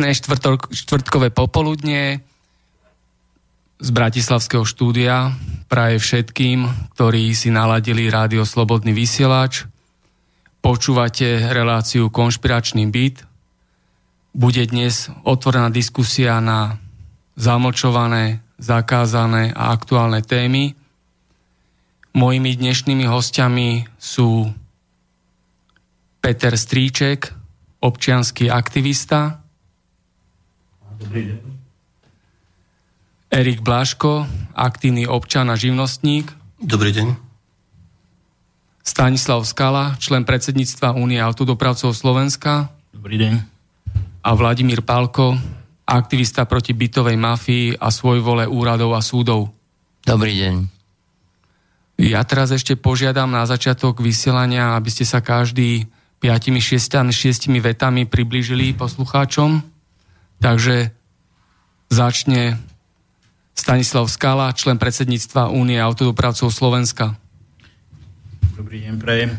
Pekné štvrtok, štvrtkové popoludne z Bratislavského štúdia praje všetkým, ktorí si naladili rádio Slobodný vysielač. Počúvate reláciu Konšpiračný byt. Bude dnes otvorená diskusia na zamlčované, zakázané a aktuálne témy. Mojimi dnešnými hostiami sú Peter Stríček, občianský aktivista, Dobrý deň. Erik Blaško, aktívny občan a živnostník. Dobrý deň. Stanislav Skala, člen predsedníctva Únie autodopravcov Slovenska. Dobrý deň. A Vladimír Pálko, aktivista proti bytovej mafii a svojvole úradov a súdov. Dobrý deň. Ja teraz ešte požiadam na začiatok vysielania, aby ste sa každý 5-6 vetami priblížili poslucháčom. Takže začne Stanislav Skala, člen predsedníctva Únie autodopravcov Slovenska. Dobrý deň, prajem.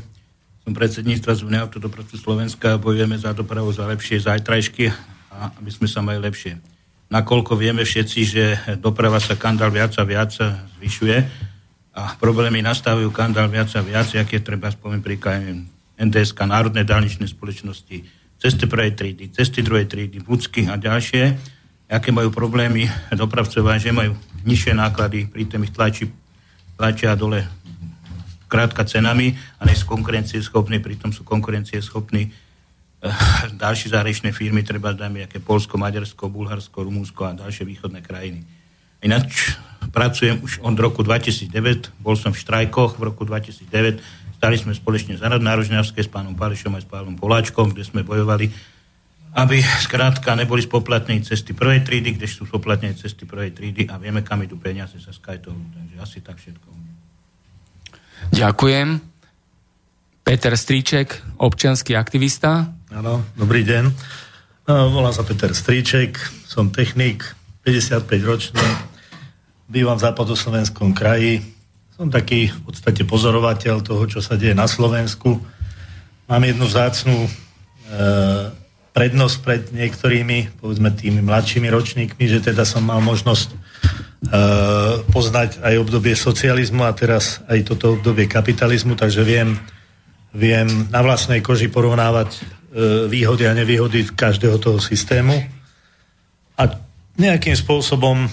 Som predsedníctva z Únie autodopravcov Slovenska a bojujeme za dopravu za lepšie zajtrajšky a aby sme sa mali lepšie. Nakoľko vieme všetci, že doprava sa kandál viac a viac zvyšuje a problémy nastavujú kandál viac a viac, aké treba spomenúť príklad NDSK, Národné dálničné spoločnosti, cesty prvej trídy, cesty druhej trídy, vúcky a ďalšie, aké majú problémy dopravcovia, že majú nižšie náklady, pritom ich tlačí, tlačia dole krátka cenami a nie sú konkurencieschopní, pritom sú konkurencieschopní eh, ďalšie zahraničné firmy, treba dajme aké Polsko, Maďarsko, Bulharsko, Rumúnsko a ďalšie východné krajiny. Ináč pracujem už od roku 2009, bol som v štrajkoch v roku 2009, Stali sme spoločne za Nárožňavské s pánom Pališom a s pánom Poláčkom, kde sme bojovali, aby skrátka neboli spoplatné cesty prvej trídy, kde sú spoplatné cesty prvej trídy a vieme, kam idú peniaze sa skajtou. Takže asi tak všetko. Ďakujem. Peter Stríček, občianský aktivista. Áno, dobrý deň. No, volám sa Peter Stríček, som technik, 55 ročný, bývam v západoslovenskom kraji, som taký v podstate pozorovateľ toho, čo sa deje na Slovensku. Mám jednu vzácnú e, prednosť pred niektorými, povedzme tými mladšími ročníkmi, že teda som mal možnosť e, poznať aj obdobie socializmu a teraz aj toto obdobie kapitalizmu, takže viem, viem na vlastnej koži porovnávať e, výhody a nevýhody každého toho systému. A nejakým spôsobom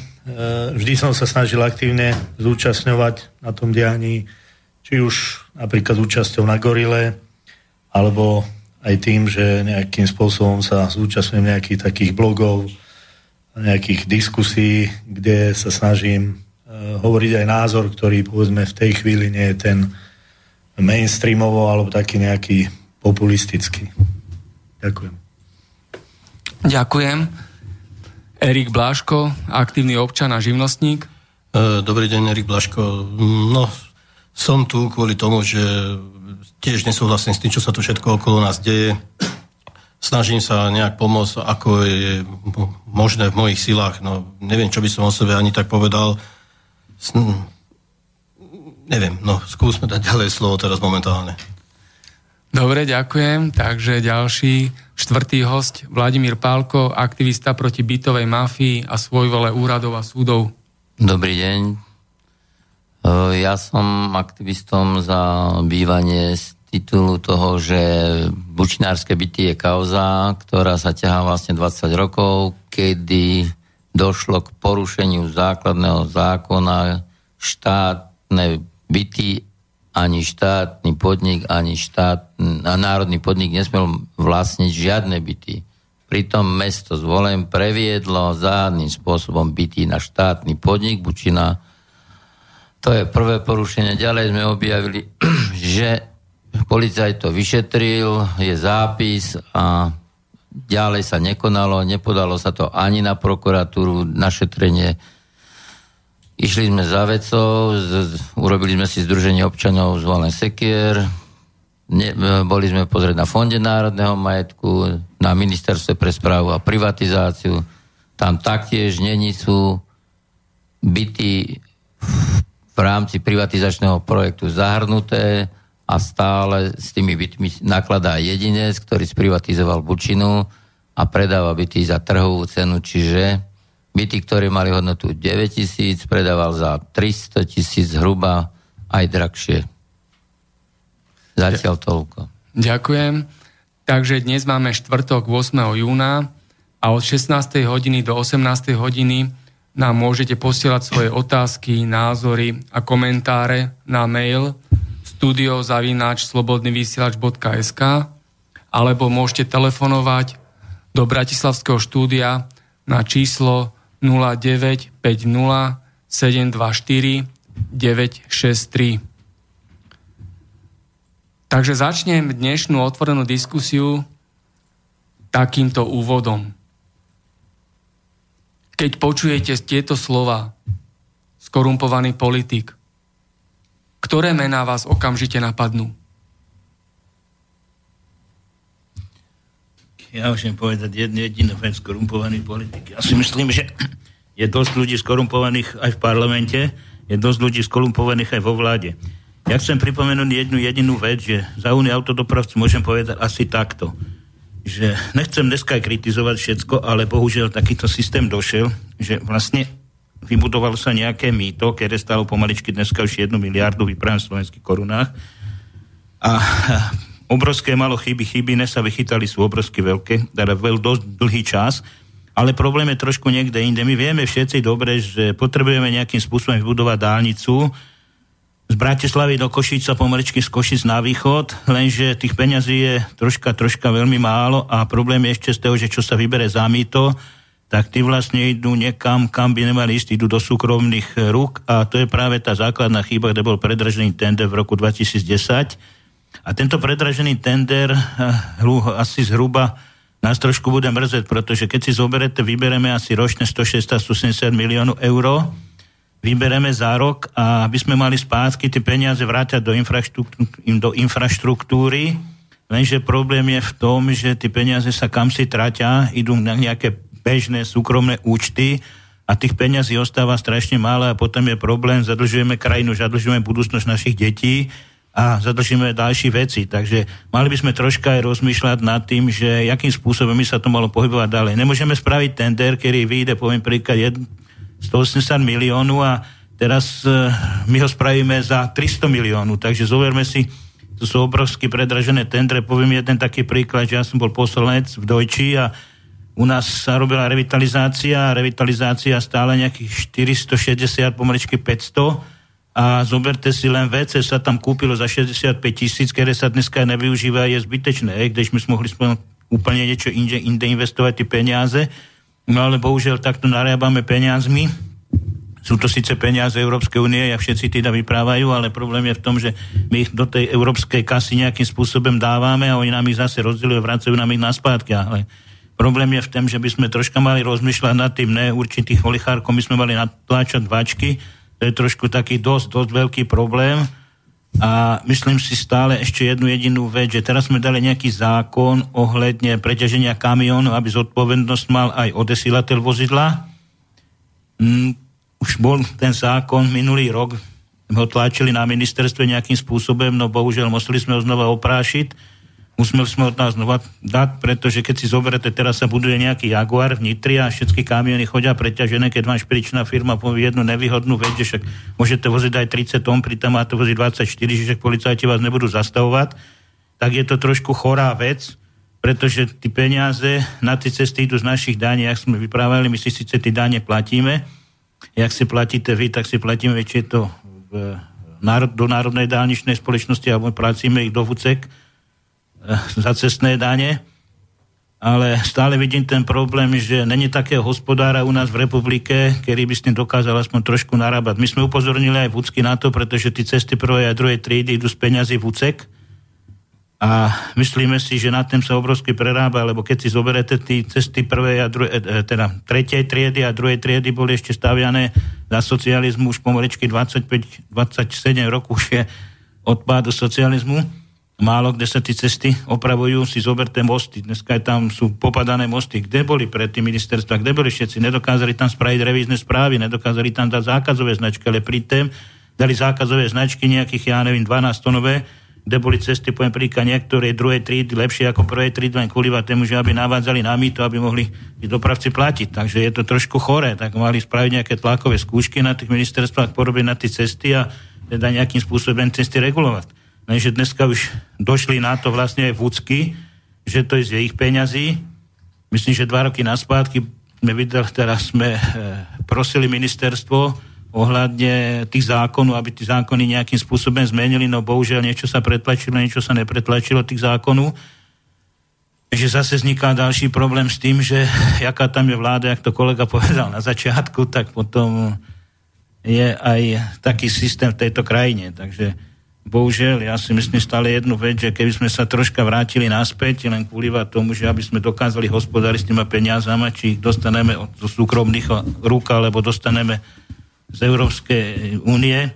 vždy som sa snažil aktívne zúčastňovať na tom dianí, či už napríklad účasťou na gorile, alebo aj tým, že nejakým spôsobom sa zúčastňujem nejakých takých blogov, nejakých diskusí, kde sa snažím uh, hovoriť aj názor, ktorý povedzme v tej chvíli nie je ten mainstreamovo alebo taký nejaký populistický. Ďakujem. Ďakujem. Erik Blaško, aktívny občan a živnostník. E, dobrý deň, Erik Blaško. No, som tu kvôli tomu, že tiež nesúhlasím s tým, čo sa tu všetko okolo nás deje. Snažím sa nejak pomôcť, ako je možné v mojich silách. No, neviem, čo by som o sebe ani tak povedal. neviem, no skúsme dať ďalej slovo teraz momentálne. Dobre, ďakujem. Takže ďalší, štvrtý host, Vladimír Pálko, aktivista proti bytovej mafii a svojvole úradov a súdov. Dobrý deň. E, ja som aktivistom za bývanie z titulu toho, že bučinárske byty je kauza, ktorá sa ťahá vlastne 20 rokov, kedy došlo k porušeniu základného zákona štátne byty ani štátny podnik, ani štát, a národný podnik nesmel vlastniť žiadne byty. Pritom mesto zvolen previedlo záhadným spôsobom byty na štátny podnik Bučina. To je prvé porušenie. Ďalej sme objavili, že policajt to vyšetril, je zápis a ďalej sa nekonalo, nepodalo sa to ani na prokuratúru, na šetrenie Išli sme za vecou, z, urobili sme si Združenie občanov zvolen Sekier, ne, boli sme pozrieť na Fonde národného majetku, na Ministerstve pre správu a privatizáciu. Tam taktiež není sú byty v rámci privatizačného projektu zahrnuté a stále s tými bytmi nakladá jedinec, ktorý sprivatizoval Bučinu a predáva byty za trhovú cenu, čiže byty, ktoré mali hodnotu 9 tisíc, predával za 300 tisíc zhruba, aj drahšie. Zatiaľ toľko. Ďakujem. Takže dnes máme štvrtok 8. júna a od 16. hodiny do 18. hodiny nám môžete posielať svoje otázky, názory a komentáre na mail studiozavináč.slobodnyvysielač.sk alebo môžete telefonovať do Bratislavského štúdia na číslo 0950 724 963. Takže začnem dnešnú otvorenú diskusiu takýmto úvodom. Keď počujete tieto slova, skorumpovaný politik, ktoré mená vás okamžite napadnú? Ja môžem povedať jednu jedinú vec, skorumpovaný politik. Ja si myslím, že je dosť ľudí skorumpovaných aj v parlamente, je dosť ľudí skorumpovaných aj vo vláde. Ja chcem pripomenúť jednu jedinú vec, že za únie autodopravcu môžem povedať asi takto, že nechcem dneska kritizovať všetko, ale bohužiaľ takýto systém došiel, že vlastne vybudovalo sa nejaké mýto, ktoré stalo pomaličky dneska už 1 miliardu v slovenských korunách a obrovské malo chyby, chyby ne sa vychytali, sú obrovské veľké, teda veľ dosť dlhý čas, ale problém je trošku niekde inde. My vieme všetci dobre, že potrebujeme nejakým spôsobom vybudovať dálnicu z Bratislavy do Košica, pomaličky z Košic na východ, lenže tých peňazí je troška, troška veľmi málo a problém je ešte z toho, že čo sa vybere za mýto, tak tí vlastne idú niekam, kam by nemali ísť, idú do súkromných rúk a to je práve tá základná chyba, kde bol predražený tender v roku 2010 a tento predražený tender eh, asi zhruba nás trošku bude mrzet, pretože keď si zoberete, vybereme asi ročne 160-170 miliónov eur, vybereme za rok a aby sme mali spátky tie peniaze vráťať do, infraštruktúry, do infraštruktúry, lenže problém je v tom, že tie peniaze sa kam si traťa, idú na nejaké bežné súkromné účty a tých peniazí ostáva strašne málo a potom je problém, zadlžujeme krajinu, zadlžujeme budúcnosť našich detí a zadržíme ďalšie veci. Takže mali by sme troška aj rozmýšľať nad tým, že akým spôsobom by sa to malo pohybovať ďalej. Nemôžeme spraviť tender, ktorý vyjde, poviem príklad, 180 miliónu a teraz uh, my ho spravíme za 300 miliónu. Takže zoberme si, to sú obrovsky predražené tendre. Poviem jeden taký príklad, že ja som bol poslanec v Dojči a u nás sa robila revitalizácia, revitalizácia stále nejakých 460, pomaličky 500 a zoberte si len WC, sa tam kúpilo za 65 tisíc, ktoré sa dneska nevyužíva, je zbytečné, když my sme mohli úplne niečo inde, inde investovať tie peniaze, no ale bohužiaľ takto narábame peniazmi, sú to síce peniaze Európskej únie a všetci teda vyprávajú, ale problém je v tom, že my ich do tej európskej kasy nejakým spôsobom dávame a oni nám ich zase rozdielujú vracajú nám ich na spátky. Ale problém je v tom, že by sme troška mali rozmýšľať nad tým, ne určitých olichárkov, my sme mali natláčať vačky, to je trošku taký dosť, dosť veľký problém. A myslím si stále ešte jednu jedinú vec, že teraz sme dali nejaký zákon ohľadne preťaženia kamiónu, aby zodpovednosť mal aj odesilateľ vozidla. Mm, už bol ten zákon minulý rok, ho tlačili na ministerstve nejakým spôsobom, no bohužiaľ museli sme ho znova oprášiť. Museli sme ho nás znova dať, pretože keď si zoberete, teraz sa buduje nejaký Jaguar v Nitri a všetky kamiony chodia preťažené, keď vám špedičná firma povie jednu nevýhodnú vec, že však môžete voziť aj 30 tón, pritom máte voziť 24, že policajti vás nebudú zastavovať, tak je to trošku chorá vec, pretože tí peniaze na tie cesty idú z našich daní, ak sme vyprávali, my si síce tie dane platíme, jak si platíte vy, tak si platíme väčšie to v, do Národnej dálničnej spoločnosti alebo platíme ich do VUCEK, za cestné dane, ale stále vidím ten problém, že není takého hospodára u nás v republike, ktorý by s tým dokázal aspoň trošku narábať. My sme upozornili aj Vúcky na to, pretože tie cesty prvej a druhej triedy idú z peňazí Vúcek a myslíme si, že na tým sa obrovsky prerába, lebo keď si zoberete tie cesty prvej a druhej, eh, teda tretej triedy a druhej triedy boli ešte staviané za socializmu už pomaličky 25-27 rokov už je odpádu socializmu málo kde sa tie cesty opravujú, si zoberte mosty. Dneska tam sú popadané mosty. Kde boli predtým ministerstva? Kde boli všetci? Nedokázali tam spraviť revízne správy, nedokázali tam dať zákazové značky, ale pri tém dali zákazové značky nejakých, ja neviem, 12 tonové, kde boli cesty, poviem príklad, niektoré druhé trídy lepšie ako prvé trídy, len kvôli tému, že aby navádzali na mýto, aby mohli dopravci platiť. Takže je to trošku choré, tak mali spraviť nejaké tlakové skúšky na tých ministerstvách, porobiť na tie cesty a teda nejakým spôsobom cesty regulovať. Lenže dneska už došli na to vlastne aj vúcky, že to je z ich peňazí. Myslím, že dva roky naspátky sme videli, teraz sme e, prosili ministerstvo ohľadne tých zákonov, aby tie zákony nejakým spôsobom zmenili, no bohužiaľ niečo sa pretlačilo, niečo sa nepretlačilo tých zákonov. Že zase vzniká další problém s tým, že jaká tam je vláda, jak to kolega povedal na začiatku, tak potom je aj taký systém v tejto krajine. Takže bohužiaľ, ja si myslím stále jednu vec, že keby sme sa troška vrátili naspäť, len kvôli tomu, že aby sme dokázali hospodáriť s týma peniazama, či ich dostaneme od súkromných rúk, alebo dostaneme z Európskej únie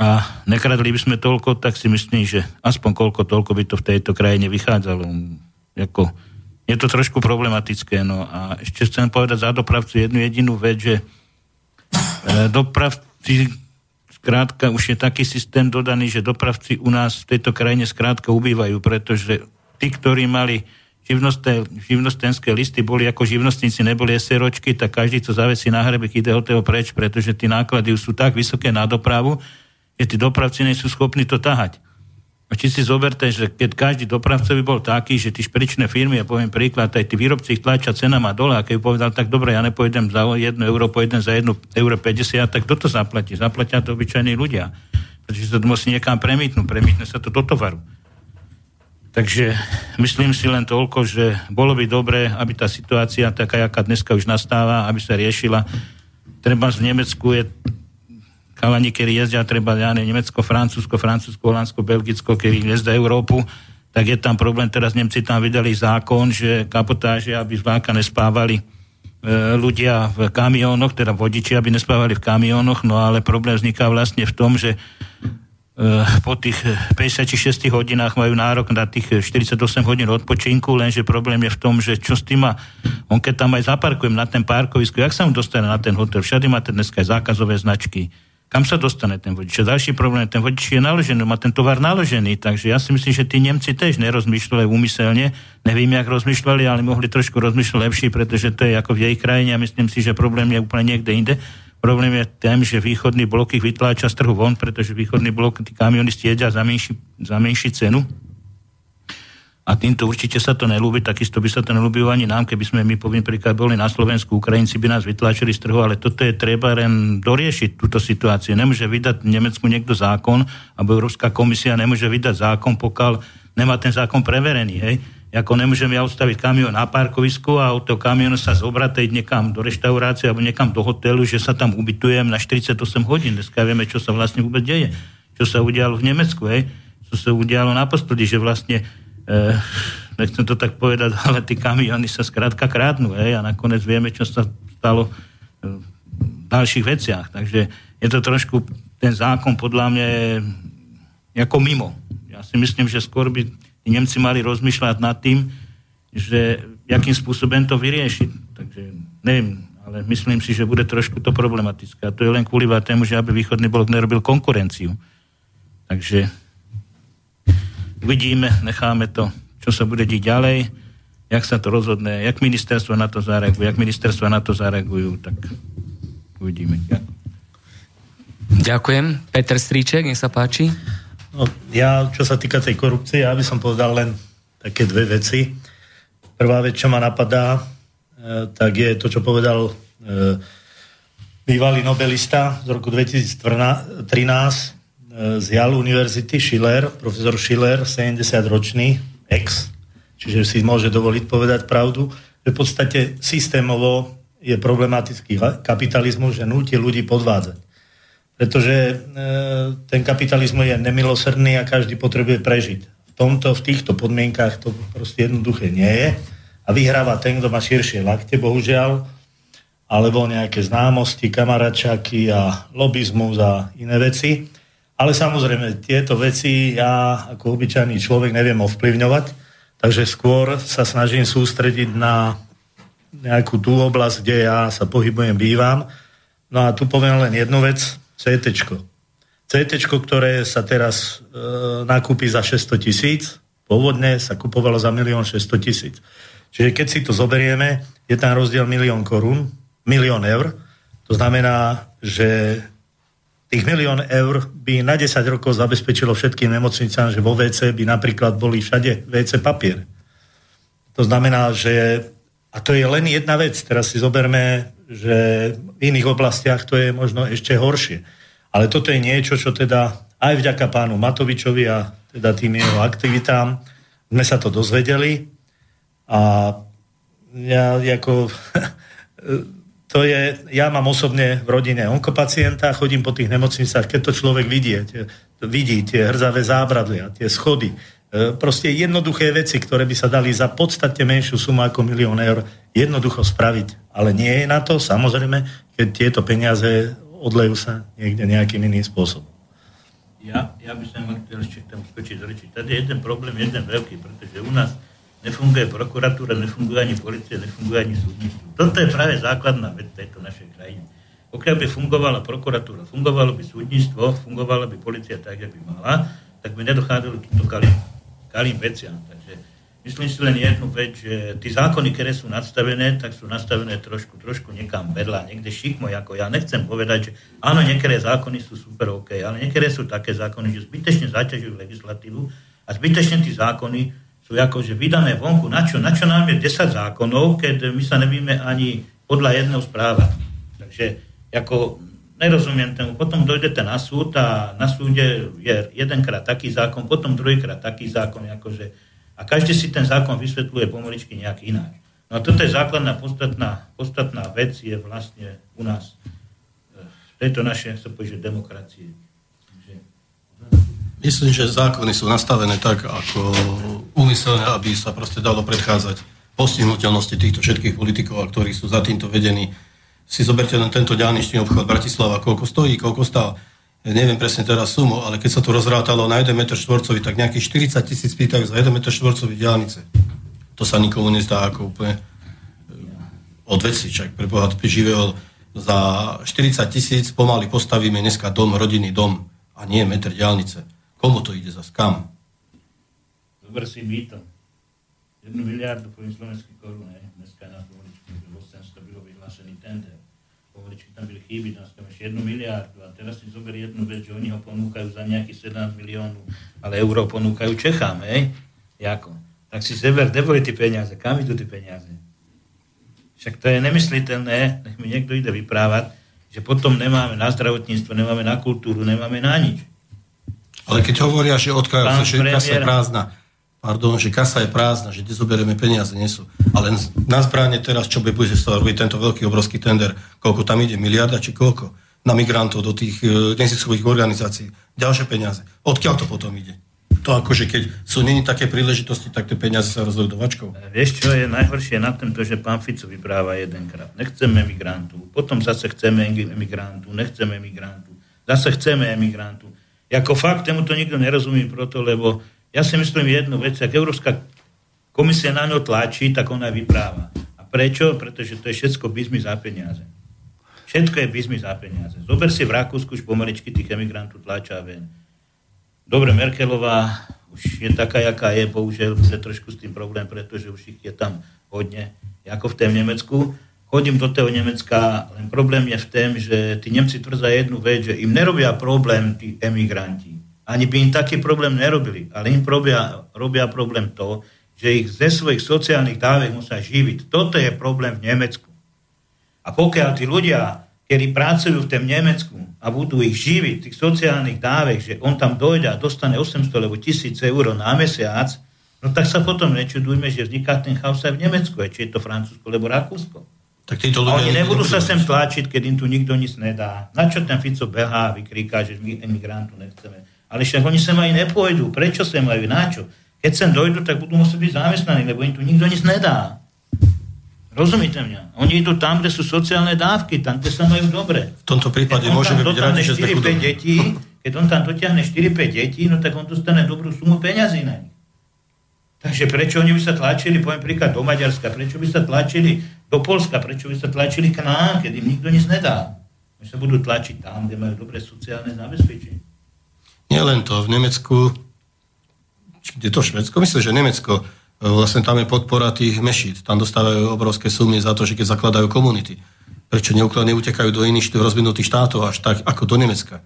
a nekradli by sme toľko, tak si myslím, že aspoň koľko toľko by to v tejto krajine vychádzalo. Jako, je to trošku problematické. No a ešte chcem povedať za dopravcu jednu jedinú vec, že e, dopravci skrátka už je taký systém dodaný, že dopravci u nás v tejto krajine skrátka ubývajú, pretože tí, ktorí mali živnostenské listy, boli ako živnostníci, neboli SROčky, tak každý, co zavesí na hrebek, ide od toho preč, pretože tie náklady sú tak vysoké na dopravu, že tí dopravci nie sú schopní to tahať. A či si zoberte, že keď každý dopravca by bol taký, že tí špedičné firmy, ja poviem príklad, aj tí výrobci ich tlačia cenama dole, a keď povedal, tak dobre, ja nepojdem za 1 euro, pojdem za 1 euro 50, tak kto to zaplatí? Zaplatia to obyčajní ľudia. Pretože to musí niekam premietnúť, premietne sa to do tovaru. Takže myslím si len toľko, že bolo by dobré, aby tá situácia, taká, aká dneska už nastáva, aby sa riešila. Treba v Nemecku je chalani, ktorí jezdia treba, ja ne, Nemecko, Francúzsko, Francúzsko, Holandsko, Belgicko, ktorí jezdia Európu, tak je tam problém, teraz Nemci tam vydali zákon, že kapotáže, aby zvláka nespávali e, ľudia v kamionách, teda vodiči, aby nespávali v kamionách, no ale problém vzniká vlastne v tom, že e, po tých 56 hodinách majú nárok na tých 48 hodín odpočinku, lenže problém je v tom, že čo s tým má, on keď tam aj zaparkujem na ten parkovisku, jak sa mu dostane na ten hotel, všade máte dneska aj zákazové značky, kam sa dostane ten vodič. A ďalší problém, ten vodič je naložený, má ten tovar naložený, takže ja si myslím, že tí Nemci tiež nerozmýšľali úmyselne, neviem, jak rozmýšľali, ale mohli trošku rozmýšľať lepšie, pretože to je ako v jej krajine a myslím si, že problém je úplne niekde inde. Problém je tým, že východný blok ich vytláča z trhu von, pretože východný blok tí kamionisti jedia za menší, za menší cenu a týmto určite sa to nelúbi, takisto by sa to nelúbilo ani nám, keby sme my, poviem príklad, boli na Slovensku, Ukrajinci by nás vytlačili z trhu, ale toto je treba len doriešiť túto situáciu. Nemôže vydať v Nemecku niekto zákon, alebo Európska komisia nemôže vydať zákon, pokiaľ nemá ten zákon preverený. Hej? Ako nemôžem ja odstaviť kamión na parkovisku a od toho kamionu sa zobrať niekam do reštaurácie alebo niekam do hotelu, že sa tam ubytujem na 48 hodín. Dneska vieme, čo sa vlastne vôbec deje. Čo sa udialo v Nemecku, hej? čo sa udialo na postodi, že vlastne e, nechcem to tak povedať, ale tí kamiony sa skrátka krádnu hej, a nakoniec vieme, čo sa stalo eh, v ďalších veciach. Takže je to trošku, ten zákon podľa mňa ako mimo. Ja si myslím, že skôr by tí Nemci mali rozmýšľať nad tým, že akým spôsobom to vyriešiť. Takže neviem, ale myslím si, že bude trošku to problematické. A to je len kvôli tému, že aby východný blok nerobil konkurenciu. Takže uvidíme, necháme to, čo sa bude diť ďalej, jak sa to rozhodne, jak ministerstvo na to zareagujú, jak ministerstvo na to zareagujú, tak uvidíme. Ďakujem. Peter Stríček, nech sa páči. No, ja, čo sa týka tej korupcie, ja by som povedal len také dve veci. Prvá vec, čo ma napadá, e, tak je to, čo povedal e, bývalý nobelista z roku 2013 e, z Yale Univerzity, Schiller, profesor Schiller, 70-ročný, ex, čiže si môže dovoliť povedať pravdu, že v podstate systémovo je problematický kapitalizmus, že núti ľudí podvádzať. Pretože e, ten kapitalizmus je nemilosrdný a každý potrebuje prežiť tomto, v týchto podmienkách to proste jednoduché nie je a vyhráva ten, kto má širšie lakte, bohužiaľ, alebo nejaké známosti, kamaračaky a lobizmus a iné veci. Ale samozrejme, tieto veci ja ako obyčajný človek neviem ovplyvňovať, takže skôr sa snažím sústrediť na nejakú tú oblasť, kde ja sa pohybujem, bývam. No a tu poviem len jednu vec, CT. CT, ktoré sa teraz e, nakúpi za 600 tisíc, pôvodne sa kupovalo za 1 600 tisíc. Čiže keď si to zoberieme, je tam rozdiel milión korún, milión eur. To znamená, že tých milión eur by na 10 rokov zabezpečilo všetkým nemocnicám, že vo WC by napríklad boli všade WC papier. To znamená, že a to je len jedna vec. Teraz si zoberme, že v iných oblastiach to je možno ešte horšie ale toto je niečo, čo teda aj vďaka pánu Matovičovi a teda tým jeho aktivitám sme sa to dozvedeli a ja ako to je, ja mám osobne v rodine onkopacienta, chodím po tých nemocnicách, keď to človek vidie, tie, vidí tie hrzavé zábradlia, tie schody, e, proste jednoduché veci, ktoré by sa dali za podstate menšiu sumu ako milión eur jednoducho spraviť. Ale nie je na to, samozrejme, keď tieto peniaze odlejú sa niekde nejakým iným spôsobom. Ja, ja by som chcel ešte tam skočiť z reči. Tady je jeden problém, jeden veľký, pretože u nás nefunguje prokuratúra, nefunguje ani policia, nefunguje ani súdnictvo. Toto je práve základná vec tejto našej krajiny. Pokiaľ by fungovala prokuratúra, fungovalo by súdnictvo, fungovala by policia tak, jak by mala, tak by nedochádzalo k týmto kalým, kalým veciam. Takže Myslím si len jednu vec, že tí zákony, ktoré sú nastavené, tak sú nastavené trošku, trošku niekam vedľa, niekde šikmo, ako ja nechcem povedať, že áno, niektoré zákony sú super OK, ale niektoré sú také zákony, že zbytečne zaťažujú legislatívu a zbytečne tí zákony sú akože vydané vonku. Na čo, na čo nám je 10 zákonov, keď my sa nevíme ani podľa jedného správa. Takže ako nerozumiem tomu. Potom dojdete na súd a na súde je jedenkrát taký zákon, potom druhýkrát taký zákon, akože a každý si ten zákon vysvetľuje pomaličky nejak ináč. No a toto je základná podstatná, podstatná vec je vlastne u nás eh, v tejto našej, sa povedať, demokracie. Myslím, že zákony sú nastavené tak, ako úmyselné, aby sa proste dalo predchádzať postihnutelnosti týchto všetkých politikov, ktorí sú za týmto vedení. Si zoberte len tento ďalničný obchod Bratislava, koľko stojí, koľko stál neviem presne teraz sumu, ale keď sa to rozrátalo na 1 m štvorcový, tak nejakých 40 tisíc pýtajú za 1 m štvorcový diálnice. To sa nikomu nezdá ako úplne eh, od veci, čak pre Boha živého za 40 tisíc pomaly postavíme dneska dom, rodinný dom a nie metr diálnice. Komu to ide za skam? Dobre si byto. Jednu miliardu po slovenských korún, dneska na Povoličku, 800 bylo vyhlášený tender. Povoličky tam byli chyby, tam ešte jednu miliardu teraz si zober jednu vec, že oni ho ponúkajú za nejakých 17 miliónov, ale euro ponúkajú Čechám, hej? Jako? Tak si zeber, kde boli tie peniaze? Kam idú tie peniaze? Však to je nemysliteľné, nech mi niekto ide vyprávať, že potom nemáme na zdravotníctvo, nemáme na kultúru, nemáme na nič. Ale keď hovoria, že odkiaľ sa, že kasa je prázdna, pardon, že kasa je prázdna, že kde zoberieme peniaze, nie sú. Ale na zbranie teraz, čo by bude sa robiť tento veľký obrovský tender, koľko tam ide, miliarda či koľko? na migrantov do tých e, neziskových organizácií. Ďalšie peniaze. Odkiaľ to potom ide? To akože keď sú není také príležitosti, tak tie peniaze sa rozhodujú do vačkov. E, vieš, čo je najhoršie na tom, to, že pán Fico vypráva jedenkrát. Nechceme emigrantu, potom zase chceme emigrantu, nechceme emigrantu, zase chceme emigrantu. Jako fakt, tomu to nikto nerozumí proto, lebo ja si myslím jednu vec, ak Európska komisia na ňo tlačí, tak ona vypráva prečo? Pretože to je všetko biznis za peniaze. Všetko je biznis za peniaze. Zober si v Rakúsku, už pomaličky tých emigrantov tlačá ven. Dobre, Merkelová už je taká, jaká je, bohužiaľ je trošku s tým problém, pretože už ich je tam hodne, ako v tém Nemecku. Chodím do toho Nemecka, len problém je v tom, že tí Nemci tvrdza jednu vec, že im nerobia problém tí emigranti. Ani by im taký problém nerobili, ale im robia, robia problém to, že ich ze svojich sociálnych dávek musia živiť. Toto je problém v Nemecku. A pokiaľ tí ľudia, ktorí pracujú v tom Nemecku a budú ich živiť, tých sociálnych dávek, že on tam dojde a dostane 800 alebo 1000 eur na mesiac, no tak sa potom nečudujme, že vzniká ten chaos aj v Nemecku, či je to Francúzsko alebo Rakúsko. Tak títo ľudia... Oni nebudú sa sem tlačiť, keď im tu nikto nic nedá. Na čo ten Fico behá a vykríka, že my emigrantu nechceme. Ale však oni sem aj nepôjdu. Prečo sem majú? Na čo? Keď sem dojdu, tak budú musieť byť zamestnaní, lebo im tu nikto nič nedá. Rozumíte mňa? Oni idú tam, kde sú sociálne dávky, tam, kde sa majú dobre. V tomto prípade môžeme byť radi, že sme detí, Keď on tam dotiahne 4-5 detí, no tak on dostane dobrú sumu peňazí na nich. Takže prečo oni by sa tlačili, poviem príklad, do Maďarska, prečo by sa tlačili do Polska, prečo by sa tlačili k nám, keď im nikto nic nedá. Oni sa budú tlačiť tam, kde majú dobré sociálne zabezpečenie. Nie len to, v Nemecku kde to Švedsko? Myslím, že Nemecko. E, vlastne tam je podpora tých mešít. Tam dostávajú obrovské sumy za to, že keď zakladajú komunity. Prečo neukladne utekajú do iných rozvinutých štátov až tak ako do Nemecka?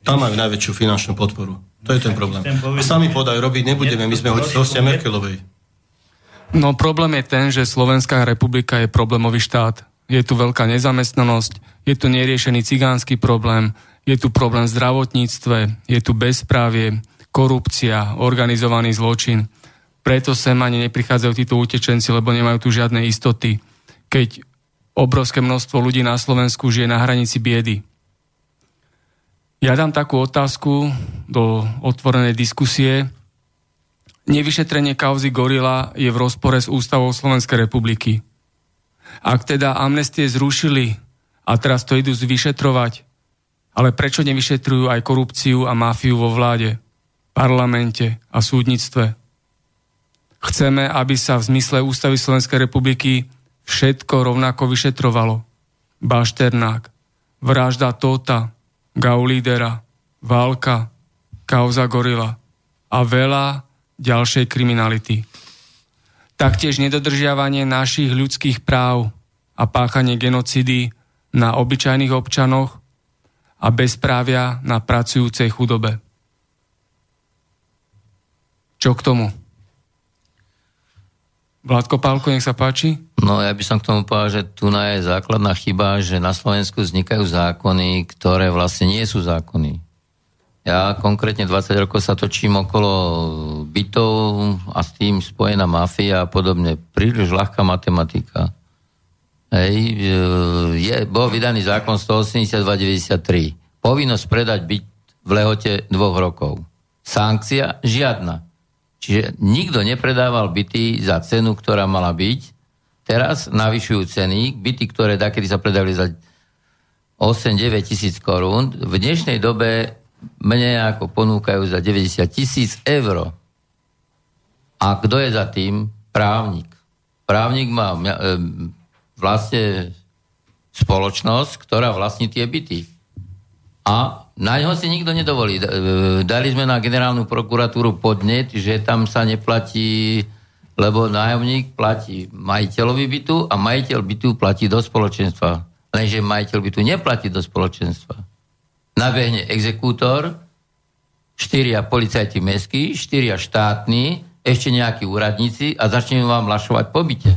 Tam majú najväčšiu finančnú podporu. To je ten problém. A sami podajú, robiť nebudeme, my sme hostia Merkelovej. No problém je ten, že Slovenská republika je problémový štát. Je tu veľká nezamestnanosť, je tu neriešený cigánsky problém, je tu problém v zdravotníctve, je tu bezprávie, korupcia, organizovaný zločin. Preto sem ani neprichádzajú títo utečenci, lebo nemajú tu žiadne istoty. Keď obrovské množstvo ľudí na Slovensku žije na hranici biedy. Ja dám takú otázku do otvorenej diskusie. Nevyšetrenie kauzy Gorila je v rozpore s ústavou Slovenskej republiky. Ak teda amnestie zrušili a teraz to idú vyšetrovať, ale prečo nevyšetrujú aj korupciu a mafiu vo vláde? parlamente a súdnictve. Chceme, aby sa v zmysle Ústavy Slovenskej republiky všetko rovnako vyšetrovalo. Bašternák, vražda Tota, Gaulídera, Válka, kauza Gorila a veľa ďalšej kriminality. Taktiež nedodržiavanie našich ľudských práv a páchanie genocidy na obyčajných občanoch a bezprávia na pracujúcej chudobe. Čo k tomu? Vládko Pálko, nech sa páči. No ja by som k tomu povedal, že tu je základná chyba, že na Slovensku vznikajú zákony, ktoré vlastne nie sú zákony. Ja konkrétne 20 rokov sa točím okolo bytov a s tým spojená mafia a podobne. Príliš ľahká matematika. Hej, e, je, bol vydaný zákon 182.93. Povinnosť predať byt v lehote dvoch rokov. Sankcia žiadna. Čiže nikto nepredával byty za cenu, ktorá mala byť. Teraz navyšujú ceny. Byty, ktoré dakedy sa predali za 8-9 tisíc korún, v dnešnej dobe mne ako ponúkajú za 90 tisíc eur. A kto je za tým? Právnik. Právnik má e, vlastne spoločnosť, ktorá vlastní tie byty. A na ňo si nikto nedovolí. E, dali sme na generálnu prokuratúru podnet, že tam sa neplatí, lebo nájomník platí majiteľovi bytu a majiteľ bytu platí do spoločenstva. Lenže majiteľ bytu neplatí do spoločenstva. Nabehne exekútor, štyria policajti mestskí, štyria štátni, ešte nejakí úradníci a začneme vám lašovať po byte.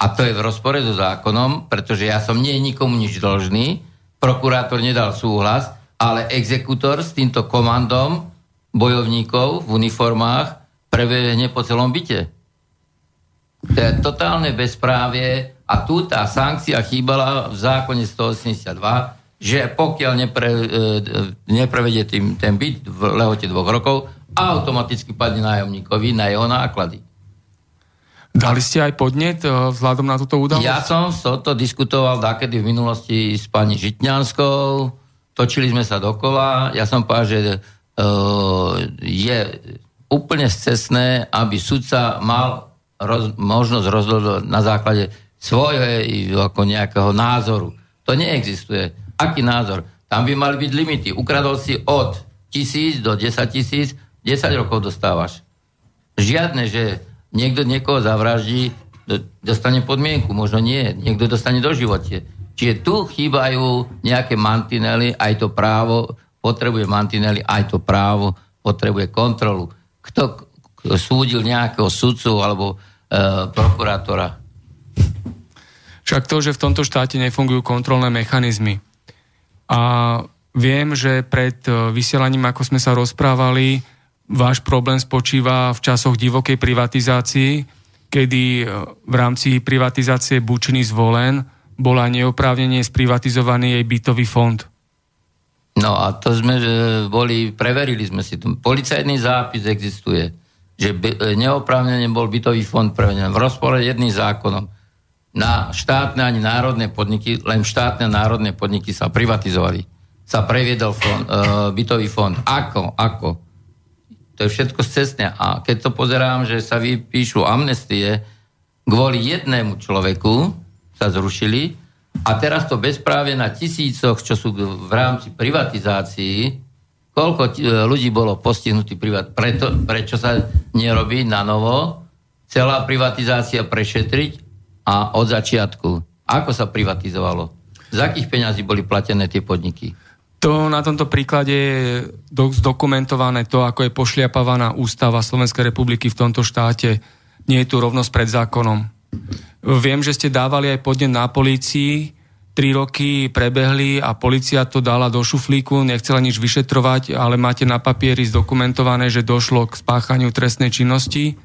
A to je v rozpore so zákonom, pretože ja som nie nikomu nič dlžný, prokurátor nedal súhlas, ale exekutor s týmto komandom bojovníkov v uniformách prebehne po celom byte. To je totálne bezprávie a tu tá sankcia chýbala v zákone 182, že pokiaľ nepre, e, neprevedie tým, ten byt v lehote dvoch rokov, automaticky padne nájomníkovi na jeho náklady. Dali ste aj podnet eh, vzhľadom na túto udalosť? Ja som to diskutoval dakedy v minulosti s pani Žitňanskou, točili sme sa dokola, ja som povedal, že uh, je úplne scesné, aby sudca mal roz, možnosť rozhodovať na základe svojho ako nejakého názoru. To neexistuje. Aký názor? Tam by mali byť limity. Ukradol si od tisíc do 10 tisíc, 10 rokov dostávaš. Žiadne, že niekto niekoho zavraždí, dostane podmienku, možno nie, niekto dostane do živote. Čiže tu chýbajú nejaké mantinely, aj to právo potrebuje mantinely, aj to právo potrebuje kontrolu. Kto súdil nejakého sudcu alebo e, prokurátora? Však to, že v tomto štáte nefungujú kontrolné mechanizmy. A viem, že pred e, vysielaním, ako sme sa rozprávali, váš problém spočíva v časoch divokej privatizácii, kedy e, v rámci privatizácie Bučiny zvolen bola neoprávnenie sprivatizovaný jej bytový fond. No a to sme boli, preverili sme si to. Policajný zápis existuje, že e, neoprávnene bol bytový fond prevedený v rozpore jedným zákonom. Na štátne ani národné podniky, len štátne národné podniky sa privatizovali. Sa previedol fond, e, bytový fond. Ako? Ako? To je všetko cestne. A keď to pozerám, že sa vypíšu amnestie kvôli jednému človeku, sa zrušili a teraz to bezprávie na tisícoch, čo sú v rámci privatizácií, koľko ľudí bolo postihnutí privat, preto, prečo sa nerobí na novo celá privatizácia prešetriť a od začiatku. Ako sa privatizovalo? Z akých peňazí boli platené tie podniky? To na tomto príklade je zdokumentované to, ako je pošliapavaná ústava Slovenskej republiky v tomto štáte. Nie je tu rovnosť pred zákonom. Viem, že ste dávali aj podnet na polícii, tri roky prebehli a policia to dala do šuflíku, nechcela nič vyšetrovať, ale máte na papieri zdokumentované, že došlo k spáchaniu trestnej činnosti?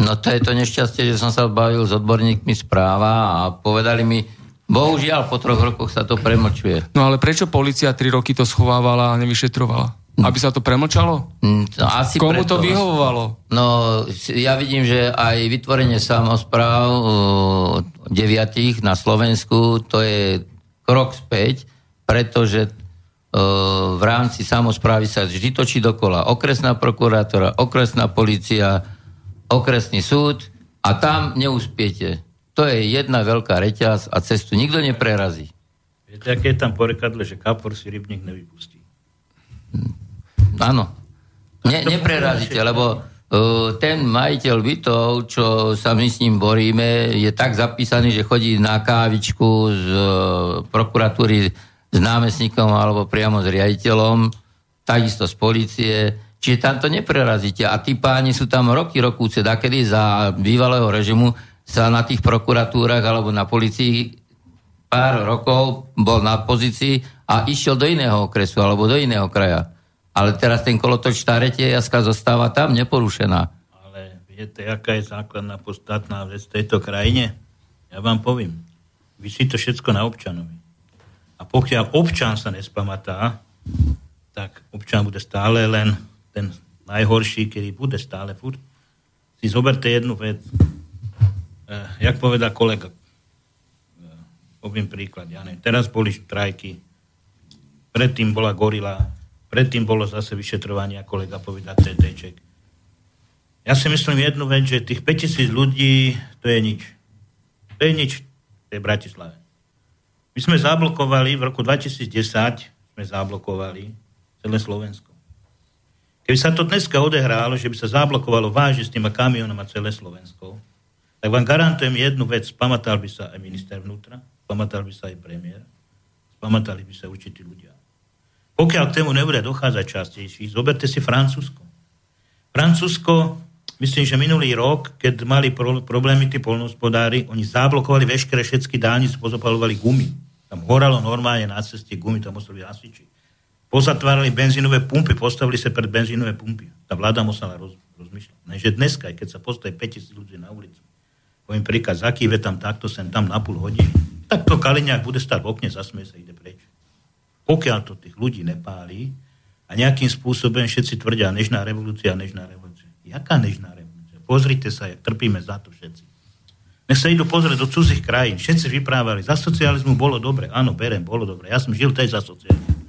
No to je to nešťastie, že som sa bavil s odborníkmi správa a povedali mi, bohužiaľ po troch rokoch sa to premlčuje. No ale prečo policia tri roky to schovávala a nevyšetrovala? Aby sa to premlčalo? No, asi Komu preto. to vyhovovalo? No, ja vidím, že aj vytvorenie samozpráv uh, deviatých na Slovensku, to je krok späť, pretože uh, v rámci samozprávy sa vždy točí dokola okresná prokurátora, okresná policia, okresný súd a tam neúspiete. To je jedna veľká reťaz a cestu nikto neprerazí. Viete, aké je tam porekadle, že kapor si rybník nevypustí. Áno. Ne, neprerazíte, lebo uh, ten majiteľ bytov, čo sa my s ním boríme, je tak zapísaný, že chodí na kávičku z uh, prokuratúry s námestníkom alebo priamo s riaditeľom, takisto z policie, čiže tam to neprerazíte. A tí páni sú tam roky, rokúce, kedy za bývalého režimu sa na tých prokuratúrach alebo na policii pár rokov bol na pozícii a išiel do iného okresu alebo do iného kraja. Ale teraz ten kolotoč tá jaska zostáva tam neporušená. Ale viete, aká je základná podstatná vec v tejto krajine? Ja vám poviem. Vysí to všetko na občanovi. A pokiaľ občan sa nespamatá, tak občan bude stále len ten najhorší, ktorý bude stále furt. Si zoberte jednu vec. Eh, jak povedal kolega, eh, poviem príklad, ja ne, teraz boli štrajky, predtým bola gorila, Predtým bolo zase vyšetrovanie, ako kolega povedal, TTček. Ja si myslím jednu vec, že tých 5000 ľudí, to je nič. To je nič v tej Bratislave. My sme zablokovali, v roku 2010 sme zablokovali celé Slovensko. Keby sa to dneska odehrálo, že by sa zablokovalo vážne s tým kamionom a celé Slovensko, tak vám garantujem jednu vec, pamatal by sa aj minister vnútra, pamatal by sa aj premiér, pamatali by sa určití ľudia. Pokiaľ k tému nebude dochádzať častejšie, zoberte si Francúzsko. Francúzsko, myslím, že minulý rok, keď mali pro, problémy tí polnohospodári, oni zablokovali veškeré všetky dálnice, pozapalovali gumy. Tam horalo normálne na ceste gumy, tam museli hasiči. Pozatvárali benzínové pumpy, postavili sa pred benzínové pumpy. Tá vláda musela roz, rozmýšľať. Lenže dneska, keď sa postaví 5000 ľudí na ulicu, poviem príkaz, aký tam takto sem tam na pol hodiny, tak to Kaliňák bude stať v okne, zasmie sa, ide preč. Pokiaľ to tých ľudí nepálí a nejakým spôsobom všetci tvrdia nežná revolúcia, nežná revolúcia. Jaká nežná revolúcia? Pozrite sa, jak trpíme za to všetci. Nech sa idú pozrieť do cudzích krajín. Všetci vyprávali, za socializmu bolo dobre. Áno, berem, bolo dobre. Ja som žil tej za socializmu.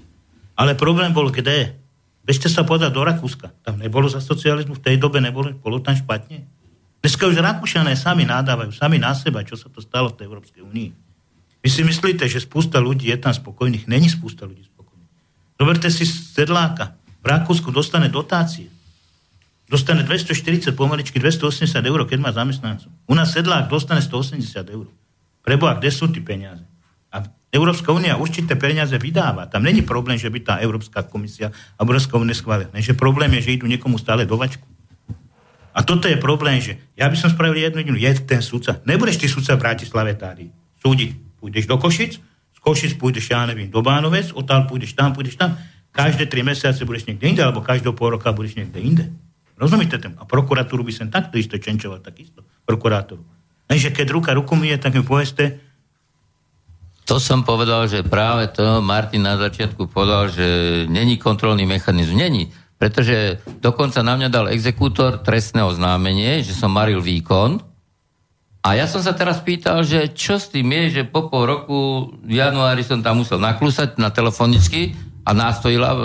Ale problém bol kde? Bežte sa podať do Rakúska. Tam nebolo za socializmu, v tej dobe nebolo, bolo tam špatne. Dneska už Rakúšané sami nadávajú, sami na seba, čo sa to stalo v tej Európskej únii. Vy si myslíte, že spústa ľudí je tam spokojných? Není spústa ľudí spokojných. Zoberte si sedláka. V Rakúsku dostane dotácie. Dostane 240, pomaličky 280 eur, keď má zamestnancov. U nás sedlák dostane 180 eur. Preboha, kde sú tí peniaze? A Európska únia určité peniaze vydáva. Tam není problém, že by tá Európska komisia a Európska únia schválila. Že problém je, že idú niekomu stále do vačku. A toto je problém, že ja by som spravil jednu jedinu, je ten sudca. Nebudeš ty sudca v Bratislave tári súdiť. Pôjdeš do Košic, z Košic pôjdeš, ja neviem, do Bánovec, odtiaľ pôjdeš tam, pôjdeš tam. Každé tri mesiace budeš niekde inde, alebo každého pol roka budeš niekde inde. Rozumiete tým? A prokuratúru by som takto isto čenčoval, takisto. Prokurátoru. Lenže keď ruka ruku je, tak mi poveste, to som povedal, že práve to Martin na začiatku povedal, že není kontrolný mechanizmus. Není. Pretože dokonca na mňa dal exekútor trestné oznámenie, že som maril výkon. A ja som sa teraz pýtal, že čo s tým je, že po pol roku v januári som tam musel naklúsať na telefonicky a nástojila e,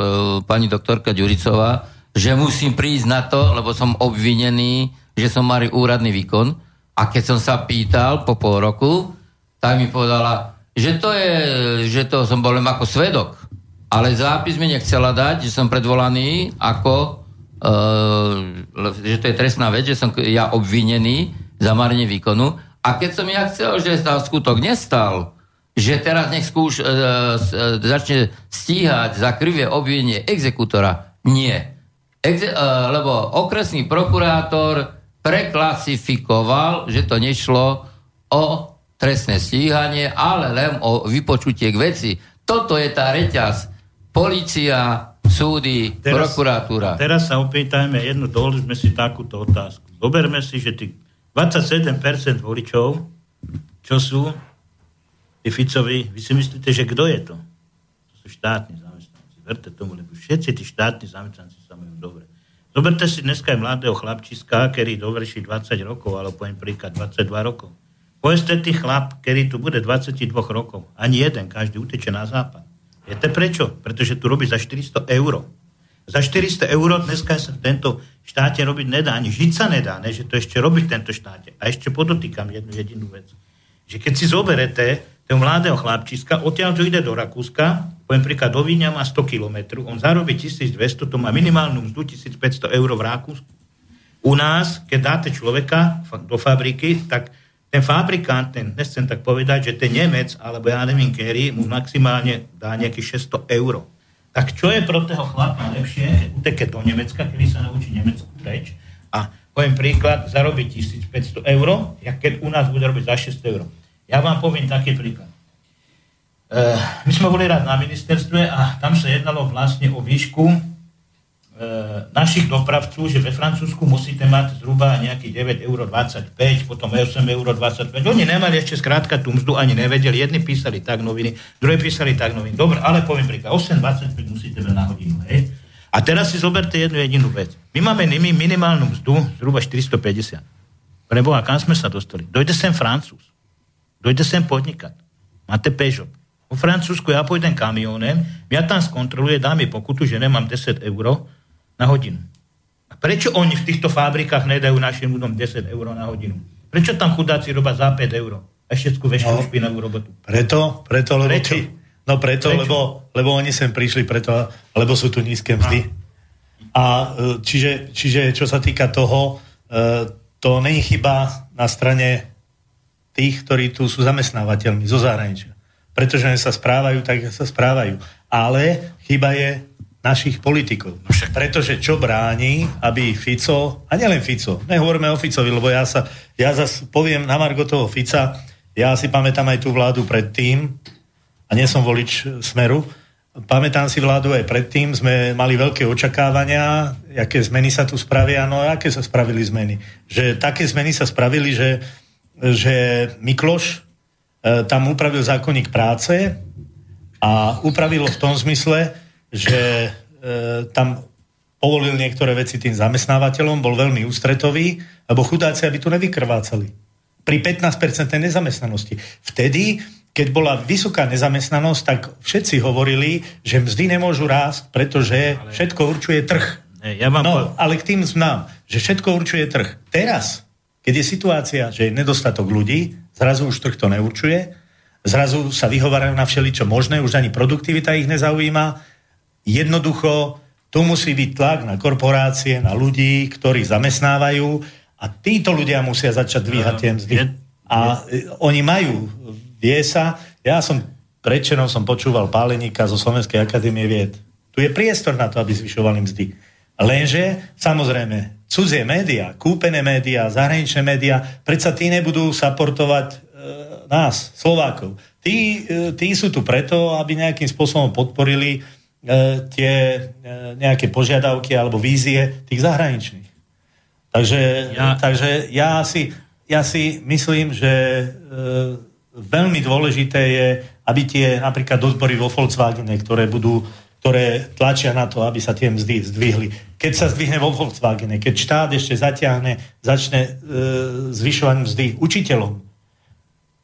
pani doktorka Ďuricová, že musím prísť na to, lebo som obvinený, že som maril úradný výkon. A keď som sa pýtal po pol roku, tak mi povedala, že to je, že to som bol len ako svedok ale zápis mi nechcela dať, že som predvolaný ako, uh, že to je trestná vec, že som ja obvinený za marenie výkonu. A keď som ja chcel, že sa skutok nestal, že teraz nech skúš, uh, uh, začne stíhať za krivé obvinenie exekútora, nie. Exe- uh, lebo okresný prokurátor preklasifikoval, že to nešlo o trestné stíhanie, ale len o vypočutie k veci. Toto je tá reťaz policia, súdy, teraz, prokuratúra. Teraz sa opýtajme jednu, doložme si takúto otázku. Zoberme si, že tých 27% voličov, čo sú tí Ficovi, vy si myslíte, že kto je to? To sú štátni zamestnanci. Verte tomu, lebo všetci tí štátni zamestnanci sa majú dobre. Zoberte si dneska aj mladého chlapčiska, ktorý dovrší 20 rokov, alebo poviem príklad 22 rokov. Povedzte tých chlap, ktorý tu bude 22 rokov. Ani jeden, každý uteče na západ. Viete prečo? Pretože tu robí za 400 eur. Za 400 eur dneska sa v tento štáte robiť nedá, ani žiť sa nedá, ne, že to ešte robí v tento štáte. A ešte podotýkam jednu jedinú vec. Že keď si zoberete toho mladého chlapčiska, odtiaľ to ide do Rakúska, poviem príklad, do Víňa má 100 km, on zarobí 1200, to má minimálnu mzdu 1500 eur v Rakúsku. U nás, keď dáte človeka do fabriky, tak ten fabrikant, ten, nechcem tak povedať, že ten Nemec, alebo ja neviem, Kerry, mu maximálne dá nejakých 600 eur. Tak čo je pro toho chlapa lepšie, uteke do Nemecka, kedy sa naučí Nemecku preč a poviem príklad, zarobí 1500 eur, jak keď u nás bude robiť za 600 eur. Ja vám poviem taký príklad. Uh, my sme boli rád na ministerstve a tam sa jednalo vlastne o výšku E, našich dopravcov, že ve Francúzsku musíte mať zhruba nejaký 9,25 eur, potom 8,25 eur. Oni nemali ešte skrátka tú mzdu, ani nevedeli. Jedni písali tak noviny, druhé písali tak noviny. Dobre, ale poviem príklad, 8,25 musíte mať na hodinu. Hej? A teraz si zoberte jednu jedinú vec. My máme minimálnu mzdu zhruba 450. Preboha, kam sme sa dostali? Dojde sem Francúz. Dojde sem podnikať. Máte Peugeot. Po Francúzsku ja pôjdem kamionem, ja tam skontroluje, dá mi pokutu, že nemám 10 eur, na hodinu. A prečo oni v týchto fabrikách nedajú našim ľuďom 10 eur na hodinu? Prečo tam chudáci robia za 5 eur? A všetku veštú no, špinavú robotu. Preto, preto, lebo prečo? No preto, prečo? Lebo, lebo oni sem prišli preto, lebo sú tu nízke mzdy. A, e, čiže, čiže čo sa týka toho, e, to není chyba na strane tých, ktorí tu sú zamestnávateľmi zo zahraničia. Pretože sa správajú tak, sa správajú. Ale chyba je našich politikov. No Pretože čo bráni, aby Fico, a nielen Fico, nehovoríme o Ficovi, lebo ja sa, ja zase poviem na Margo toho Fica, ja si pamätám aj tú vládu predtým, a nie som volič Smeru, pamätám si vládu aj predtým, sme mali veľké očakávania, aké zmeny sa tu spravia, no a aké sa spravili zmeny. Že také zmeny sa spravili, že, že Mikloš e, tam upravil zákonník práce a upravilo v tom zmysle, že e, tam povolil niektoré veci tým zamestnávateľom, bol veľmi ústretový, lebo chudáci, aby tu nevykrvácali. Pri 15% nezamestnanosti. Vtedy, keď bola vysoká nezamestnanosť, tak všetci hovorili, že mzdy nemôžu rásť, pretože všetko určuje trh. Ja vám no, ale k tým znám, že všetko určuje trh. Teraz Keď je situácia, že je nedostatok ľudí, zrazu už trh to neurčuje, zrazu sa vyhovárajú na všeličo možné, už ani produktivita ich nezaujíma. Jednoducho, tu musí byť tlak na korporácie, na ľudí, ktorí zamestnávajú a títo ľudia musia začať dvíhať tie mzdy. A e, oni majú, vie sa, ja som predčerom som počúval Páleníka zo Slovenskej akadémie vied. Tu je priestor na to, aby zvyšovali mzdy. Lenže, samozrejme, cudzie médiá, kúpené médiá, zahraničné médiá, predsa tí nebudú saportovať e, nás, Slovákov. Tí, e, tí sú tu preto, aby nejakým spôsobom podporili tie e, nejaké požiadavky alebo vízie tých zahraničných. Takže ja, takže ja, si, ja si myslím, že e, veľmi dôležité je, aby tie napríklad odbory vo Volkswagene, ktoré budú ktoré tlačia na to, aby sa tie mzdy zdvihli. Keď sa zdvihne vo Volkswagene, keď štát ešte zatiahne, začne e, zvyšovať mzdy učiteľom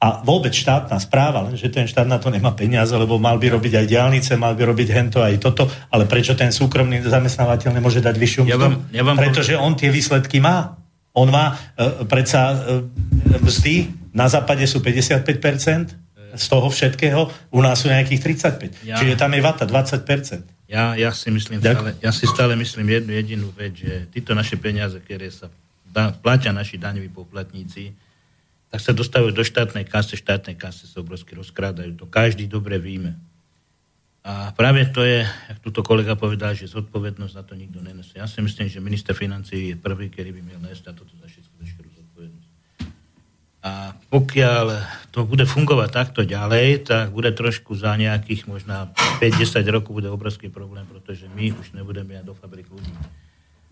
a vôbec štátna správa, lenže ten štát na to nemá peniaze, lebo mal by robiť aj diálnice, mal by robiť hento aj toto, ale prečo ten súkromný zamestnávateľ nemôže dať vyššiu mzdu? Ja vám, ja vám Pretože on tie výsledky má. On má e, predsa e, mzdy, na západe sú 55%, z toho všetkého, u nás sú nejakých 35. Ja, Čiže tam je vata 20%. Ja, ja, si myslím stále, ja si stále myslím jednu jedinú vec, že títo naše peniaze, ktoré sa da, platia naši daňoví poplatníci, tak sa dostávajú do štátnej kasy, štátnej kasy sa obrovsky rozkrádajú. To každý dobre víme. A práve to je, jak túto kolega povedal, že zodpovednosť za to nikto nenesie. Ja si myslím, že minister financí je prvý, ktorý by mal nést a toto za všetko a pokiaľ to bude fungovať takto ďalej, tak bude trošku za nejakých možná 5-10 rokov bude obrovský problém, pretože my už nebudeme mať do fabrik ľudí.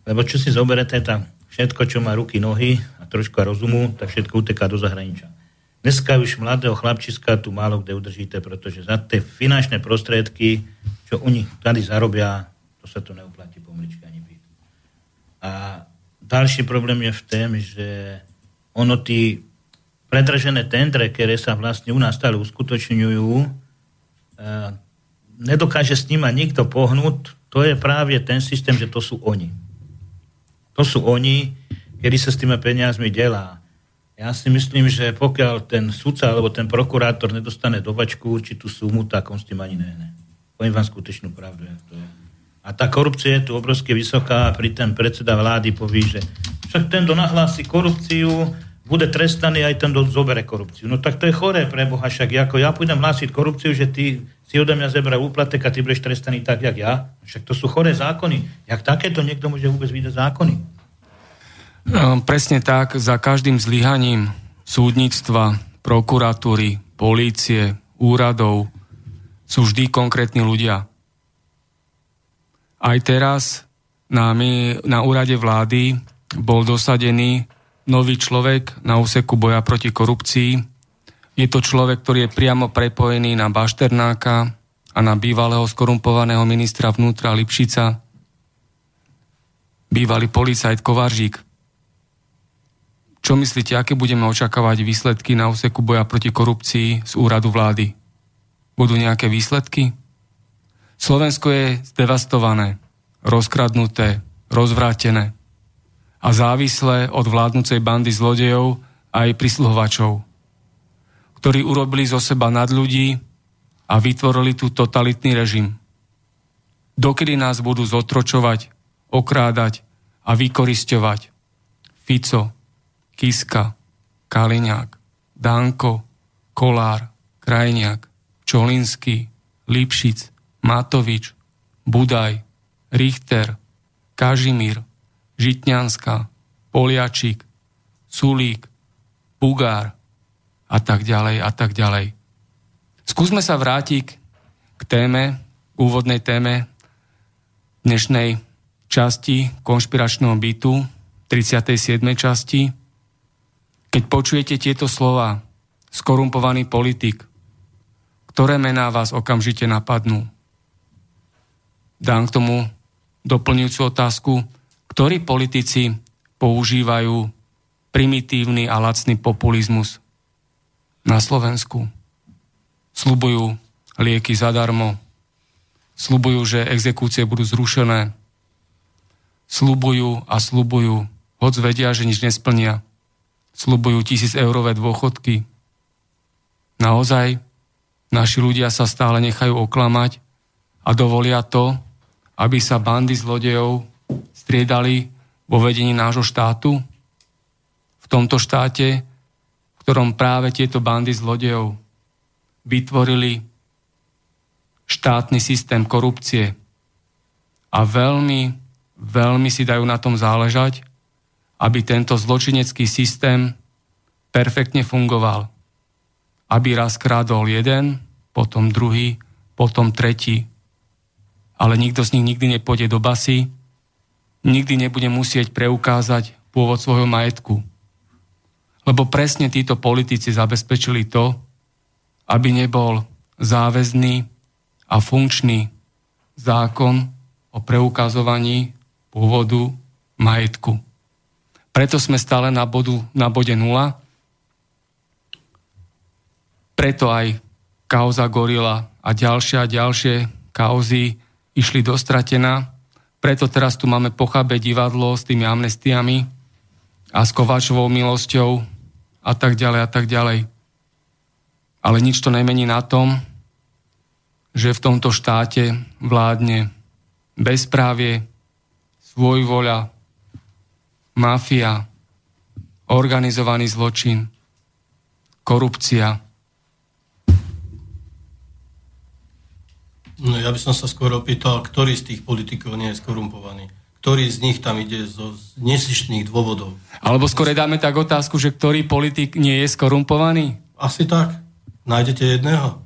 Lebo čo si zoberete, tam všetko, čo má ruky, nohy a trošku rozumu, tak všetko uteká do zahraničia. Dneska už mladého chlapčiska tu málo kde udržíte, pretože za tie finančné prostriedky, čo oni tady zarobia, to sa to neuplatí pomličky ani byt. A ďalší problém je v tom, že ono tí predražené tendre, ktoré sa vlastne u nás stále uskutočňujú, e, nedokáže s nima nikto pohnúť, to je práve ten systém, že to sú oni. To sú oni, kedy sa s tými peniazmi delá. Ja si myslím, že pokiaľ ten sudca alebo ten prokurátor nedostane do bačku určitú sumu, tak on s tým ani nehne. Poviem vám skutočnú pravdu, jak to je. A tá korupcia je tu obrovsky vysoká a pri ten predseda vlády povie, že však ten, kto nahlási korupciu, bude trestaný aj ten, kto zobere korupciu. No tak to je choré pre Boha, však ako ja pôjdem hlásiť korupciu, že ty si ode mňa zebra úplatek a ty budeš trestaný tak, jak ja. Však to sú choré zákony. Jak takéto niekto môže vôbec vydať zákony? No, presne tak, za každým zlyhaním súdnictva, prokuratúry, polície, úradov sú vždy konkrétni ľudia. Aj teraz na, my, na úrade vlády bol dosadený nový človek na úseku boja proti korupcii. Je to človek, ktorý je priamo prepojený na Bašternáka a na bývalého skorumpovaného ministra vnútra Lipšica, bývalý policajt Kovaržík. Čo myslíte, aké budeme očakávať výsledky na úseku boja proti korupcii z úradu vlády? Budú nejaké výsledky? Slovensko je zdevastované, rozkradnuté, rozvrátené a závislé od vládnucej bandy zlodejov a aj prisluhovačov, ktorí urobili zo seba nad ľudí a vytvorili tu totalitný režim. Dokedy nás budú zotročovať, okrádať a vykorisťovať Fico, Kiska, Kaliňák, Danko, Kolár, Krajniak, Čolinský, Lipšic, Matovič, Budaj, Richter, Kažimír, Žitňanská, Poliačík, Sulík, Bugár a tak ďalej a tak ďalej. Skúsme sa vrátiť k téme, k úvodnej téme dnešnej časti konšpiračného bytu, 37. časti. Keď počujete tieto slova, skorumpovaný politik, ktoré mená vás okamžite napadnú? Dám k tomu doplňujúcu otázku, ktorí politici používajú primitívny a lacný populizmus na Slovensku. Slubujú lieky zadarmo, slubujú, že exekúcie budú zrušené, slubujú a slubujú, hoď vedia, že nič nesplnia. slubujú tisíc eurové dôchodky. Naozaj, naši ľudia sa stále nechajú oklamať a dovolia to, aby sa bandy zlodejov striedali vo vedení nášho štátu? V tomto štáte, ktorom práve tieto bandy zlodejov vytvorili štátny systém korupcie a veľmi, veľmi si dajú na tom záležať, aby tento zločinecký systém perfektne fungoval. Aby raz krádol jeden, potom druhý, potom tretí. Ale nikto z nich nikdy nepôjde do basy, nikdy nebude musieť preukázať pôvod svojho majetku. Lebo presne títo politici zabezpečili to, aby nebol záväzný a funkčný zákon o preukazovaní pôvodu majetku. Preto sme stále na, bodu, na bode nula. Preto aj kauza Gorila a ďalšie a ďalšie kauzy išli dostratená. Preto teraz tu máme pochabé divadlo s tými amnestiami a s Kováčovou milosťou a tak ďalej a tak ďalej. Ale nič to nemení na tom, že v tomto štáte vládne bezprávie, svojvoľa, mafia, organizovaný zločin, korupcia. No ja by som sa skôr opýtal, ktorý z tých politikov nie je skorumpovaný. Ktorý z nich tam ide zo nesišných dôvodov. Alebo skôr dáme tak otázku, že ktorý politik nie je skorumpovaný? Asi tak. Nájdete jedného?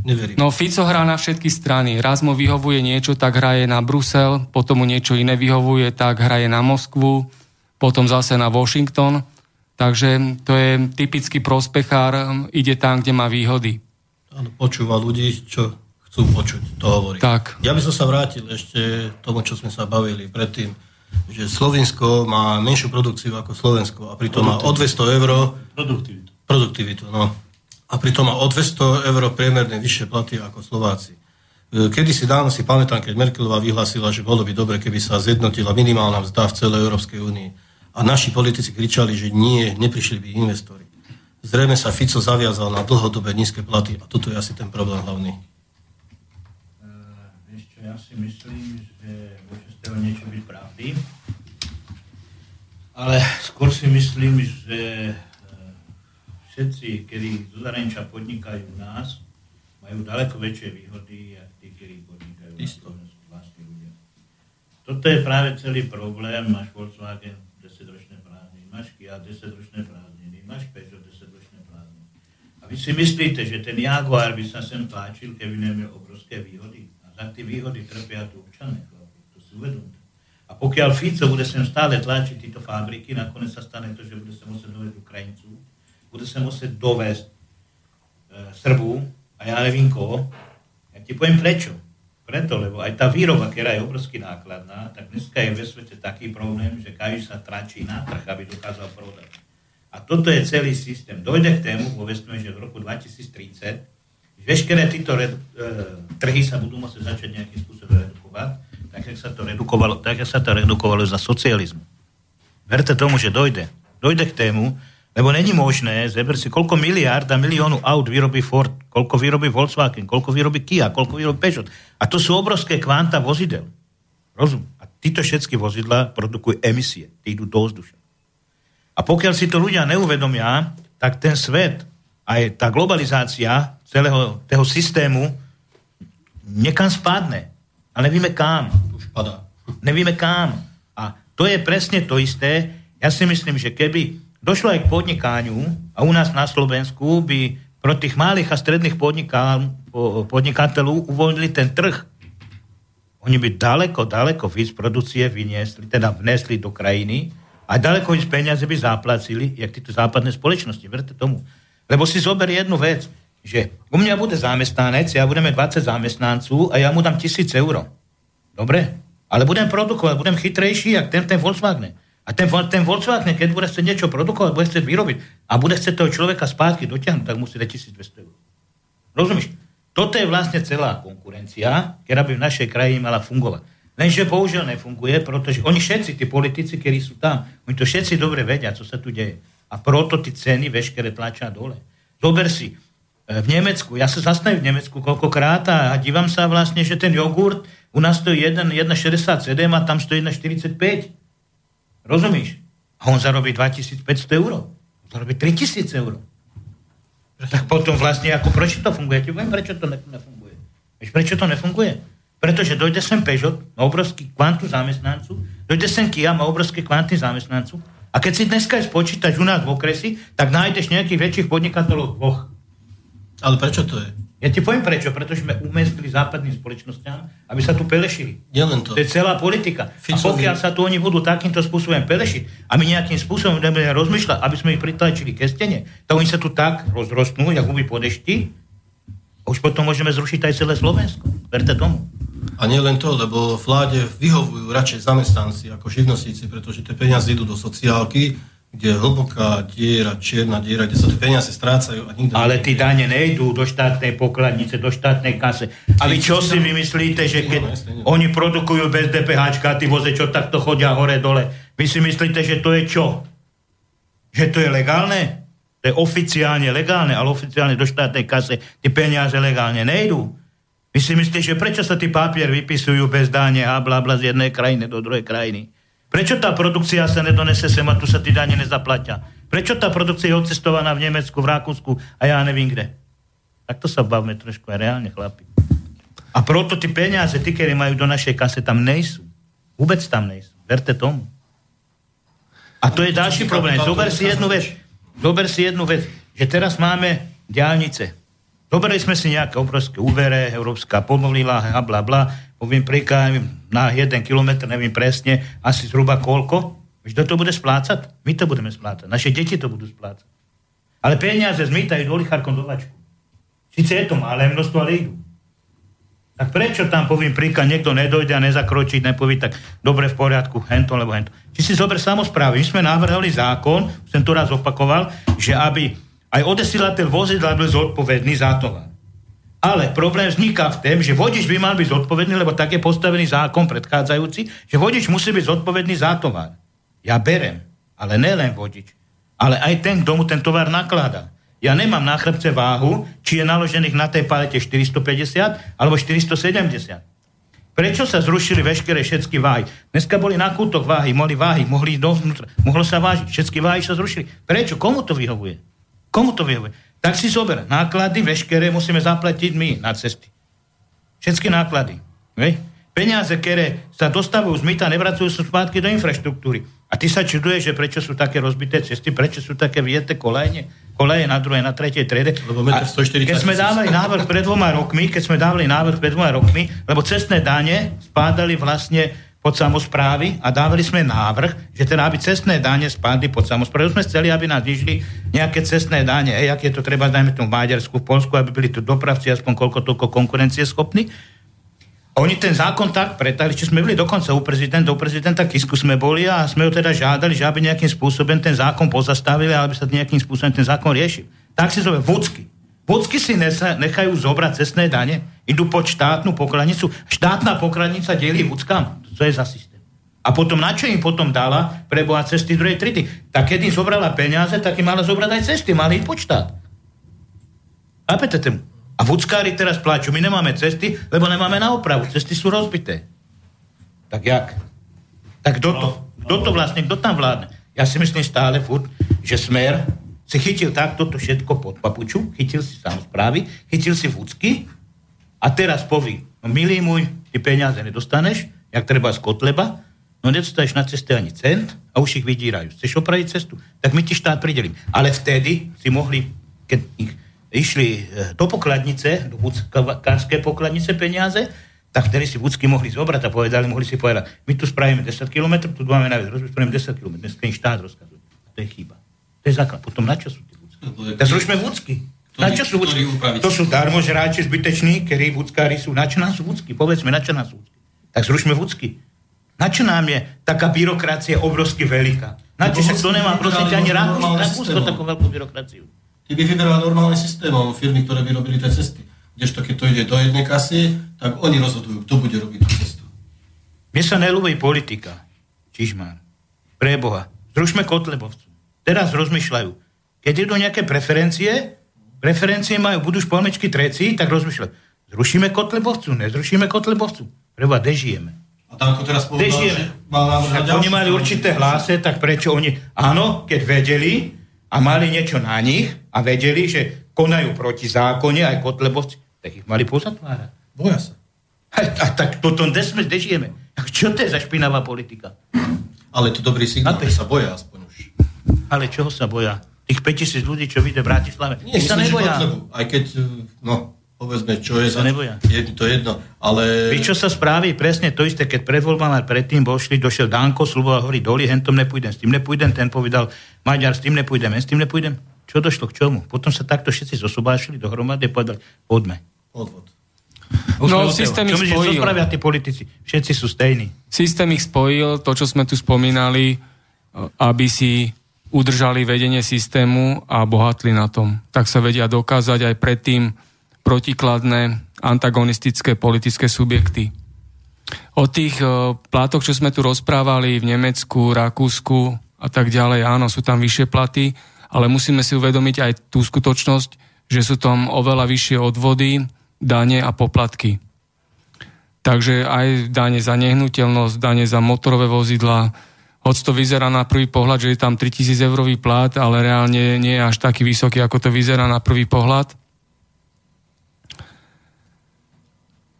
Neverím. No Fico hrá na všetky strany. Raz mu vyhovuje niečo, tak hraje na Brusel, potom mu niečo iné vyhovuje, tak hraje na Moskvu, potom zase na Washington. Takže to je typický prospechár, ide tam, kde má výhody. Áno, počúva ľudí, čo chcú počuť, to hovorí. Tak. Ja by som sa vrátil ešte tomu, čo sme sa bavili predtým, že Slovinsko má menšiu produkciu ako Slovensko a pritom má o 200 eur Produktivitu. produktivitu. No. A pritom má o 200 eur priemerne vyššie platy ako Slováci. E, Kedy si dávno si pamätám, keď Merkelová vyhlásila, že bolo by dobre, keby sa zjednotila minimálna mzda v celej Európskej únii. A naši politici kričali, že nie, neprišli by investori. Zrejme sa Fico zaviazal na dlhodobé nízke platy a toto je asi ten problém hlavný. Ja si myslím, že môže z toho niečo byť pravdy. Ale skôr si myslím, že e, všetci, ktorí zo zahraničia podnikajú u nás, majú ďaleko väčšie výhody, ako tí, ktorí podnikajú na. Slovensku vlastní ľudia. Toto je práve celý problém. Máš Volkswagen 10-ročné prázdniny, máš Kia 10-ročné prázdniny, máš Peugeot 10-ročné prázdniny. A vy si myslíte, že ten Jaguar by sa sem páčil, keby nemal obrovské výhody? A za tie výhody trpia tu občania, chlapi. To si uvedomte. A pokiaľ Fico bude sem stále tlačiť tieto fabriky, nakoniec sa stane to, že bude sa musieť dovesť Ukrajincu, bude sa musieť dovesť e, Srbu a ja nevím koho. Ja ti poviem prečo. Preto, lebo aj tá výroba, ktorá je obrovsky nákladná, tak dneska je ve svete taký problém, že každý sa tračí na trh, aby dokázal prodať. A toto je celý systém. Dojde k tému, povedzme, že v roku 2030 veškeré títo red, e, trhy sa budú musieť začať nejakým spôsobom redukovať, tak jak sa to redukovalo, tak sa to redukovalo za socializmu. Verte tomu, že dojde. Dojde k tému, lebo není možné, zeber si, koľko miliard a miliónu aut vyrobí Ford, koľko vyrobí Volkswagen, koľko vyrobí Kia, koľko vyrobí Peugeot. A to sú obrovské kvanta vozidel. Rozum? A títo všetky vozidla produkujú emisie, tí idú do vzdušia. A pokiaľ si to ľudia neuvedomia, tak ten svet, aj tá globalizácia celého toho systému niekam spadne. A nevíme kam. Už padá. Nevíme kam. A to je presne to isté. Ja si myslím, že keby došlo aj k podnikaniu a u nás na Slovensku by pro tých malých a stredných podniká, po- podnikateľov uvoľnili ten trh. Oni by daleko, daleko víc produkcie vyniesli, teda vnesli do krajiny a daleko víc peniaze by zaplacili, jak títo západné spoločnosti. Verte tomu. Lebo si zober jednu vec, že u mňa bude zamestnanec, ja budeme 20 zamestnancov a ja mu dám 1000 eur. Dobre? Ale budem produkovať, budem chytrejší, jak ten, ten Volkswagen. A ten, ten Volkswagen, keď bude chcieť niečo produkovať, bude chcieť vyrobiť a bude chcieť toho človeka spátky dotiahnuť, tak musí dať 1200 eur. Rozumieš? Toto je vlastne celá konkurencia, ktorá by v našej krajine mala fungovať. Lenže bohužiaľ nefunguje, pretože oni všetci, tí politici, ktorí sú tam, oni to všetci dobre vedia, co sa tu deje. A proto ty ceny veškeré tlačia dole. Zober si, v Nemecku, ja sa zastavím v Nemecku koľkokrát a, a dívam sa vlastne, že ten jogurt u nás stojí 1,67 a tam stojí 1,45. Rozumíš? A on zarobí 2500 eur. On zarobí 3000 eur. Tak potom vlastne, ako prečo to funguje? Ja ti poviem, prečo to nefunguje. Vieš, prečo to nefunguje? Pretože dojde sem Peugeot, má obrovský kvantu zamestnancu, dojde sem Kia, má obrovské kvanty zamestnancu a keď si dneska spočítaš u nás v okresi, tak nájdeš nejakých väčších podnikateľov dvoch. Ale prečo to je? Ja ti poviem prečo, pretože sme umestili západným spoločnosťam, aby sa tu pelešili. len to. To je celá politika. Ficovi... A pokiaľ sa tu oni budú takýmto spôsobom pelešiť a my nejakým spôsobom budeme rozmýšľať, aby sme ich pritlačili ke stene, tak oni sa tu tak rozrostnú, ako by podešti, už potom môžeme zrušiť aj celé Slovensko. Verte tomu. A nie len to, lebo vláde vyhovujú radšej zamestnanci ako živnostníci, pretože tie peniaze idú do sociálky, kde je hlboká diera, čierna diera, kde sa tie peniaze strácajú. A nikto Ale tí dane nejdú do štátnej pokladnice, do štátnej kase. A vy čo si vymyslíte, že keď oni produkujú bez DPH a tí voze, čo takto chodia hore dole, vy si myslíte, že to je čo? Že to je legálne? To je oficiálne legálne, ale oficiálne do štátnej kase tie peniaze legálne nejdú. Vy si myslíte, že prečo sa tí papier vypisujú bez dáne a bla bla z jednej krajiny do druhej krajiny? Prečo tá produkcia sa nedonese sem a tu sa tí dáne nezaplatia? Prečo tá produkcia je odcestovaná v Nemecku, v Rakúsku a ja neviem kde? Tak to sa bavme trošku aj reálne, chlapi. A proto tí peniaze, tí, ktorí majú do našej kase, tam nejsú. Vôbec tam nejsú. Verte tomu. A to je ďalší problém. Zober si jednu vec. Zober si jednu vec, že teraz máme diálnice. Zoberali sme si nejaké obrovské úvere, Európska pomolila, a bla bla, poviem príklad, na jeden kilometr, neviem presne, asi zhruba koľko. Kto to bude splácať? My to budeme splácať. Naše deti to budú splácať. Ale peniaze zmýtajú do lichárkom do vačku. Sice je to malé množstvo, ale idú. Tak prečo tam, poviem príklad, niekto nedojde a nezakročí, nepovie tak dobre v poriadku, hento alebo hento. Či si zober samozprávy. My sme navrhli zákon, som to raz opakoval, že aby aj odesilateľ vozidla byl zodpovedný za to. Ale problém vzniká v tom, že vodič by mal byť zodpovedný, lebo tak je postavený zákon predchádzajúci, že vodič musí byť zodpovedný za tovar. Ja berem, ale nelen vodič, ale aj ten, kto mu ten tovar nakladá. Ja nemám na chrbce váhu, či je naložených na tej palete 450 alebo 470. Prečo sa zrušili veškeré všetky váhy? Dneska boli na kútoch váhy, mohli váhy, mohli dovnútra, mohlo sa vážiť, všetky váhy sa zrušili. Prečo? Komu to vyhovuje? Komu to vyhovuje? Tak si zober, náklady veškeré musíme zaplatiť my na cesty. Všetky náklady. Vej? Peniaze, ktoré sa dostávajú z myta, nevracujú sa spátky do infraštruktúry. A ty sa čuduješ, že prečo sú také rozbité cesty, prečo sú také viete kolejne koleje na druhej, na tretej triede. Lebo metr 140 keď sme dávali návrh pred dvoma rokmi, keď sme dávali návrh pred dvoma rokmi, lebo cestné dane spádali vlastne pod samozprávy a dávali sme návrh, že teda aby cestné dáne spádli pod samozprávy. sme chceli, aby nás vyšli nejaké cestné dáne, ej, ak je to treba, dajme tomu Maďarsku, v Polsku, aby byli tu dopravci aspoň koľko toľko konkurencieschopní. Oni ten zákon tak pretali, či sme boli dokonca u prezidenta, u prezidenta Kisku sme boli a sme ho teda žiadali, že aby nejakým spôsobom ten zákon pozastavili, aby sa nejakým spôsobom ten zákon riešil. Tak si zove vúcky. Vúcky si nechajú zobrať cestné dane, idú pod štátnu pokladnicu. Štátna pokladnica delí vúckam. To je za systém. A potom na čo im potom dala preboha cesty druhej trity? Tak keď im zobrala peniaze, tak im mala zobrať aj cesty, mali ich pod štát. Chápete tomu? A vúckári teraz pláču, my nemáme cesty, lebo nemáme na opravu, cesty sú rozbité. Tak jak? Tak kto to? Kto to vlastne, kto tam vládne? Ja si myslím stále furt, že smer si chytil takto to všetko pod papuču, chytil si samozprávy, chytil si vúcky a teraz poví, no milý môj, ty peniaze nedostaneš, jak treba z kotleba, no nedostaneš na ceste ani cent a už ich vydírajú. Chceš opraviť cestu? Tak my ti štát pridelím. Ale vtedy si mohli, keď ich išli e, do pokladnice, do Vúckárskej pokladnice peniaze, tak vtedy si Vúcky mohli zobrať a povedali, mohli si povedať, my tu spravíme 10 km, tu máme najviac, spravíme 10 km, dneska im štát rozkazuje. To je chyba. To je základ. Potom na čo sú tie Vúcky? Tak zrušme Vúcky. Na čo sú Vúcky? To sú darmožráči zbyteční, ktorí Vúckári sú. Na čo nás sú Vúcky? Povedzme, na čo nás sú Vúcky? Tak zrušme Vúcky. Na čo nám je taká byrokracia obrovsky veľká? Na čo však to nemá prosím ani Rakúsko takú veľkú byrokraciu? Ty by vyberal normálnym systémom firmy, ktoré by robili tie cesty. Kdežto keď to ide do jednej kasy, tak oni rozhodujú, kto bude robiť tú cestu. Mne sa nelúbi politika. Čižmár. Preboha. Zrušme Kotlebovcu. Teraz rozmýšľajú. Keď idú nejaké preferencie, preferencie majú, budú špalmečky treci, tak rozmýšľajú. Zrušíme Kotlebovcu, nezrušíme Kotlebovcu. Preba, dežijeme. A Danko teraz povedal, Dežijeme. že mal návrh na oni mali určité hláse, tak prečo oni... Áno, keď vedeli a mali niečo na nich a vedeli, že konajú proti zákone aj Kotlebovci, tak ich mali pozatvárať. Boja sa. A, a tak potom kde sme, kde žijeme? Čo to je za špinavá politika? Ale to dobrý signál, že sa boja aspoň. Ale čoho sa boja? Tých 5000 ľudí, čo vyjde v Bratislave, Nie, sa neboja. Aj keď, no, povedzme, čo je Sa neboja. Je to jedno, ale... Víš, čo sa spraví? Presne to isté, keď pred voľbami predtým vošli, došiel Danko, sluboval, hovorí, doli, hentom nepôjdem, s tým nepôjdem, ten povedal, Maďar, s tým nepôjdem, s tým nepôjdem. Čo došlo k čomu? Potom sa takto všetci zosobášili dohromady a povedali, poďme. Odvod. Už No, sme od systém ich myslíš, čo spojil. spravia tí politici? Všetci sú stejní. Systém ich spojil, to, čo sme tu spomínali, aby si udržali vedenie systému a bohatli na tom. Tak sa vedia dokázať aj predtým protikladné, antagonistické politické subjekty. O tých e, plátoch, čo sme tu rozprávali v Nemecku, Rakúsku a tak ďalej, áno, sú tam vyššie platy, ale musíme si uvedomiť aj tú skutočnosť, že sú tam oveľa vyššie odvody, dane a poplatky. Takže aj dane za nehnuteľnosť, dane za motorové vozidla, hoď to vyzerá na prvý pohľad, že je tam 3000 eurový plat, ale reálne nie je až taký vysoký, ako to vyzerá na prvý pohľad.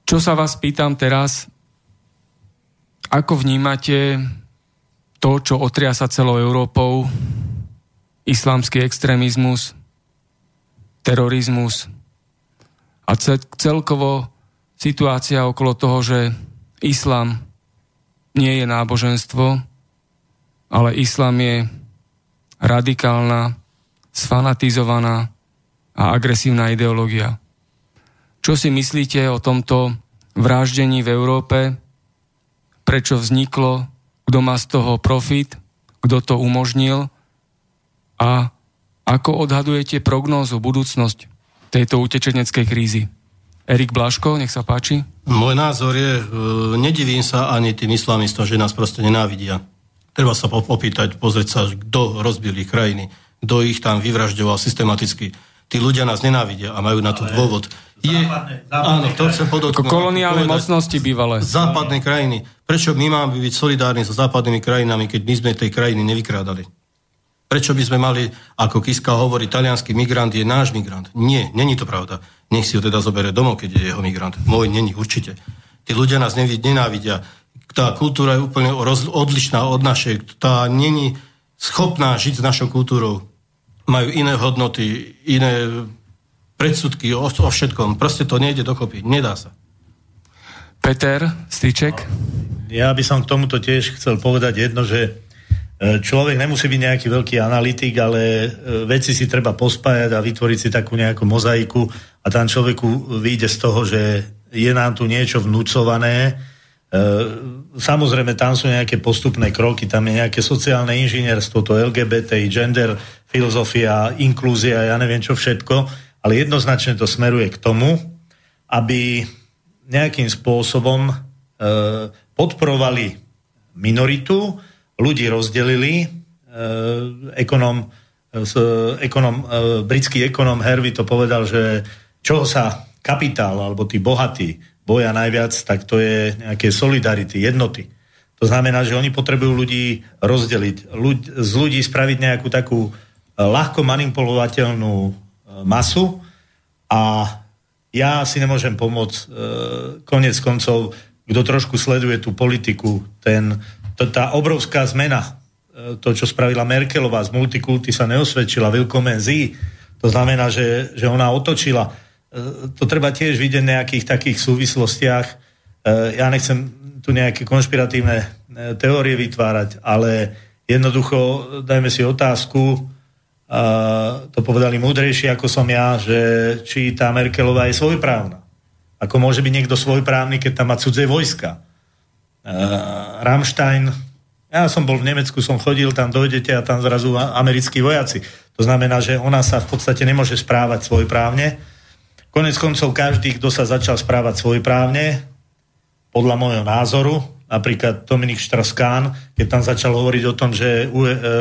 Čo sa vás pýtam teraz, ako vnímate to, čo otriasa celou Európou, islamský extrémizmus, terorizmus a ce- celkovo situácia okolo toho, že islám nie je náboženstvo, ale islám je radikálna, sfanatizovaná a agresívna ideológia. Čo si myslíte o tomto vraždení v Európe? Prečo vzniklo? Kto má z toho profit? Kto to umožnil? A ako odhadujete prognózu, budúcnosť tejto utečeneckej krízy? Erik Blaško, nech sa páči. Môj názor je, e, nedivím sa ani tým islamistom, že nás proste nenávidia. Treba sa opýtať, pozrieť sa, kto rozbil ich krajiny, kto ich tam vyvražďoval systematicky. Tí ľudia nás nenávidia a majú na to dôvod. Je, Západné- západné áno, to chcem podotknúť. koloniálne povedať. mocnosti bývalé. Západné krajiny. Prečo my máme byť solidárni so západnými krajinami, keď my sme tej krajiny nevykrádali? Prečo by sme mali, ako Kiska hovorí, talianský migrant je náš migrant? Nie, není to pravda. Nech si ho teda zoberie domov, keď je jeho migrant. Môj není, určite. Tí ľudia nás nenávidia. Tá kultúra je úplne roz, odlišná od našej. Tá není schopná žiť s našou kultúrou. Majú iné hodnoty, iné predsudky o, o všetkom. Proste to nejde dokopy. Nedá sa. Peter Styček. Ja by som k tomuto tiež chcel povedať jedno, že e, človek nemusí byť nejaký veľký analytik, ale e, veci si treba pospájať a vytvoriť si takú nejakú mozaiku a tam človeku vyjde z toho, že je nám tu niečo vnúcované. E, Samozrejme, tam sú nejaké postupné kroky, tam je nejaké sociálne inžinierstvo, to LGBT, gender, filozofia, inklúzia, ja neviem čo všetko, ale jednoznačne to smeruje k tomu, aby nejakým spôsobom e, podporovali minoritu, ľudí rozdelili. E, ekonom, s, ekonom, e, britský ekonom Hervey to povedal, že čoho sa kapitál alebo tí bohatí boja najviac, tak to je nejaké solidarity, jednoty. To znamená, že oni potrebujú ľudí rozdeliť, ľudí, z ľudí spraviť nejakú takú e, ľahko manipulovateľnú e, masu a ja si nemôžem pomôcť. E, konec koncov, kto trošku sleduje tú politiku, ten, to, tá obrovská zmena, to, čo spravila Merkelová z multikulty sa neosvedčila, willkommen Sie, to znamená, že, že ona otočila. E, to treba tiež vidieť v nejakých takých súvislostiach. E, ja nechcem tu nejaké konšpiratívne e, teórie vytvárať, ale jednoducho dajme si otázku, to povedali múdrejšie ako som ja, že či tá Merkelová je svojprávna. Ako môže byť niekto svojprávny, keď tam má cudzie vojska. Rammstein, ja som bol v Nemecku, som chodil, tam dojdete a tam zrazu americkí vojaci. To znamená, že ona sa v podstate nemôže správať svojprávne. Konec koncov každý, kto sa začal správať svojprávne, podľa môjho názoru, napríklad Dominik Štraskán, keď tam začal hovoriť o tom, že e,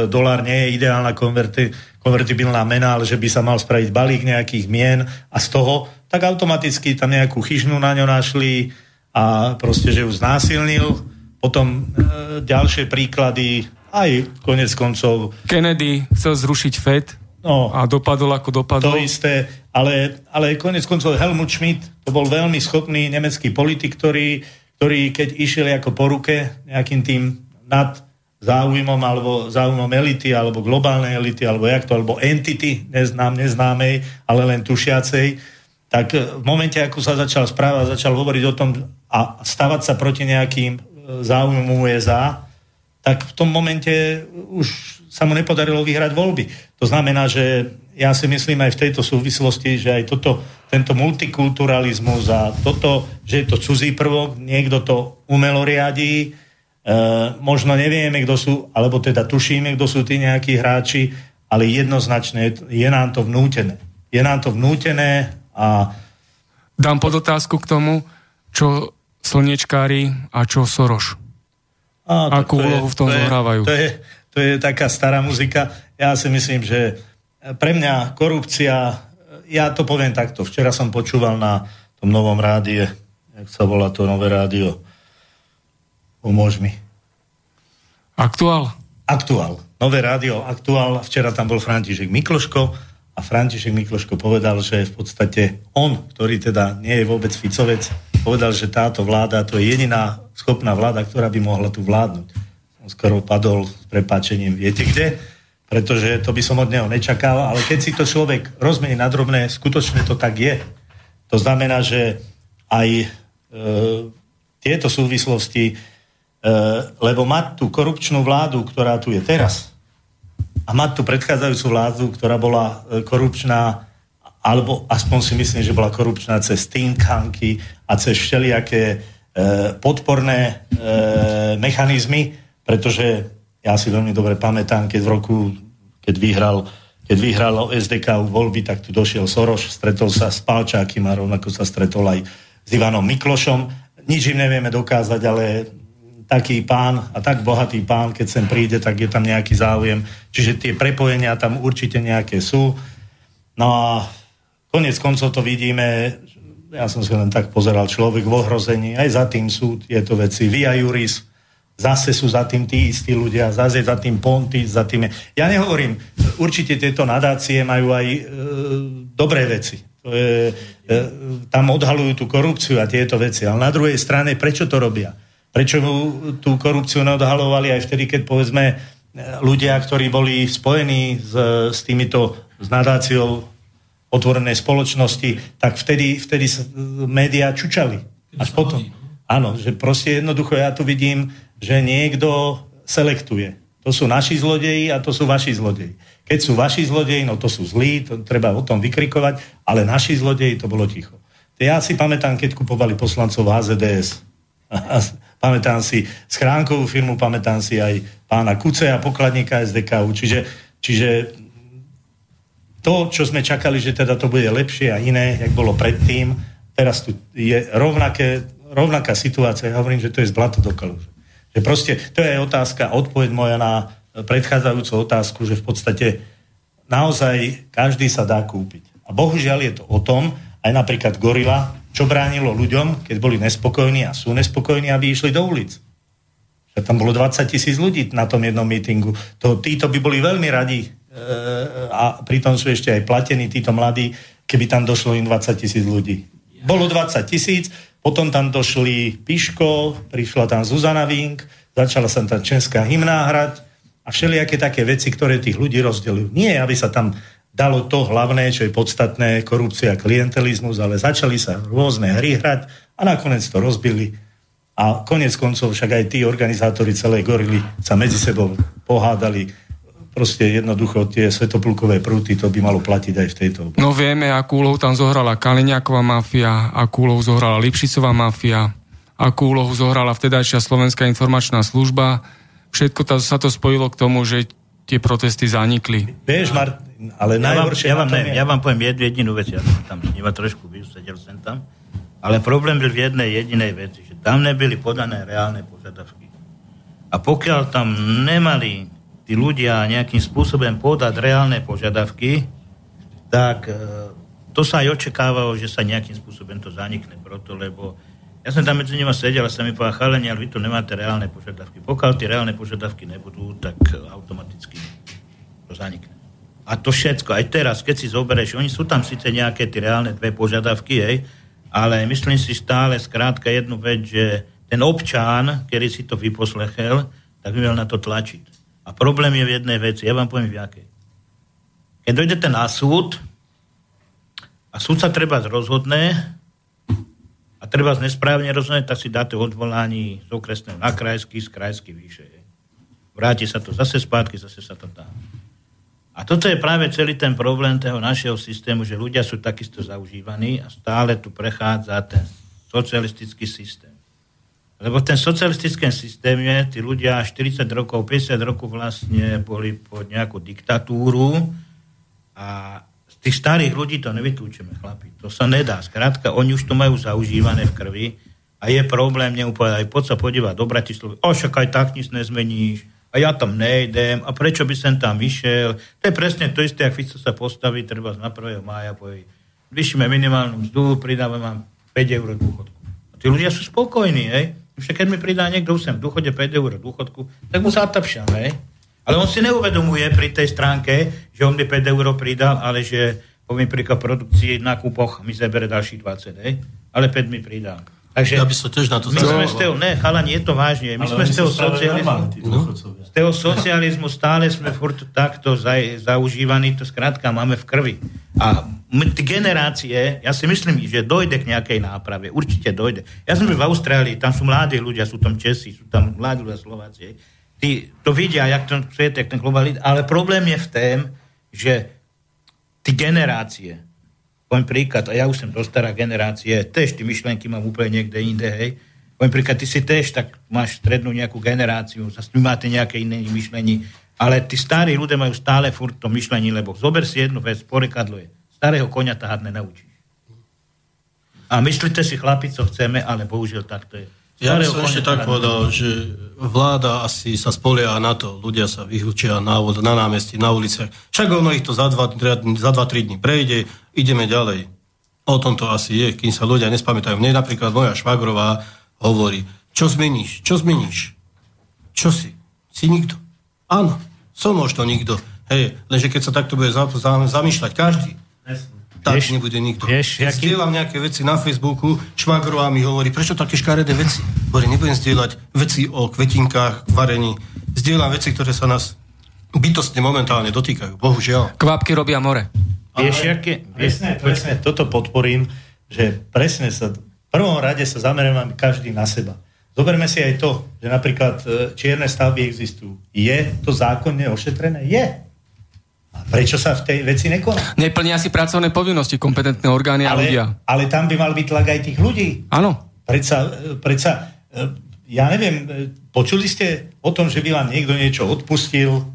dolár nie je ideálna konverti, konvertibilná mena, ale že by sa mal spraviť balík nejakých mien a z toho, tak automaticky tam nejakú chyžnu na ňo našli a proste, že ju znásilnil. Potom e, ďalšie príklady, aj konec koncov... Kennedy chcel zrušiť FED, No, a dopadol ako dopadol? To isté, ale, ale konec koncov Helmut Schmidt, to bol veľmi schopný nemecký politik, ktorý, ktorý keď išiel ako po ruke nejakým tým nad záujmom alebo záujmom elity, alebo globálnej elity, alebo jak to, alebo entity, neznám, neznámej, ale len tušiacej, tak v momente, ako sa začal správať, začal hovoriť o tom a stavať sa proti nejakým e, záujmom USA, tak v tom momente už sa mu nepodarilo vyhrať voľby. To znamená, že ja si myslím aj v tejto súvislosti, že aj toto, tento multikulturalizmus a toto, že je to cudzí prvok, niekto to umelo riadí, e, možno nevieme, kto sú, alebo teda tušíme, kto sú tí nejakí hráči, ale jednoznačne je nám to vnútené. Je nám to vnútené a... Dám pod otázku k tomu, čo slnečkári a čo Soroš. A, Akú úlohu v tom zohrávajú? To je, to je taká stará muzika. Ja si myslím, že pre mňa korupcia, ja to poviem takto, včera som počúval na tom novom rádie, jak sa volá to nové rádio, pomôž mi. Aktuál? Aktuál. Nové rádio Aktuál. Včera tam bol František Mikloško a František Mikloško povedal, že v podstate on, ktorý teda nie je vôbec Ficovec, povedal, že táto vláda, to je jediná schopná vláda, ktorá by mohla tu vládnuť skoro padol s prepáčením, viete kde? Pretože to by som od neho nečakal, ale keď si to človek rozmení na drobné, skutočne to tak je. To znamená, že aj e, tieto súvislosti, e, lebo mať tú korupčnú vládu, ktorá tu je teraz, a mať tú predchádzajúcu vládu, ktorá bola e, korupčná, alebo aspoň si myslím, že bola korupčná cez think a cez všelijaké e, podporné e, mechanizmy, pretože ja si veľmi dobre pamätám, keď v roku, keď vyhral, keď vyhral SDK voľby, tak tu došiel Soroš, stretol sa s Palčákym a rovnako sa stretol aj s Ivanom Miklošom. Nič im nevieme dokázať, ale taký pán a tak bohatý pán, keď sem príde, tak je tam nejaký záujem. Čiže tie prepojenia tam určite nejaké sú. No a konec koncov to vidíme, ja som si len tak pozeral, človek v ohrození, aj za tým sú tieto veci. Via Juris, zase sú za tým tí istí ľudia, zase za tým Ponty, za tým... Ja nehovorím, určite tieto nadácie majú aj e, dobré veci. To e, tam odhalujú tú korupciu a tieto veci. Ale na druhej strane, prečo to robia? Prečo tú korupciu neodhalovali aj vtedy, keď povedzme ľudia, ktorí boli spojení s, s týmito s nadáciou otvorenej spoločnosti, tak vtedy, vtedy médiá čučali. Až potom. No. Áno, že proste jednoducho ja tu vidím že niekto selektuje. To sú naši zlodeji a to sú vaši zlodeji. Keď sú vaši zlodeji, no to sú zlí, to treba o tom vykrikovať, ale naši zlodeji, to bolo ticho. Ja si pamätám, keď kupovali poslancov HZDS. pamätám si schránkovú firmu, pamätám si aj pána Kuce a pokladníka SDKU. Čiže, čiže to, čo sme čakali, že teda to bude lepšie a iné, jak bolo predtým, teraz tu je rovnaké, rovnaká situácia. Ja hovorím, že to je z blata do kaluže. Že proste, to je otázka, odpoveď moja na predchádzajúcu otázku, že v podstate naozaj každý sa dá kúpiť. A bohužiaľ je to o tom, aj napríklad Gorila, čo bránilo ľuďom, keď boli nespokojní a sú nespokojní, aby išli do ulic. Že tam bolo 20 tisíc ľudí na tom jednom mítingu. To, títo by boli veľmi radi a pritom sú ešte aj platení títo mladí, keby tam došlo im 20 tisíc ľudí. Bolo 20 tisíc, potom tam došli Piško, prišla tam Zuzana Vink, začala sa tam česká hymná hrať a všelijaké také veci, ktoré tých ľudí rozdelujú. Nie, aby sa tam dalo to hlavné, čo je podstatné, korupcia, klientelizmus, ale začali sa rôzne hry hrať a nakoniec to rozbili. A konec koncov však aj tí organizátori celej gorily sa medzi sebou pohádali proste jednoducho tie svetoplukové prúty, to by malo platiť aj v tejto oblasti. No vieme, akú úlohu tam zohrala Kaliňáková mafia, akú úlohu zohrala Lipšicová mafia, akú úlohu zohrala vtedajšia Slovenská informačná služba. Všetko to, sa to spojilo k tomu, že tie protesty zanikli. Vieš, Martin, ale ja najhoršie... Vám, ja, vám, ne, ja vám poviem jednu jedinú vec, ja som tam s trošku byl, sedel som tam, Ale problém byl v jednej jedinej veci, že tam nebyli podané reálne požiadavky. A pokiaľ tam nemali tí ľudia nejakým spôsobom podať reálne požiadavky, tak e, to sa aj očakávalo, že sa nejakým spôsobom to zanikne. Proto, lebo ja som tam medzi nimi sedel a sa mi povedal, chalenia, ale vy tu nemáte reálne požiadavky. Pokiaľ tie reálne požiadavky nebudú, tak automaticky to zanikne. A to všetko, aj teraz, keď si zoberieš, oni sú tam síce nejaké tie reálne dve požiadavky, hej, ale myslím si stále skrátka jednu vec, že ten občan, ktorý si to vyposlechel, tak by mal na to tlačiť. A problém je v jednej veci, ja vám poviem v jakej. Keď dojdete na súd a súd sa treba rozhodne a treba nesprávne rozhodne, tak si dáte odvolání z okresného na krajský, z krajský vyššie. Vráti sa to zase spátky, zase sa to dá. A toto je práve celý ten problém toho našeho systému, že ľudia sú takisto zaužívaní a stále tu prechádza ten socialistický systém. Lebo v ten socialistickém systéme tí ľudia 40 rokov, 50 rokov vlastne boli pod nejakú diktatúru a z tých starých ľudí to nevytúčeme, chlapi. To sa nedá. Skrátka, oni už to majú zaužívané v krvi a je problém neúplne aj poď sa podívať do Bratislavy. O, však aj tak nic nezmeníš a ja tam nejdem a prečo by som tam vyšiel. To je presne to isté, ak Fico sa postaví, treba na 1. mája povie, vyšíme minimálnu mzdu, pridáme vám 5 eur dôchodku. A tí ľudia sú spokojní, hej. Však keď mi pridá niekto sem v dôchode 5 eur dôchodku, tak mu zatapšam, hej. Ale on si neuvedomuje pri tej stránke, že on mi 5 eur pridal, ale že poviem príklad produkcii na kúpoch mi zabere ďalších 20, hej. Ale 5 mi pridal. Takže ja by som tiež na to my sme z toho, ne, chalani, je to vážne. My sme z toho, socializmu, no? z toho socializmu stále sme furt takto za, zaužívaní, to skrátka máme v krvi. A my, generácie, ja si myslím, že dojde k nejakej náprave, určite dojde. Ja som v Austrálii, tam sú mladí ľudia, sú tam Česi, sú tam mladí ľudia Slováci. Tí to vidia, jak ten svet, jak ten globalizmus, ale problém je v tom, že tí generácie, poviem príklad, a ja už som do stará generácie, tež tie myšlenky mám úplne niekde inde, hej. Poviem príklad, ty si tež tak máš strednú nejakú generáciu, zase vy máte nejaké iné myšlení, ale tí starí ľudia majú stále furt to myšlení, lebo zober si jednu vec, porekadlo je, starého konia tahať nenaučíš. A myslíte si, chlapi, co chceme, ale bohužiaľ tak to je. Ja by som ešte tak povedal, že vláda asi sa spolieha na to, ľudia sa vyhúčia na, na námestí, na uliciach. Však ono ich to za 2-3 dní prejde, ideme ďalej. O tom to asi je, kým sa ľudia nespamätajú. Mne napríklad moja švagrová hovorí, čo zmeníš, čo zmeníš? Čo si? Si nikto? Áno, som možno nikto. Hej, lenže keď sa takto bude zamýšľať každý, tak vieš, nebude nikto. Vieš, Keď jaký... zdieľam nejaké veci na Facebooku, Švagrová mi hovorí, prečo také škaredé veci? Hovorí, nebudem zdieľať veci o kvetinkách, varení. Zdieľam veci, ktoré sa nás bytostne momentálne dotýkajú. Bohužiaľ. Kvapky robia more. Vieš, aké... Presne, presne, toto podporím, že presne sa, v prvom rade sa zameriavame každý na seba. Zoberme si aj to, že napríklad e, čierne stavby existujú. Je to zákonne ošetrené? Je. A prečo sa v tej veci nekoná? Neplnia si pracovné povinnosti kompetentné orgány a ale, ľudia. Ale tam by mal byť tlak aj tých ľudí. Áno. Predsa, predsa, e, ja neviem, e, počuli ste o tom, že by vám niekto niečo odpustil?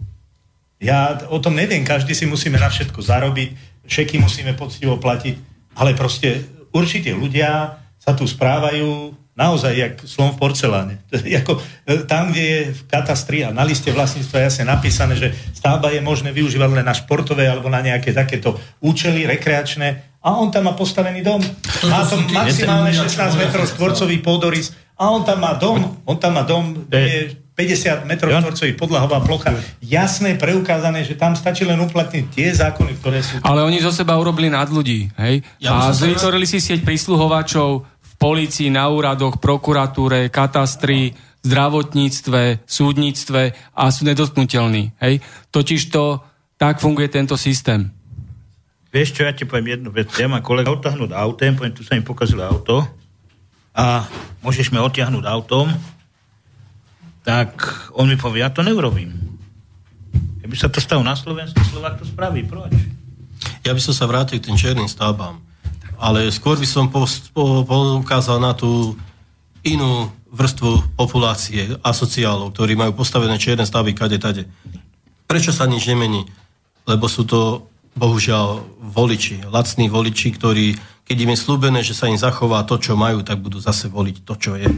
Ja o tom neviem, každý si musíme na všetko zarobiť, všetky musíme poctivo platiť, ale proste určite ľudia sa tu správajú naozaj jak slon v porceláne. Jako, e, tam, kde je v katastri a na liste vlastníctva jasne napísané, že stavba je možné využívať len na športové alebo na nejaké takéto účely rekreačné a on tam má postavený dom. Má to maximálne 16 metrov štvorcový pôdorys a on tam má dom, on tam má dom, je 50 metrov štvorcový podlahová plocha. Jasné, preukázané, že tam stačí len uplatniť tie zákony, ktoré sú... Ale oni zo seba urobili nad ľudí, hej? Ja a vytvorili si sieť prísluhovačov, policii, na úradoch, prokuratúre, katastri, zdravotníctve, súdnictve a sú nedotknutelní. Hej? Totižto tak funguje tento systém. Vieš čo, ja ti poviem jednu vec. Ja mám kolega odtiahnuť autem, poviem, tu sa mi pokazilo auto a môžeš mi odtiahnuť autom, tak on mi povie, ja to neurobím. Keby sa to stalo na Slovensku, Slovak to spraví. Proč? Ja by som sa vrátil k tým černým stavbám ale skôr by som poukázal na tú inú vrstvu populácie a sociálov, ktorí majú postavené čierne stavby kade tade. Prečo sa nič nemení? Lebo sú to bohužiaľ voliči, lacní voliči, ktorí keď im je slúbené, že sa im zachová to, čo majú, tak budú zase voliť to, čo je.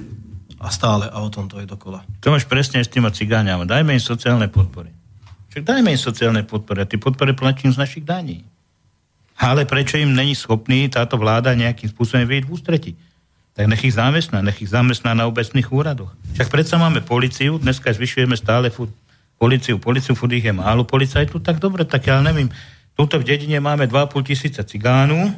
A stále, a o tom to je dokola. To máš presne s tým cigáňami. Dajme im sociálne podpory. Však dajme im sociálne podpory. A tie podpory platím z našich daní. Ale prečo im není schopný táto vláda nejakým spôsobom vyjť v ústretí? Tak nech ich zamestná, nech ich zamestná na obecných úradoch. Však predsa máme policiu, dneska zvyšujeme stále furt policiu, policiu, furt ich je málo policajtu, tak dobre, tak ja neviem, tuto v dedine máme 2,5 tisíca cigánu,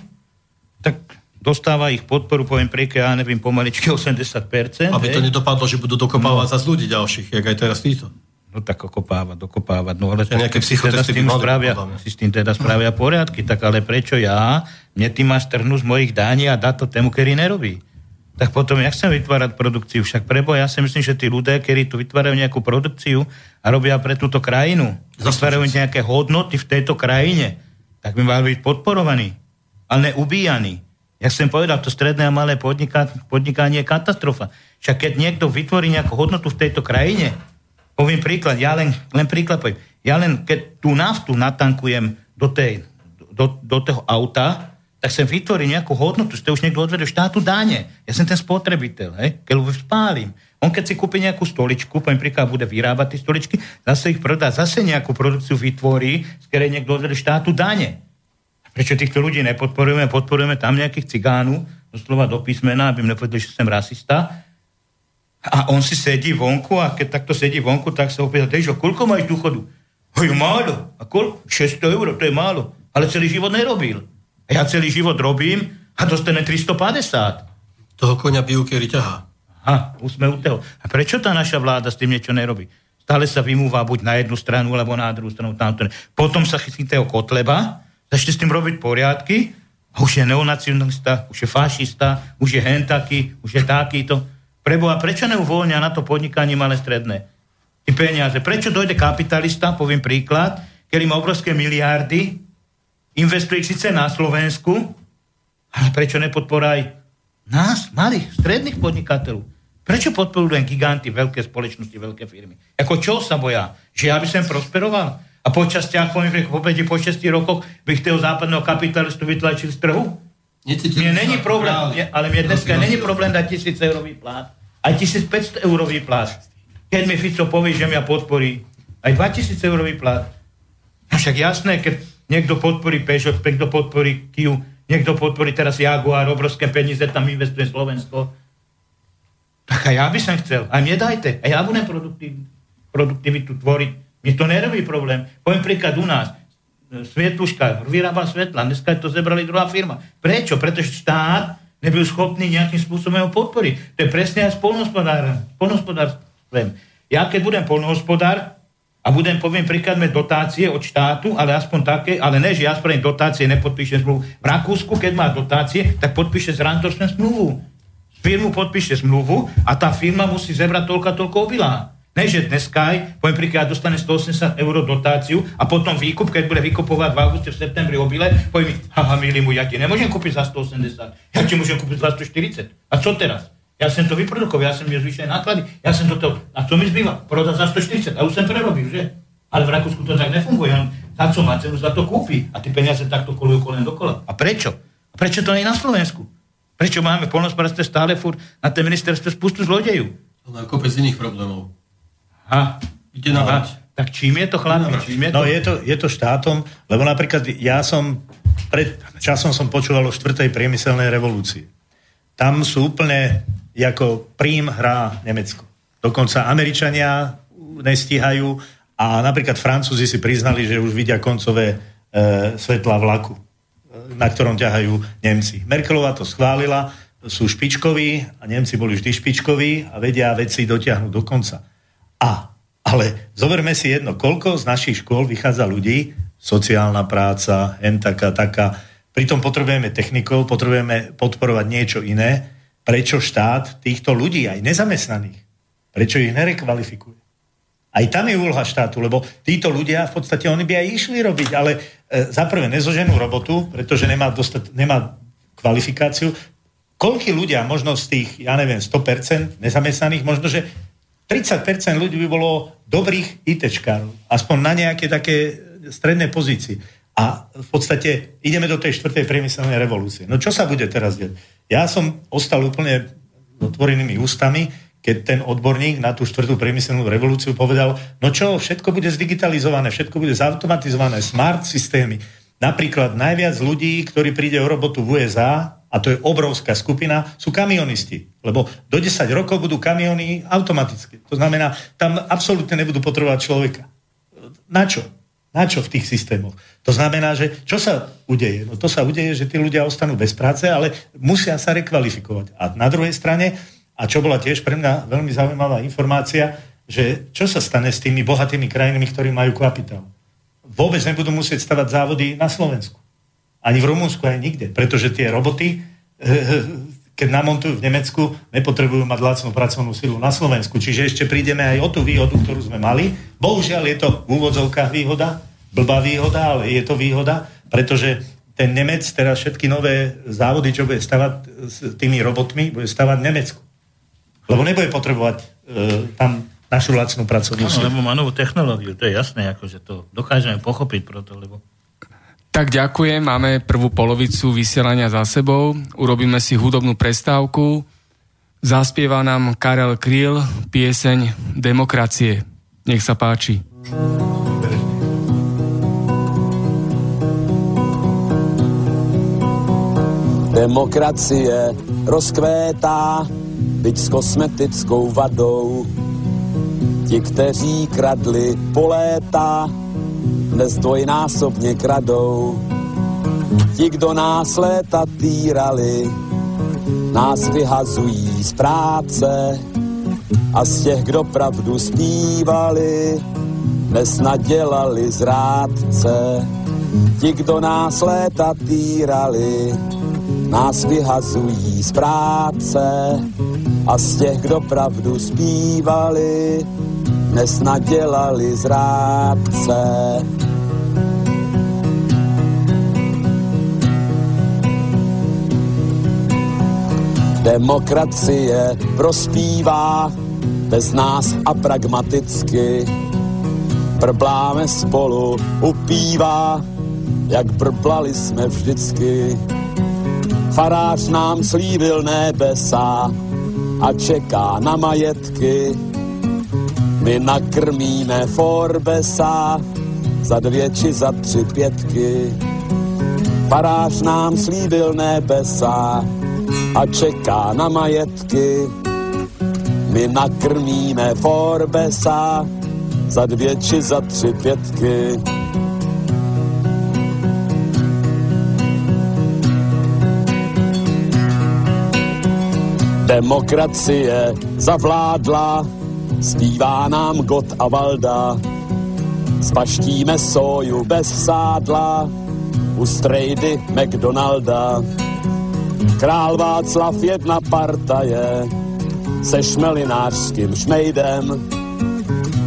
tak dostáva ich podporu, poviem prieke, ja neviem, pomaličky 80%. Aby to nedopadlo, že budú dokopávať no. za ľudí ďalších, jak aj teraz títo. No tak okopávať, dokopávať. No ale nejaké teda s tým spravia, si s tým teda spravia poriadky, tak ale prečo ja, mne ty máš trhnúť z mojich daní a dať to tému, ktorý nerobí? Tak potom, jak chcem vytvárať produkciu? Však prebo, ja si myslím, že tí ľudia, ktorí tu vytvárajú nejakú produkciu a robia pre túto krajinu, vytvárajú nejaké hodnoty v tejto krajine, tak by mali byť podporovaní, ale neubíjaní. Ja som povedal, to stredné a malé podnikanie je katastrofa. Však keď niekto vytvorí nejakú hodnotu v tejto krajine, Poviem príklad, ja len, len príklad poviem. Ja len, keď tú naftu natankujem do, tej, do, do toho auta, tak sem vytvorí nejakú hodnotu, ste už niekto odvedol štátu dáne. Ja som ten spotrebiteľ, hej, keď ho spálim. On keď si kúpi nejakú stoličku, poviem príklad, bude vyrábať tie stoličky, zase ich predá, zase nejakú produkciu vytvorí, z ktorej niekto odvedol štátu dáne. Prečo týchto ľudí nepodporujeme? Podporujeme tam nejakých cigánov, doslova do písmena, aby mi nepovedali, že som rasista, a on si sedí vonku a keď takto sedí vonku, tak sa opýta, Dežo, koľko máš dôchodu? Hojú, málo. A koľko? 600 eur, to je málo. Ale celý život nerobil. A ja celý život robím a dostane 350. Toho konia bijú, kedy ťahá. A, už sme u toho. A prečo tá naša vláda s tým niečo nerobí? Stále sa vymúva buď na jednu stranu, alebo na druhú stranu. Tamto. Potom sa chytí toho Kotleba, začne s tým robiť poriadky, a už je neonacionalista, už je fašista, už je hentaký, už je takýto. Preboha, prečo neuvoľnia na to podnikanie malé stredné? Ty peniaze. Prečo dojde kapitalista, poviem príklad, ktorý má obrovské miliardy, investuje síce na Slovensku, ale prečo nepodporá aj nás, malých, stredných podnikateľov? Prečo podporujú len giganty, veľké spoločnosti, veľké firmy? Ako čo sa boja? Že ja by som prosperoval? A počas ťa, poviem, po 5 po 6 rokoch by toho západného kapitalistu vytlačil z trhu? Mne není problém, ale mne dneska není problém dať tisíc eurový plát, aj 1500 eurový plát. Keď mi Fico povie, že mňa podporí, aj 2000 eurový plát. Však jasné, keď niekto podporí Peugeot, niekto podporí Kia, niekto podporí teraz Jaguar, obrovské peniaze tam investuje Slovensko, tak aj ja by som chcel. A mne dajte. A ja budem produktiv, produktivitu tvoriť. Mne to nerobí problém. Poviem príklad u nás. Svietluška vyrába svetla. Dneska to zebrali druhá firma. Prečo? Pretože štát nebyl schopný nejakým spôsobom ho podporiť. To je presne aj s polnohospodárstvom. Ja keď budem polnohospodár a budem, poviem, príklad dotácie od štátu, ale aspoň také, ale ne, že ja spravím dotácie, nepodpíšem zmluvu. V Rakúsku, keď má dotácie, tak podpíše z rantočnú zmluvu. Firmu podpíše zmluvu a tá firma musí zebrať toľko toľko obilá. Ne, že dneska poviem príklad, dostane 180 eur dotáciu a potom výkup, keď bude vykupovať v auguste, v septembri obile, poviem mi, haha, milý môj, ja ti nemôžem kúpiť za 180, ja ti môžem kúpiť za 140. A čo teraz? Ja som to vyprodukoval, ja som mi zvýšil náklady, ja som toto, a čo mi zbýva? Prodať za 140, a už som prerobil, že? Ale v Rakúsku to tak nefunguje, on za co má cenu, za to kúpi a tie peniaze takto kolujú kolen dokola. A prečo? A prečo to nie na Slovensku? Prečo máme polnospodárstve stále furt na té ministerstve spustu zlodejú? Ale kopec iných problémov. Ha, ide na Tak čím je to, chlapi? Čím je to? No je to, je to štátom, lebo napríklad ja som, pred časom som počúval o štvrtej priemyselnej revolúcii. Tam sú úplne, ako prím hrá Nemecko. Dokonca Američania nestíhajú a napríklad Francúzi si priznali, že už vidia koncové e, svetla vlaku, e, na ktorom ťahajú Nemci. Merkelová to schválila, sú špičkoví a Nemci boli vždy špičkoví a vedia veci dotiahnuť do konca. A, ale zoberme si jedno, koľko z našich škôl vychádza ľudí, sociálna práca, hen taká, taká, pritom potrebujeme technikov, potrebujeme podporovať niečo iné, prečo štát týchto ľudí, aj nezamestnaných, prečo ich nerekvalifikuje? Aj tam je úloha štátu, lebo títo ľudia v podstate oni by aj išli robiť, ale e, za prvé nezoženú robotu, pretože nemá, dostat, nemá kvalifikáciu. Koľky ľudia, možno z tých, ja neviem, 100% nezamestnaných, možno, že 30% ľudí by bolo dobrých ITčkárov, aspoň na nejaké také stredné pozície. A v podstate ideme do tej štvrtej priemyselnej revolúcie. No čo sa bude teraz deť? Ja som ostal úplne otvorenými ústami, keď ten odborník na tú štvrtú priemyselnú revolúciu povedal, no čo, všetko bude zdigitalizované, všetko bude zautomatizované, smart systémy. Napríklad najviac ľudí, ktorí príde o robotu v USA, a to je obrovská skupina, sú kamionisti. Lebo do 10 rokov budú kamiony automaticky. To znamená, tam absolútne nebudú potrebovať človeka. Na čo? Na čo v tých systémoch? To znamená, že čo sa udeje? No to sa udeje, že tí ľudia ostanú bez práce, ale musia sa rekvalifikovať. A na druhej strane, a čo bola tiež pre mňa veľmi zaujímavá informácia, že čo sa stane s tými bohatými krajinami, ktorí majú kapitál? Vôbec nebudú musieť stavať závody na Slovensku. Ani v Rumunsku, aj nikde. Pretože tie roboty, eh, keď namontujú v Nemecku, nepotrebujú mať lacnú pracovnú silu na Slovensku. Čiže ešte prídeme aj o tú výhodu, ktorú sme mali. Bohužiaľ je to v úvodzovkách výhoda, blbá výhoda, ale je to výhoda, pretože ten Nemec teraz všetky nové závody, čo bude stavať s tými robotmi, bude stavať v Nemecku. Lebo nebude potrebovať e, tam našu lacnú pracovnú silu. lebo má novú technológiu, to je jasné, akože to dokážeme pochopiť proto, lebo tak ďakujem, máme prvú polovicu vysielania za sebou. Urobíme si hudobnú prestávku. Zaspieva nám Karel Kryl pieseň Demokracie. Nech sa páči. Demokracie rozkvétá, byť s kosmetickou vadou. Ti, kteří kradli po léta, dnes dvojnásobně kradou. Ti, kdo nás léta týrali, nás vyhazují z práce a z těch, kdo pravdu zpívali, dnes nadělali zrádce. Ti, kdo nás léta týrali, nás vyhazují z práce a z těch, kdo pravdu zpívali, dnes nadělali zrádce. Demokracie prospívá bez nás a pragmaticky. Brbláme spolu, upívá, jak brblali jsme vždycky. Farář nám slíbil nebesa a čeká na majetky. My nakrmíme Forbesa za dvě či za tři pětky. Farář nám slíbil nebesa a čeká na majetky. My nakrmíme Forbesa za dvě či za tři pětky. Demokracie zavládla, zpívá nám Got a Valda. Spaštíme soju bez sádla, u strejdy McDonalda. Král Václav jedna partaje se šmelinářským šmejdem.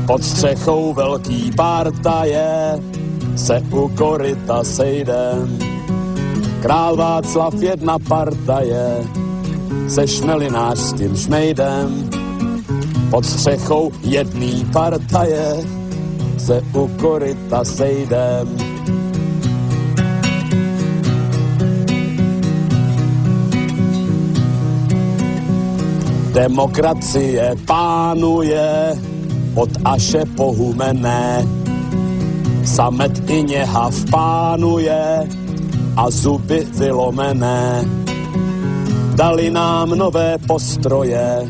Pod střechou velký partaje se u koryta sejdem. Král Václav jedna partaje se šmelinářským šmejdem. Pod střechou jedný partaje se u koryta sejdem. Demokracie pánuje od Aše pohumené. Samet i něhav pánuje a zuby vylomené. Dali nám nové postroje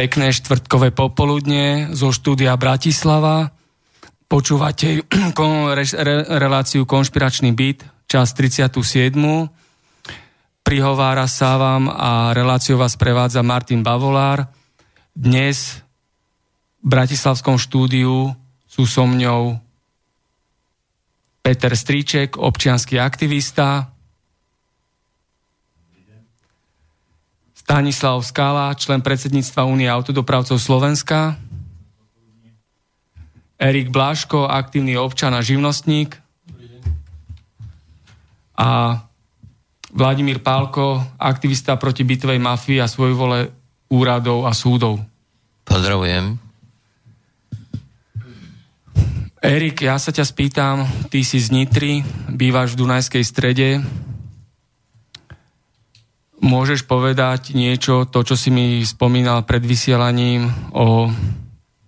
Pekné štvrtkové popoludne zo štúdia Bratislava. Počúvate reláciu Konšpiračný byt, čas 37. Prihovára sa vám a reláciu vás prevádza Martin Bavolár. Dnes v Bratislavskom štúdiu sú so mňou Peter Stríček, občianský aktivista, Stanislav Skala, člen predsedníctva Únie autodopravcov Slovenska, Erik Bláško, aktívny občan a živnostník a Vladimír Pálko, aktivista proti bytovej mafii a svojvole úradov a súdov. Pozdravujem. Erik, ja sa ťa spýtam, ty si z Nitry, bývaš v Dunajskej strede. Môžeš povedať niečo, to, čo si mi spomínal pred vysielaním o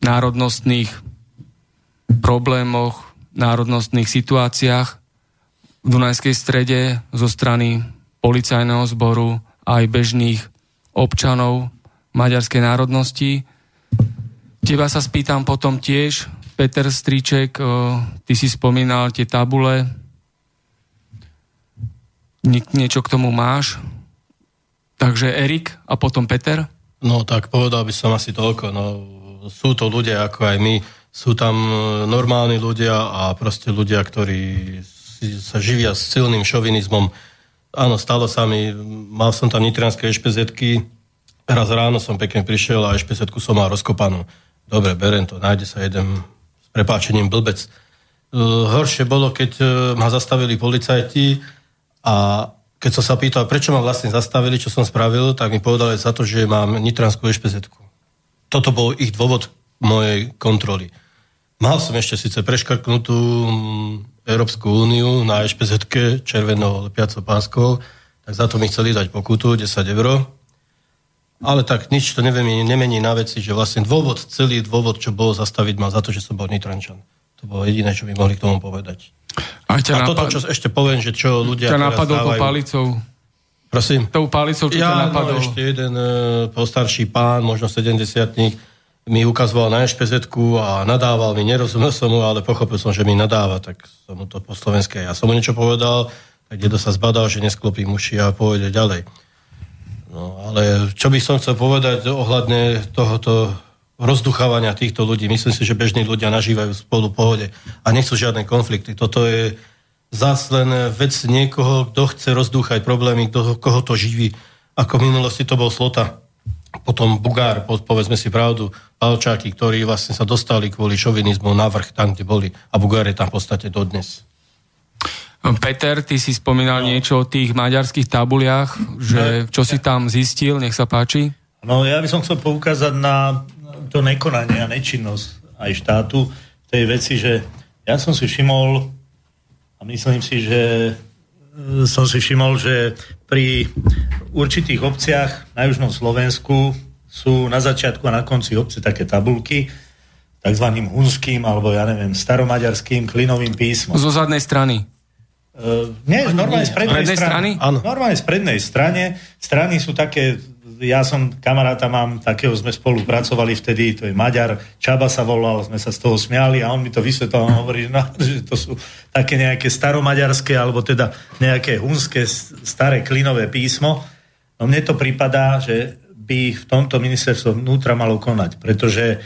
národnostných problémoch, národnostných situáciách v Dunajskej strede zo strany policajného zboru aj bežných občanov maďarskej národnosti. Teba sa spýtam potom tiež, Peter Stríček, ty si spomínal tie tabule. Niečo k tomu máš? Takže Erik a potom Peter? No tak povedal by som asi toľko. No, sú to ľudia ako aj my. Sú tam e, normálni ľudia a proste ľudia, ktorí sa živia s silným šovinizmom. Áno, stalo sa mi, mal som tam nitrianské ešpezetky, raz ráno som pekne prišiel a ešpezetku som mal rozkopanú. Dobre, berem to, nájde sa jeden prepáčením blbec. Uh, horšie bolo, keď uh, ma zastavili policajti a keď som sa pýtal, prečo ma vlastne zastavili, čo som spravil, tak mi povedali za to, že mám nitranskú ešpezetku. Toto bol ich dôvod mojej kontroly. Mal som ešte síce preškrknutú mm, Európsku úniu na ešpezetke červenou lepiacou páskou, tak za to mi chceli dať pokutu 10 eur. Ale tak nič to neviem, nemení na veci, že vlastne dôvod, celý dôvod, čo bolo zastaviť ma za to, že som bol Nitrančan. To bolo jediné, čo by mohli k tomu povedať. A, A toto, čo ešte poviem, že čo ľudia ťa napadol tou palicou. Prosím? Tou palicou, čo ja, ťa napadol? No, ešte jeden e, postarší pán, možno 70 mi ukazoval na špz a nadával mi, nerozumel som mu, ale pochopil som, že mi nadáva, tak som mu to po slovenské. Ja som mu niečo povedal, tak dedo sa zbadal, že nesklopí muši a povede ďalej. No, ale čo by som chcel povedať ohľadne tohoto rozduchávania týchto ľudí. Myslím si, že bežní ľudia nažívajú spolu pohode a nechcú žiadne konflikty. Toto je zás len vec niekoho, kto chce rozdúchať problémy, kto, koho to živí. Ako v minulosti to bol Slota, potom Bugár, povedzme si pravdu, Palčáky, ktorí vlastne sa dostali kvôli šovinizmu na vrch tam, kde boli. A Bugár je tam v podstate dodnes. Peter, ty si spomínal no. niečo o tých maďarských tabuliach, že čo si tam zistil, nech sa páči. No ja by som chcel poukázať na to nekonanie a nečinnosť aj štátu v tej veci, že ja som si všimol a myslím si, že e, som si všimol, že pri určitých obciach na južnom Slovensku sú na začiatku a na konci obce také tabulky takzvaným hunským alebo ja neviem staromaďarským klinovým písmom. Zo zadnej strany. Uh, nie, normálne z prednej, prednej strany. strany? Normálne z prednej strane. Strany sú také, ja som kamaráta mám, takého sme spolupracovali vtedy, to je Maďar, Čaba sa volal, sme sa z toho smiali a on mi to vysvetloval, on hovorí, no, že to sú také nejaké staromaďarské, alebo teda nejaké hunské staré klinové písmo. No mne to prípada, že by v tomto ministerstvo vnútra malo konať, pretože e,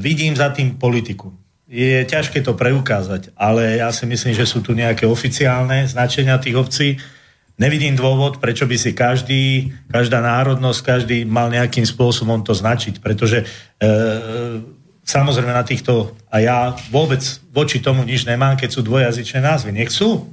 vidím za tým politiku je ťažké to preukázať, ale ja si myslím, že sú tu nejaké oficiálne značenia tých obcí. Nevidím dôvod, prečo by si každý, každá národnosť, každý mal nejakým spôsobom to značiť, pretože e, samozrejme na týchto, a ja vôbec voči tomu nič nemám, keď sú dvojazyčné názvy. Nech sú.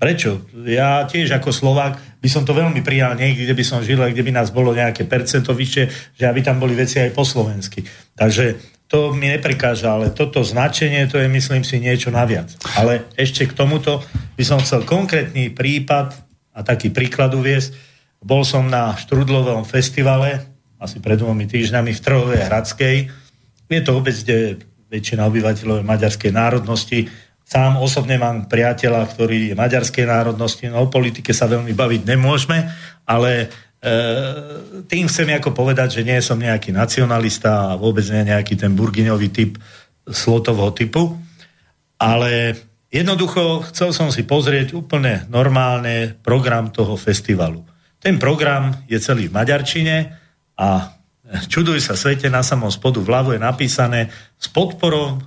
Prečo? Ja tiež ako Slovák by som to veľmi prijal niekde, kde by som žil, kde by nás bolo nejaké percento vyššie, že aby tam boli veci aj po slovensky. Takže to mi neprekáža, ale toto značenie, to je myslím si niečo naviac. Ale ešte k tomuto by som chcel konkrétny prípad a taký príklad uviesť. Bol som na Štrudlovom festivale asi pred dvomi týždňami v Trhovej Hradskej. Je to obec, kde väčšina obyvateľov je maďarskej národnosti Sám osobne mám priateľa, ktorý je maďarskej národnosti, no o politike sa veľmi baviť nemôžeme, ale e, tým chcem ako povedať, že nie som nejaký nacionalista a vôbec nie nejaký ten burgiňový typ slotovho typu, ale jednoducho chcel som si pozrieť úplne normálne program toho festivalu. Ten program je celý v maďarčine a čuduj sa svete, na samom spodu vľavo je napísané s podporou e,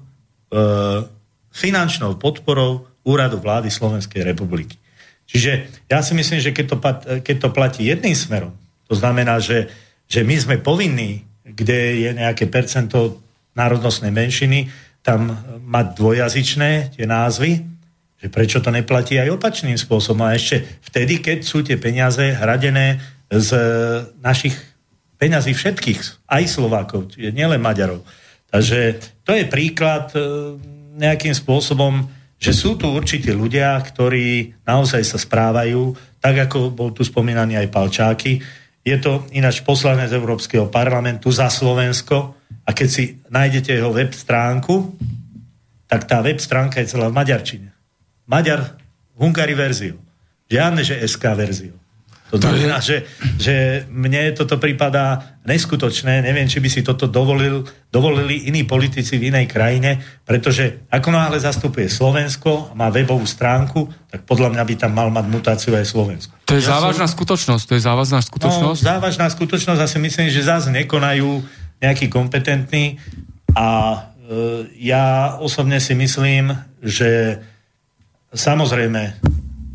finančnou podporou úradu vlády Slovenskej republiky. Čiže ja si myslím, že keď to, keď to platí jedným smerom, to znamená, že, že my sme povinní, kde je nejaké percento národnostnej menšiny, tam mať dvojazyčné tie názvy, že prečo to neplatí aj opačným spôsobom. A ešte vtedy, keď sú tie peniaze hradené z našich peňazí všetkých, aj Slovákov, nielen Maďarov. Takže to je príklad nejakým spôsobom, že sú tu určití ľudia, ktorí naozaj sa správajú, tak ako bol tu spomínaný aj Palčáky. Je to ináč poslanec Európskeho parlamentu za Slovensko a keď si nájdete jeho web stránku, tak tá web stránka je celá v maďarčine. Maďar, Hungary verziu. Žiadne, že SK verziu. To znamená, že, že mne toto prípada neskutočné. Neviem, či by si toto dovolil, dovolili iní politici v inej krajine, pretože ako náhle zastupuje Slovensko a má webovú stránku, tak podľa mňa by tam mal mať mutáciu aj Slovensko. To je ja závažná som... skutočnosť. To je závažná skutočnosť. No, závažná skutočnosť a si myslím, že zase nekonajú nejaký kompetentní a e, ja osobne si myslím, že samozrejme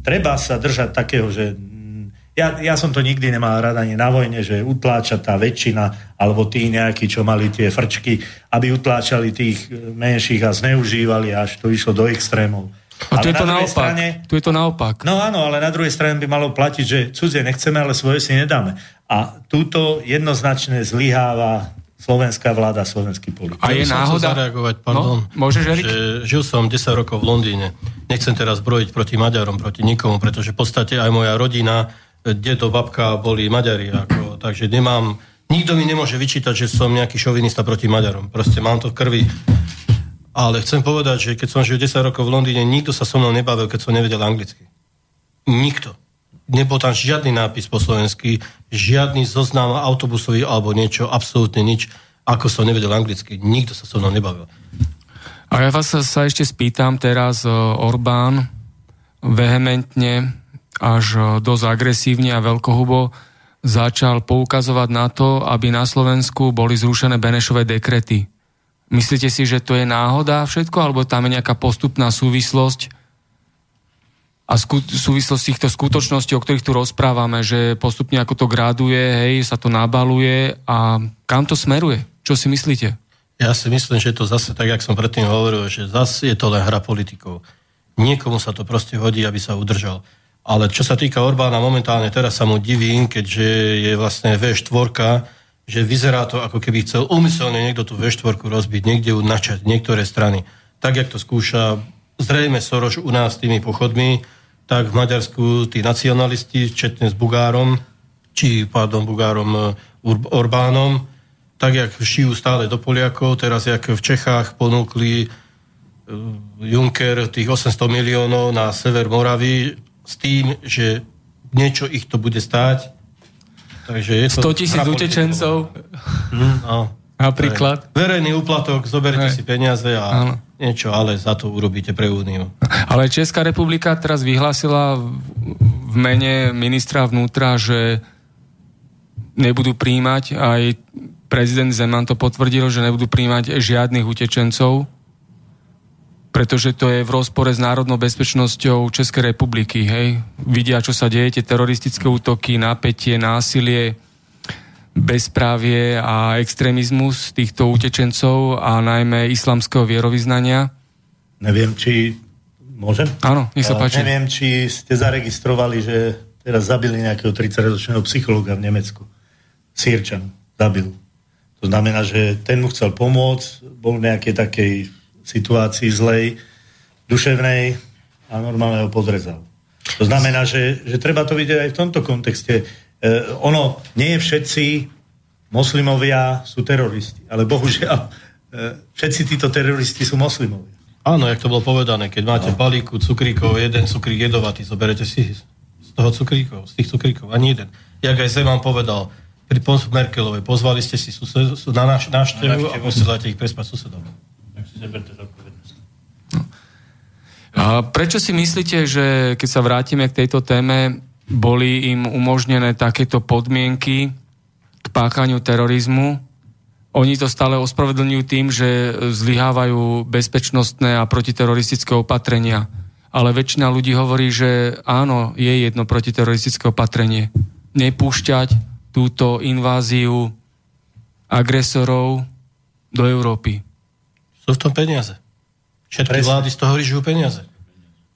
treba sa držať takého, že ja, ja som to nikdy nemal rada ani na vojne, že utláča tá väčšina, alebo tí nejakí, čo mali tie frčky, aby utláčali tých e, menších a zneužívali, až to išlo do extrémov. A tu je, to naopak. Strane, tu je to naopak. No áno, ale na druhej strane by malo platiť, že cudzie nechceme, ale svoje si nedáme. A túto jednoznačne zlyháva slovenská vláda, slovenský politik. A je náhoda... zareagovať, pardon. No, môžeš, Erik? Že žil som 10 rokov v Londýne. Nechcem teraz brojiť proti Maďarom, proti nikomu, pretože v podstate aj moja rodina dedo, babka boli Maďari. Ako, takže nemám, nikto mi nemôže vyčítať, že som nejaký šovinista proti Maďarom. Proste mám to v krvi. Ale chcem povedať, že keď som žil 10 rokov v Londýne, nikto sa so mnou nebavil, keď som nevedel anglicky. Nikto. Nebol tam žiadny nápis po slovensky, žiadny zoznam autobusový alebo niečo, absolútne nič, ako som nevedel anglicky. Nikto sa so mnou nebavil. A ja vás sa ešte spýtam teraz, Orbán vehementne až e, dosť agresívne a veľkohubo začal poukazovať na to, aby na Slovensku boli zrušené Benešové dekrety. Myslíte si, že to je náhoda všetko, alebo tam je nejaká postupná súvislosť a sku- súvislosť týchto skutočností, o ktorých tu rozprávame, že postupne ako to graduje, hej, sa to nabaluje a kam to smeruje? Čo si myslíte? Ja si myslím, že to zase, tak jak som predtým hovoril, že zase je to len hra politikov. Niekomu sa to proste hodí, aby sa udržal. Ale čo sa týka Orbána, momentálne teraz sa mu divím, keďže je vlastne V4, že vyzerá to, ako keby chcel umyselne niekto tú V4 rozbiť, niekde ju načať, niektoré strany. Tak, jak to skúša zrejme Soroš u nás tými pochodmi, tak v Maďarsku tí nacionalisti, včetne s Bugárom, či, pardon, Bugárom e, Orbánom, tak, jak šijú stále do Poliakov, teraz, jak v Čechách ponúkli e, Juncker tých 800 miliónov na sever Moravy, s tým, že niečo ich to bude stáť. Takže je 100 tisíc utečencov. Hm, no. Napríklad. Verejný úplatok, zoberte Hej. si peniaze a ano. Niečo, ale za to urobíte pre úniu. Ale Česká republika teraz vyhlásila v mene ministra vnútra, že nebudú príjmať, aj prezident Zeman to potvrdil, že nebudú príjmať žiadnych utečencov pretože to je v rozpore s národnou bezpečnosťou Českej republiky. Hej? Vidia, čo sa deje, tie teroristické útoky, napätie, násilie, bezprávie a extrémizmus týchto utečencov a najmä islamského vierovýznania. Neviem, či môžem? Áno, nech sa páči. Neviem, či ste zaregistrovali, že teraz zabili nejakého 30-ročného psychologa v Nemecku. Sýrčan zabil. To znamená, že ten mu chcel pomôcť, bol v nejakej takej situácii zlej, duševnej a normálne ho podrezal. To znamená, že, že treba to vidieť aj v tomto kontexte. E, ono, nie všetci moslimovia sú teroristi, ale bohužiaľ e, všetci títo teroristi sú moslimovia. Áno, jak to bolo povedané, keď máte no. balíku cukríkov, jeden cukrík jedovatý, zoberete si z toho cukríkov, z tých cukríkov, ani jeden. Jak aj Zeman povedal, pri Merkelovej, pozvali ste si sused, na naš, návštevu a posielate ich prespať susedom. Tak si zeberte zodpovednosť. No. A prečo si myslíte, že keď sa vrátime k tejto téme, boli im umožnené takéto podmienky k páchaniu terorizmu, oni to stále ospravedlňujú tým, že zlyhávajú bezpečnostné a protiteroristické opatrenia. Ale väčšina ľudí hovorí, že áno, je jedno protiteroristické opatrenie. Nepúšťať túto inváziu agresorov do Európy. Sú v tom peniaze. Všetky Presne. vlády z toho vyžujú peniaze.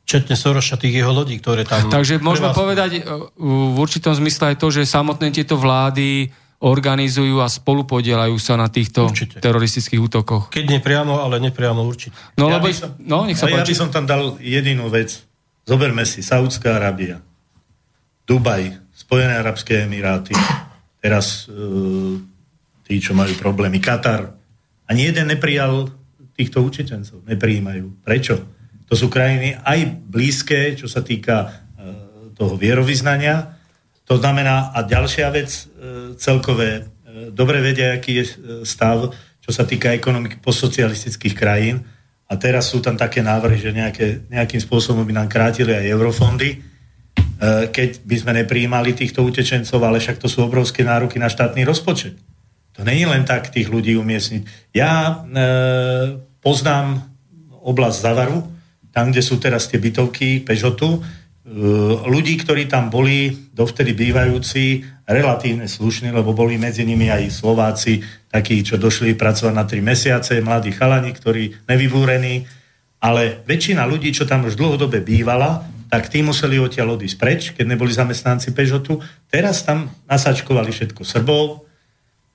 Četne Soroša tých jeho lodí, ktoré tam... Takže môžeme povedať v určitom zmysle aj to, že samotné tieto vlády organizujú a spolupodielajú sa na týchto určite. teroristických útokoch. Keď nepriamo, ale nepriamo určite. No, ja lebo, som, no, nech sa ja by som tam dal jedinú vec. Zoberme si Saudská Arábia, Dubaj, Spojené Arabské Emiráty, teraz uh, tí, čo majú problémy, Katar. Ani jeden neprijal týchto učiteľcov. Neprijímajú. Prečo? To sú krajiny aj blízke, čo sa týka uh, toho vierovýznania, to znamená, a ďalšia vec, e, celkové, e, dobre vedia, aký je e, stav, čo sa týka ekonomiky postsocialistických krajín. A teraz sú tam také návrhy, že nejaké, nejakým spôsobom by nám krátili aj eurofondy, keď by sme neprijímali týchto utečencov, ale však to sú obrovské nároky na štátny rozpočet. To není len tak tých ľudí umiestniť. Ja e, poznám oblasť Zavaru, tam, kde sú teraz tie bytovky Pežotu, Eh, ľudí, ktorí tam boli, dovtedy bývajúci, relatívne slušní, lebo boli medzi nimi aj Slováci, takí, čo došli pracovať na 3 mesiace, mladí chalani, ktorí nevybúrení, ale väčšina ľudí, čo tam už dlhodobé bývala, tak tí museli odtiaľ odísť preč, keď neboli zamestnanci Pežotu. Teraz tam nasačkovali všetko Srbov,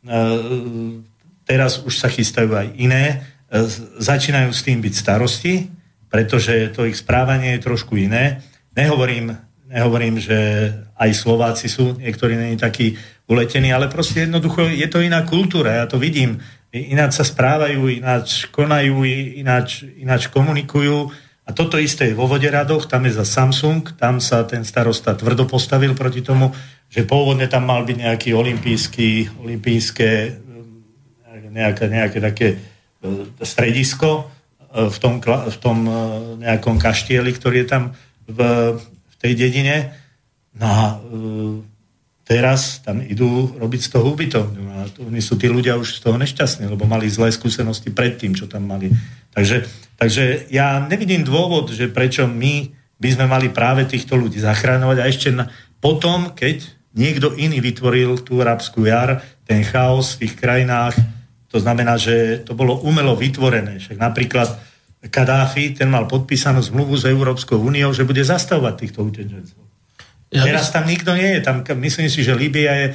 eh, teraz už sa chystajú aj iné, eh, začínajú s tým byť starosti, pretože to ich správanie je trošku iné Nehovorím, nehovorím, že aj Slováci sú, niektorí není takí uletení, ale proste jednoducho je to iná kultúra, ja to vidím. Ináč sa správajú, ináč konajú, ináč, ináč komunikujú. A toto isté je vo Voderadoch, tam je za Samsung, tam sa ten starosta tvrdo postavil proti tomu, že pôvodne tam mal byť nejaký olimpijský, olimpijské, nejaké, nejaké také e, stredisko v tom, v tom e, nejakom kaštieli, ktorý je tam v, v tej dedine. No a e, teraz tam idú robiť z toho ubytovňu. A oni sú tí ľudia už z toho nešťastní, lebo mali zlé skúsenosti pred tým, čo tam mali. Takže, takže ja nevidím dôvod, že prečo my by sme mali práve týchto ľudí zachráňovať a ešte na, potom, keď niekto iný vytvoril tú arabskú jar, ten chaos v tých krajinách, to znamená, že to bolo umelo vytvorené. Však napríklad Kadáfi, ten mal podpísanú zmluvu s Európskou úniou, že bude zastavovať týchto utečencov. Ja Teraz tam nikto nie je. Tam, myslím si, že Líbia je e,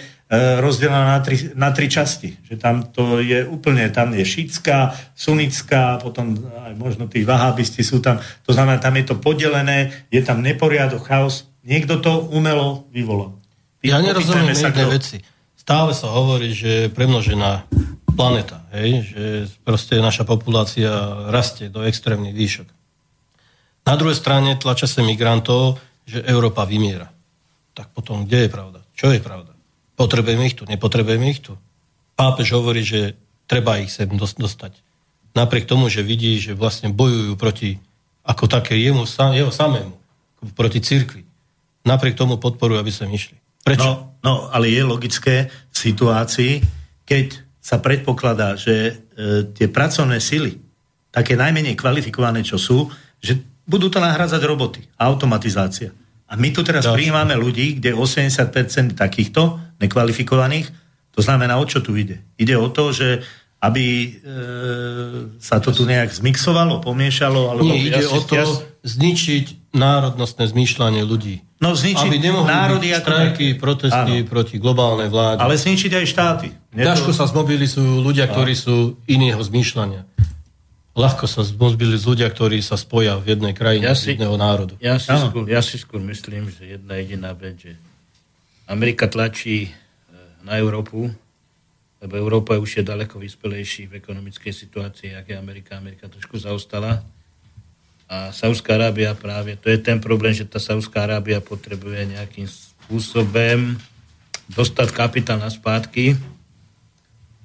rozdelená na tri, na tri časti. Že tam to je úplne, tam je šítská, sunická, potom aj možno tí vahábisti sú tam. To znamená, tam je to podelené, je tam neporiadok, chaos. Niekto to umelo vyvolal. Ja nerozumiem jednej veci. Stále sa hovorí, že je premnožená planeta, hej, že proste naša populácia rastie do extrémnych výšok. Na druhej strane tlača sa migrantov, že Európa vymiera. Tak potom, kde je pravda? Čo je pravda? Potrebujeme ich tu, nepotrebujeme ich tu. Pápež hovorí, že treba ich sem dostať. Napriek tomu, že vidí, že vlastne bojujú proti, ako také jemu, jeho samému, proti cirkvi. Napriek tomu podporujú, aby sem išli. Prečo? No, no, ale je logické v situácii, keď sa predpokladá, že e, tie pracovné sily, také najmenej kvalifikované, čo sú, že budú to nahradzať roboty, automatizácia. A my tu teraz prijímame ľudí, kde 80% takýchto nekvalifikovaných, to znamená, o čo tu ide? Ide o to, že aby e, sa to tu nejak zmixovalo, pomiešalo? Alebo Nie, ide o to zničiť národnostné zmýšľanie ľudí. No zničiť aby národy byť štrajky, protesty áno. proti globálnej vláde. Ale zničiť aj štáty. Ťažko to... sa zmobilizujú ľudia, ktorí sú iného zmýšľania. Ľahko sa zmobilizujú ľudia, ktorí sa spoja v jednej krajine, ja si, jedného národu. Ja si, skôr, ja si skôr myslím, že jedna jediná vec, že Amerika tlačí e, na Európu, lebo Európa už je ďaleko vyspelejší v ekonomickej situácii, ako je Amerika. Amerika trošku zaostala. A Saudská Arábia práve, to je ten problém, že tá Saudská Arábia potrebuje nejakým spôsobom dostať kapitál na spátky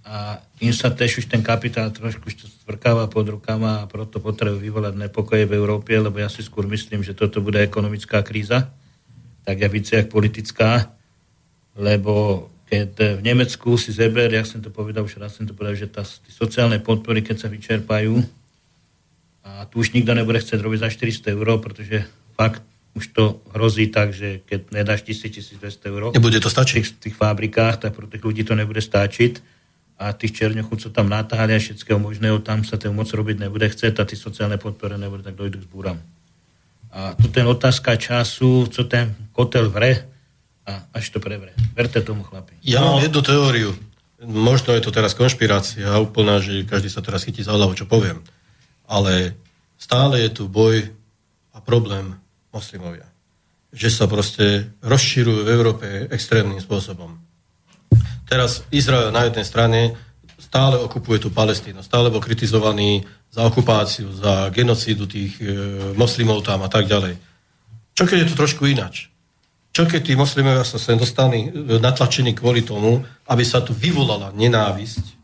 a im sa tež už ten kapitál trošku stvrkáva pod rukama a proto potrebujú vyvolať nepokoje v Európe, lebo ja si skôr myslím, že toto bude ekonomická kríza, tak ja více jak politická, lebo keď v Nemecku si zeber, ja som to povedal, už raz som to povedal, že tá, sociálne podpory, keď sa vyčerpajú, a tu už nikto nebude chcieť robiť za 400 eur, pretože fakt už to hrozí tak, že keď nedáš 1000-1200 eur Nebude to stačiť. v tých, tých fabrikách, tak pro tých ľudí to nebude stačiť a tých černochov, co tam natáhali a všetkého možného, tam sa to moc robiť nebude chcieť a tí sociálne podpory nebude, tak dojdu k zbúram. A tu ten otázka času, co ten kotel vre a až to prevre. Verte tomu, chlapi. Ja no. mám jednu teóriu. Možno je to teraz konšpirácia úplná, že každý sa teraz chytí za hlavu, čo poviem ale stále je tu boj a problém moslimovia. Že sa proste rozširujú v Európe extrémnym spôsobom. Teraz Izrael na jednej strane stále okupuje tú Palestínu, stále bol kritizovaný za okupáciu, za genocídu tých e, moslimov tam a tak ďalej. Čo keď je to trošku inač? Čo keď tí moslimovia sa sem dostali e, natlačení kvôli tomu, aby sa tu vyvolala nenávisť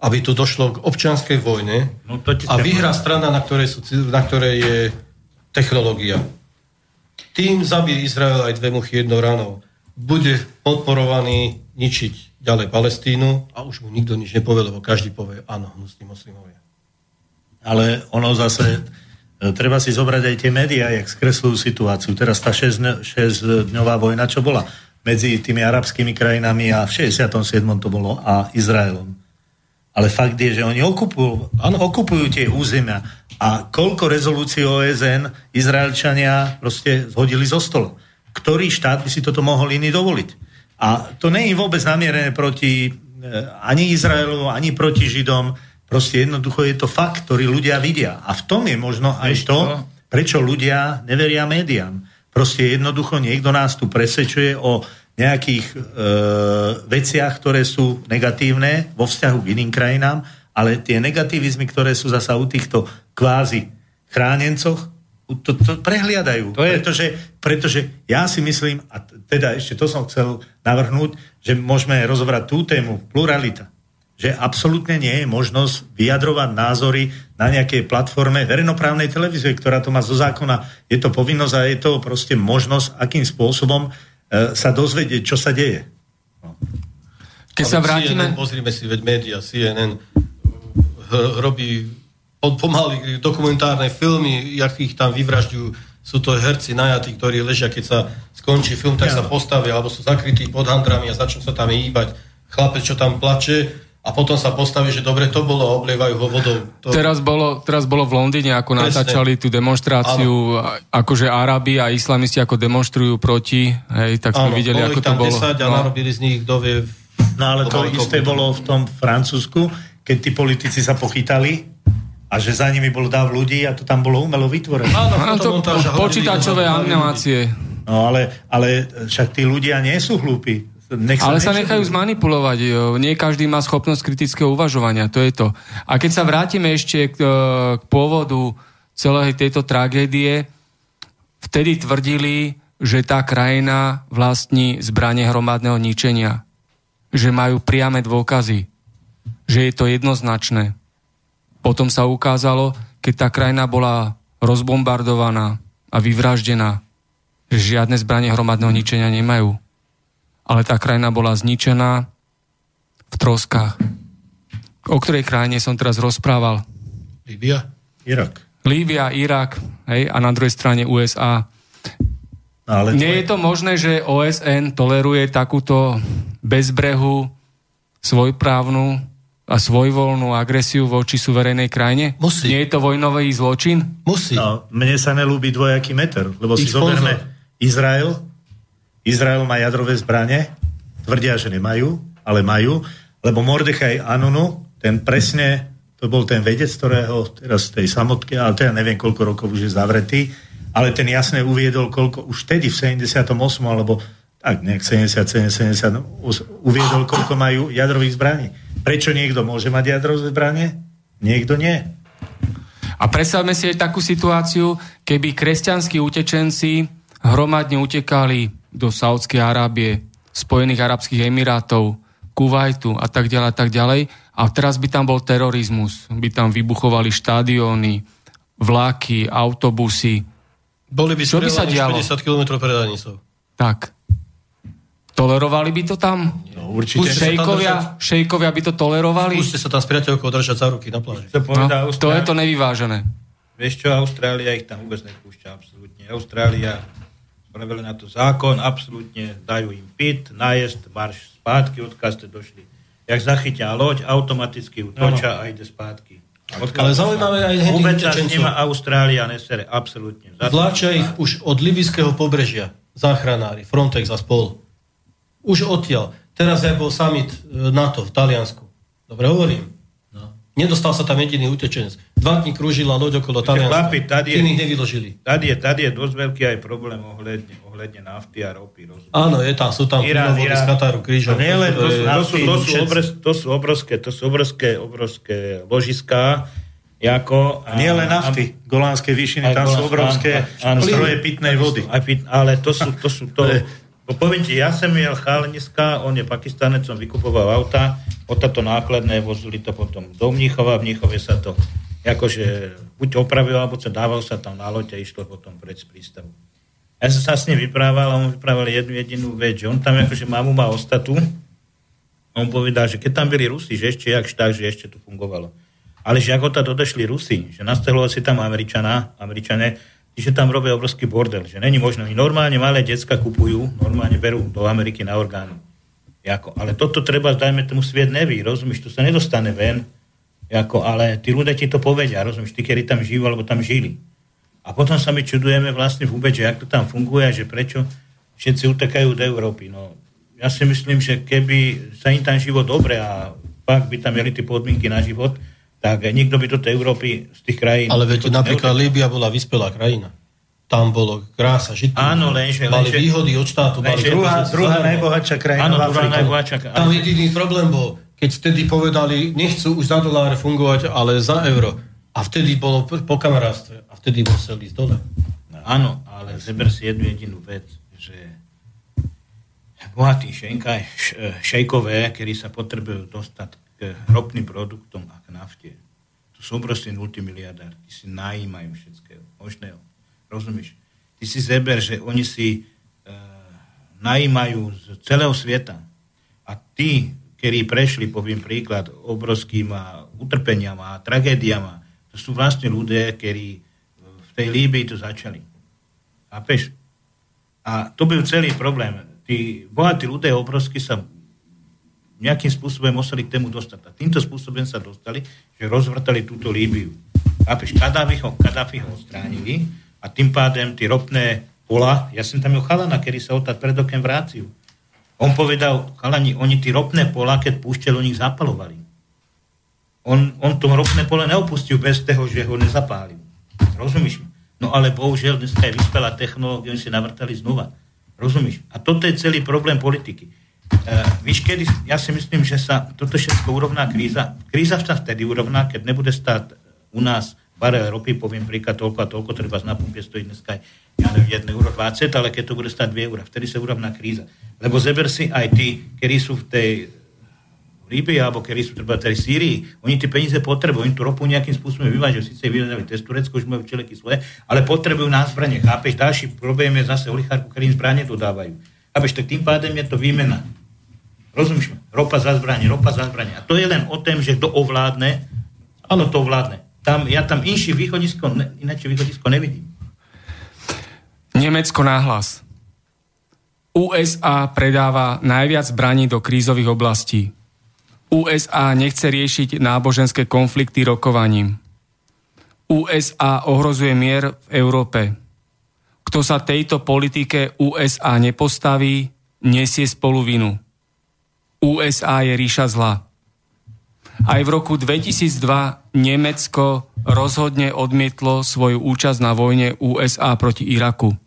aby tu došlo k občianskej vojne no, to a vyhrá strana, na ktorej, sú, na ktorej je technológia. Tým zabije Izrael aj dve muchy jednou ranou. Bude podporovaný ničiť ďalej Palestínu a už mu nikto nič nepovie, lebo každý povie, áno, hnusní moslimovia. Ale ono zase, e, treba si zobrať aj tie médiá, jak skresľujú situáciu. Teraz tá 6-dňová vojna, čo bola medzi tými arabskými krajinami a v 67. to bolo a Izraelom ale fakt je, že oni okupujú, ano, okupujú tie územia. A koľko rezolúcií OSN Izraelčania proste zhodili zo stola. Ktorý štát by si toto mohol iný dovoliť? A to nie je vôbec namierené proti e, ani Izraelu, ani proti Židom. Proste jednoducho je to fakt, ktorý ľudia vidia. A v tom je možno aj to, prečo ľudia neveria médiám. Proste jednoducho niekto nás tu presvedčuje o nejakých e, veciach, ktoré sú negatívne vo vzťahu k iným krajinám, ale tie negativizmy, ktoré sú zasa u týchto kvázi chránencoch, to, to prehliadajú. To je... pretože, pretože ja si myslím, a teda ešte to som chcel navrhnúť, že môžeme rozobrať tú tému, pluralita. Že absolútne nie je možnosť vyjadrovať názory na nejakej platforme verejnoprávnej televízie, ktorá to má zo zákona. Je to povinnosť a je to proste možnosť, akým spôsobom sa dozvedieť, čo sa deje. No. Keď sa vrátime... CNN, pozrime si, veď média, CNN robí pomaly dokumentárne filmy, jak ich tam vyvražďujú. Sú to herci najatí, ktorí ležia, keď sa skončí film, tak ja. sa postavia, alebo sú zakrytí pod handrami a začnú sa tam hýbať. Chlapec, čo tam plače, a potom sa postaví, že dobre to bolo a oblievajú ho vodou. To... Teraz, bolo, teraz bolo v Londýne, ako Presne. natáčali tú demonstráciu, ano. akože Arabi a islamisti ako demonstrujú proti, hej, tak sme ano, videli, ako to bolo. 10 a no. narobili z nich, kto vie... No ale to isté bolo v tom Francúzsku, keď tí politici sa pochytali a že za nimi bol dáv ľudí a to tam bolo umelo vytvorené. Áno, to, to počítačové animácie. No ale, ale však tí ľudia nie sú hlúpi. Nech sa Ale sa nechajú zmanipulovať. Nie každý má schopnosť kritického uvažovania. To je to. A keď sa vrátime ešte k, k pôvodu celej tejto tragédie, vtedy tvrdili, že tá krajina vlastní zbranie hromadného ničenia. Že majú priame dôkazy. Že je to jednoznačné. Potom sa ukázalo, keď tá krajina bola rozbombardovaná a vyvraždená, že žiadne zbranie hromadného ničenia nemajú ale tá krajina bola zničená v troskách. O ktorej krajine som teraz rozprával? Líbia? Irak. Líbia, Irak, hej, a na druhej strane USA. No, ale Nie je to možné, že OSN toleruje takúto bezbrehu, svojprávnu a svojvoľnú agresiu voči suverenej krajine? Musí. Nie je to vojnový zločin? Musí. No, mne sa nelúbi dvojaký meter, lebo Ich si zoberme Izrael, Izrael má jadrové zbranie, tvrdia, že nemajú, ale majú, lebo Mordechaj Anunu, ten presne, to bol ten vedec, ktorého teraz tej samotke, ale teda neviem, koľko rokov už je zavretý, ale ten jasne uviedol, koľko už tedy v 78. alebo tak nejak 70, 70, 70 uviedol, koľko majú jadrových zbraní. Prečo niekto môže mať jadrové zbranie? Niekto nie. A predstavme si aj takú situáciu, keby kresťanskí utečenci hromadne utekali do Saudskej Arábie, Spojených Arabských Emirátov, Kuwaitu a tak ďalej a tak ďalej. A teraz by tam bol terorizmus. By tam vybuchovali štádiony, vláky, autobusy. Boli by Čo by sa dialo? 50 km pred hranicou. Tak. Tolerovali by to tam? No, určite. Šejkovia, šejkovia by to tolerovali? Skúste sa tam s priateľkou držať za ruky na pláži. To, No, povedal to je to nevyvážené. Vieš čo, Austrália ich tam vôbec nepúšťa, absolútne. Austrália spravili na to zákon, absolútne dajú im pit, najezd, marš spátky, odkiaľ ste došli. Jak zachytia loď, automaticky utoča a ide spátky. Ale zaujímavé aj hneď Vôbec nemá Austrália, nesere, absolútne. Vláčia ich už od libyského pobrežia. Záchranári, Frontex a spol. Už odtiaľ. Teraz aj bol summit e, NATO v Taliansku. Dobre hovorím. Nedostal sa tam jediný utečenec. Dva dní krúžila loď okolo Talianska. chlapi, tady je- nevyložili. Tady je, tady je dosť veľký aj problém ohľadne, ohľadne nafty a ropy. Rozumieš? Áno, je tam, sú tam Irán, Irán. z Kataru. A nie len, to, sú, to, sú, to, sú všetci. obrovské, to sú obrovské, to sú obrovské, obrovské ložiská, ako... A nie len nafty. Golánske výšiny, tam sú obrovské áno, áno. zdroje pitnej vody. Aj pit, ale to sú, to sú to... Bo poviem ti, ja som jel chaleniska, on je pakistanec, som vykupoval auta, od táto nákladné vozili to potom do Mníchova, v Mníchove sa to akože buď opravilo, alebo sa dával sa tam na loď a išlo potom pred z prístavu. Ja som sa s ním vyprával a on vyprával jednu jedinú vec, že on tam akože mamu má ostatu, on povedal, že keď tam byli Rusi, že ešte jak tak, že ešte to fungovalo. Ale že ako tam odešli Rusi, že nastavilo si tam Američana, Američané, že tam robia obrovský bordel, že není možno. I normálne malé decka kupujú, normálne berú do Ameriky na orgánu. Jako, ale toto treba, dajme tomu sviet neví, rozumieš, to sa nedostane ven, jako, ale tí ľudia ti to povedia, rozumieš, tí, ktorí tam žijú, alebo tam žili. A potom sa my čudujeme vlastne vôbec, že jak to tam funguje, a že prečo všetci utekajú do Európy. No, ja si myslím, že keby sa im tam život dobre a fakt by tam mieli tie podmienky na život, tak nikto by do tej Európy z tých krajín... Ale veď napríklad. Líbia bola vyspelá krajina. Tam bolo krása, žitý. Áno, lenže- Mali lenže- výhody od štátu. Lenže- Druhá, druhá najbohatšia krajina Áno, v Afrike. najbohatšia. Tam jediný problém bol, keď vtedy povedali, nechcú už za doláre fungovať, ale za euro. A vtedy bolo po kamarátstve. A vtedy museli ísť dole. Áno, ale zeber si jednu jedinú vec, že bohatí šejkové, ktorí sa potrebujú dostať k ropným produktom a nafte, to sú obrovskí multimiliardári, tí si najímajú všetkého možného. Rozumieš? Ty si zeber, že oni si e, najímajú z celého sveta a tí, ktorí prešli, poviem príklad, obrovským utrpeniam a tragédiama, to sú vlastne ľudia, ktorí v tej Líbii to začali. Chápeš? A to byl celý problém. Tí bohatí ľudia obrovsky sa nejakým spôsobom museli k tému dostať. A týmto spôsobom sa dostali, že rozvrtali túto Líbiu. Chápeš? Kadáfi ho, Kadáfi ho odstránili a tým pádem tie ropné pola, ja som tam mal chalana, ktorý sa odtať pred okem vráciu. On povedal, chalani, oni tie ropné pola, keď púšťali, oni ich zapalovali. On, on to ropné pole neopustil bez toho, že ho nezapálil. Rozumieš mi? No ale bohužiaľ dneska je vyspelá technológia, oni si navrtali znova. Rozumíš? A toto je celý problém politiky. Uh, víš, kedy, ja si myslím, že sa toto všetko urovná kríza. Kríza sa vtedy urovná, keď nebude stáť u nás barel ropy, poviem príklad, toľko a toľko, treba na pumpe stojí dneska, ja neviem, 1,20 euro, ale keď to bude stať 2 euro, vtedy sa urovná kríza. Lebo zeber si aj tí, ktorí sú v tej Líbii, alebo ktorí sú treba tej Sýrii, oni tie peniaze potrebujú, oni tú ropu nejakým spôsobom vyvážajú, síce vyvážali cez Turecko, už majú čeleky svoje, ale potrebujú na zbranie. Chápeš, ďalší problém je zase olichárku, ktorým zbranie dodávajú. Chápeš, tak tým pádem je to výmena. Rozumieš? Ropa za zbranie, ropa za zbranie. A to je len o tom, že kto ovládne, áno, to ovládne. Tam, ja tam inšie východisko, ne, ináč východisko nevidím. Nemecko náhlas. USA predáva najviac zbraní do krízových oblastí. USA nechce riešiť náboženské konflikty rokovaním. USA ohrozuje mier v Európe. Kto sa tejto politike USA nepostaví, nesie spolu vinu. USA je ríša zla. Aj v roku 2002 Nemecko rozhodne odmietlo svoju účasť na vojne USA proti Iraku.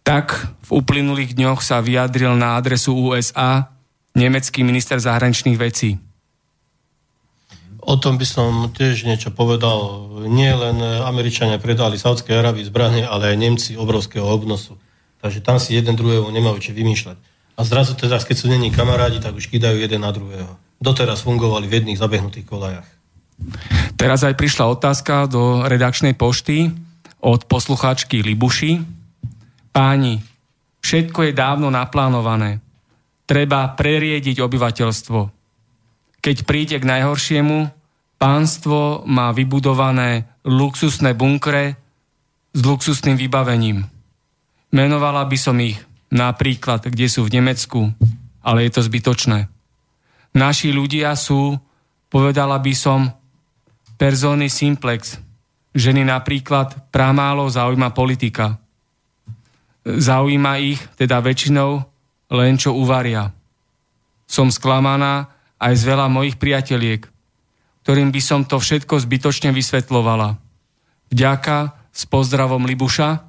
Tak v uplynulých dňoch sa vyjadril na adresu USA nemecký minister zahraničných vecí. O tom by som tiež niečo povedal. Nie len Američania predali Saudskej Arabii zbranie, ale aj Nemci obrovského obnosu. Takže tam si jeden druhého nemajú čo vymýšľať. A zrazu teraz, keď sú není kamarádi, tak už kidajú jeden na druhého. Doteraz fungovali v jedných zabehnutých kolajach. Teraz aj prišla otázka do redakčnej pošty od poslucháčky Libuši. Páni, všetko je dávno naplánované. Treba preriediť obyvateľstvo. Keď príde k najhoršiemu, Pánstvo má vybudované luxusné bunkre s luxusným vybavením. Menovala by som ich napríklad, kde sú v Nemecku, ale je to zbytočné. Naši ľudia sú, povedala by som, persony simplex. Ženy napríklad pramálo zaujíma politika. Zaujíma ich, teda väčšinou, len čo uvaria. Som sklamaná aj z veľa mojich priateliek – ktorým by som to všetko zbytočne vysvetlovala. Vďaka s pozdravom Libuša.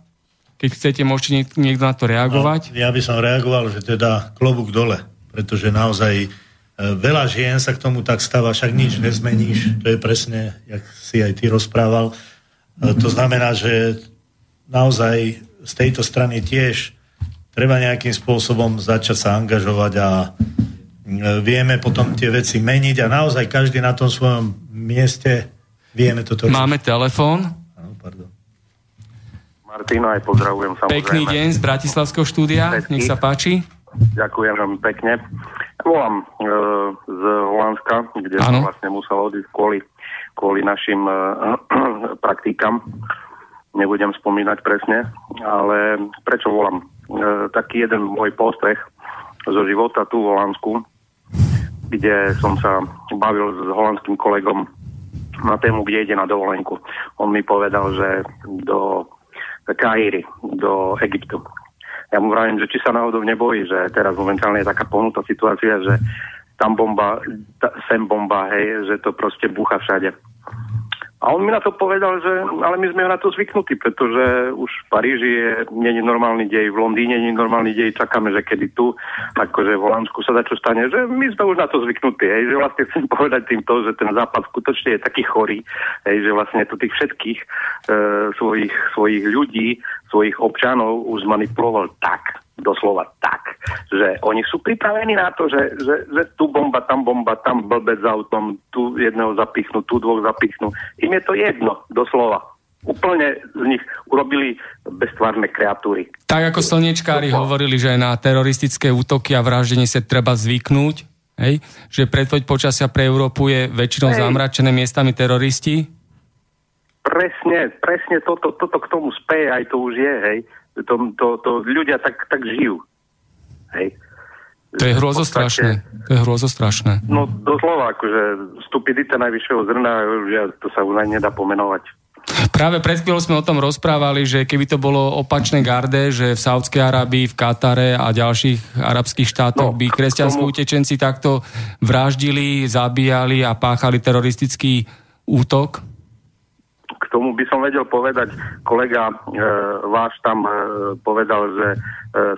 Keď chcete, môžete niekto na to reagovať. No, ja by som reagoval, že teda klobúk dole, pretože naozaj e, veľa žien sa k tomu tak stáva, však nič nezmeníš. To je presne, jak si aj ty rozprával. E, to znamená, že naozaj z tejto strany tiež treba nejakým spôsobom začať sa angažovať a vieme potom tie veci meniť a naozaj každý na tom svojom mieste vieme toto. Máme telefón. Áno, pardon. Martino, aj pozdravujem samozrejme. Pekný deň z Bratislavského štúdia, Pekný. nech sa páči. Ďakujem veľmi pekne. Volám e, z Holandska, kde ano. som vlastne musel odísť kvôli, kvôli našim e, praktikám. Nebudem spomínať presne, ale prečo volám? E, taký jeden môj postreh zo života tu v Holandsku kde som sa bavil s holandským kolegom na tému, kde ide na dovolenku. On mi povedal, že do Kaíry, do Egyptu. Ja mu vravím, že či sa náhodou nebojí, že teraz momentálne je taká pohnutá situácia, že tam bomba, sem bomba, hej, že to proste búcha všade. A on mi na to povedal, že ale my sme na to zvyknutí, pretože už v Paríži je, je normálny dej, v Londýne je normálny dej, čakáme, že kedy tu, akože v Holandsku sa dačo stane, že my sme už na to zvyknutí, hej, že vlastne chcem povedať týmto, že ten západ skutočne je taký chorý, hej, že vlastne tu tých všetkých e, svojich, svojich ľudí, svojich občanov už zmanipuloval tak, doslova tak, že oni sú pripravení na to, že, že, že tu bomba, tam bomba, tam blbec za autom, tu jedného zapichnú, tu dvoch zapichnú. Im je to jedno, doslova. Úplne z nich urobili beztvárne kreatúry. Tak ako slniečkári hovorili, že na teroristické útoky a vraždenie sa treba zvyknúť, hej? že predpoď počasia pre Európu je väčšinou hej. zamračené miestami teroristi? Presne, presne toto, toto k tomu speje, aj to už je, hej to, to, to ľudia tak, tak žijú. Hej. To je hrozostrašné. To je hrozostrašné. No doslova, akože stupidita najvyššieho zrna, ja, to sa už nedá pomenovať. Práve pred chvíľou sme o tom rozprávali, že keby to bolo opačné garde, že v Saudskej Arábii, v Katare a ďalších arabských štátoch no, by kresťanskí tomu... utečenci takto vraždili, zabíjali a páchali teroristický útok, tomu by som vedel povedať, kolega e, váš tam e, povedal, že e,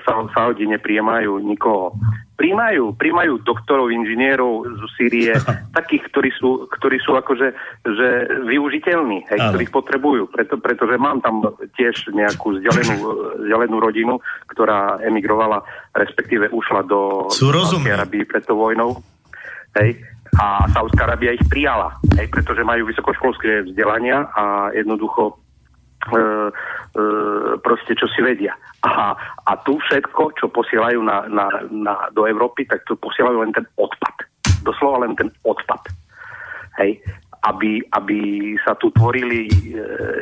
Saudi nepríjmajú nikoho. Príjmajú, príjmajú doktorov, inžinierov z Sýrie, takých, ktorí sú, ktorí sú akože že využiteľní, hej, ktorých potrebujú. Preto, pretože mám tam tiež nejakú vzdialenú, vzdialenú rodinu, ktorá emigrovala, respektíve ušla do Arabii pred tou vojnou. Hej a Saudská Arábia ich prijala, hej, pretože majú vysokoškolské vzdelania a jednoducho e, e, proste čo si vedia. A, a tu všetko, čo posielajú na, na, na, do Európy, tak to posielajú len ten odpad. Doslova len ten odpad. Hej aby, aby sa tu tvorili e,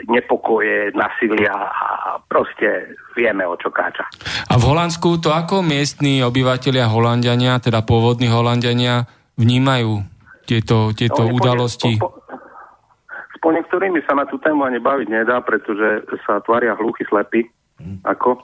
nepokoje, nasilia a proste vieme, o čo káča. A v Holandsku to ako miestni obyvateľia Holandiania, teda pôvodní Holandiania, vnímajú tieto, tieto no, udalosti? Po, po, po niektorými sa na tú tému ani baviť nedá, pretože sa tvária hluchy slepí, hmm. ako,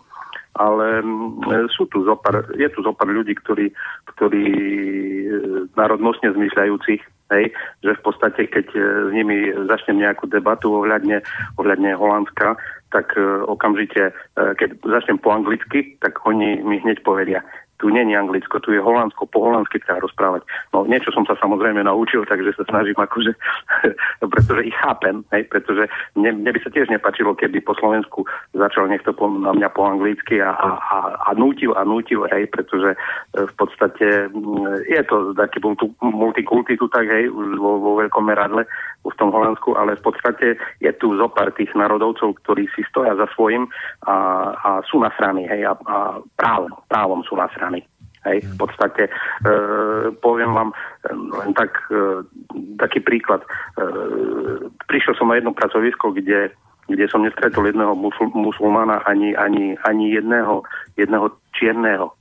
ale m, sú tu zopar, je tu zopar ľudí, ktorí, ktorí e, národnostne zmyšľajúcich, hej, že v podstate, keď e, s nimi začnem nejakú debatu ohľadne, ohľadne Holandska, tak uh, okamžite, keď začnem po anglicky, tak oni mi hneď povedia, tu není Anglicko, tu je Holandsko, po holandsky treba rozprávať. No niečo som sa samozrejme naučil, takže sa snažím akože, pretože ich chápem, hej, pretože mne, mne by sa tiež nepačilo, keby po Slovensku začal niekto po, na mňa po anglicky a, a, a, a nútil a nútil, hej, pretože e, v podstate mm, je to taký multikulty tu tak, hej, už vo, vo veľkom meradle v tom Holandsku, ale v podstate je tu zopár tých národovcov, ktorí si stoja za svojim a, a sú nasraní, hej, a, a právom, právom sú nasraní. Hej, v podstate e, poviem vám e, len tak, e, taký príklad. E, prišiel som na jedno pracovisko, kde, kde som nestretol jedného musul, musulmana ani, ani, ani jedného, jedného čierneho.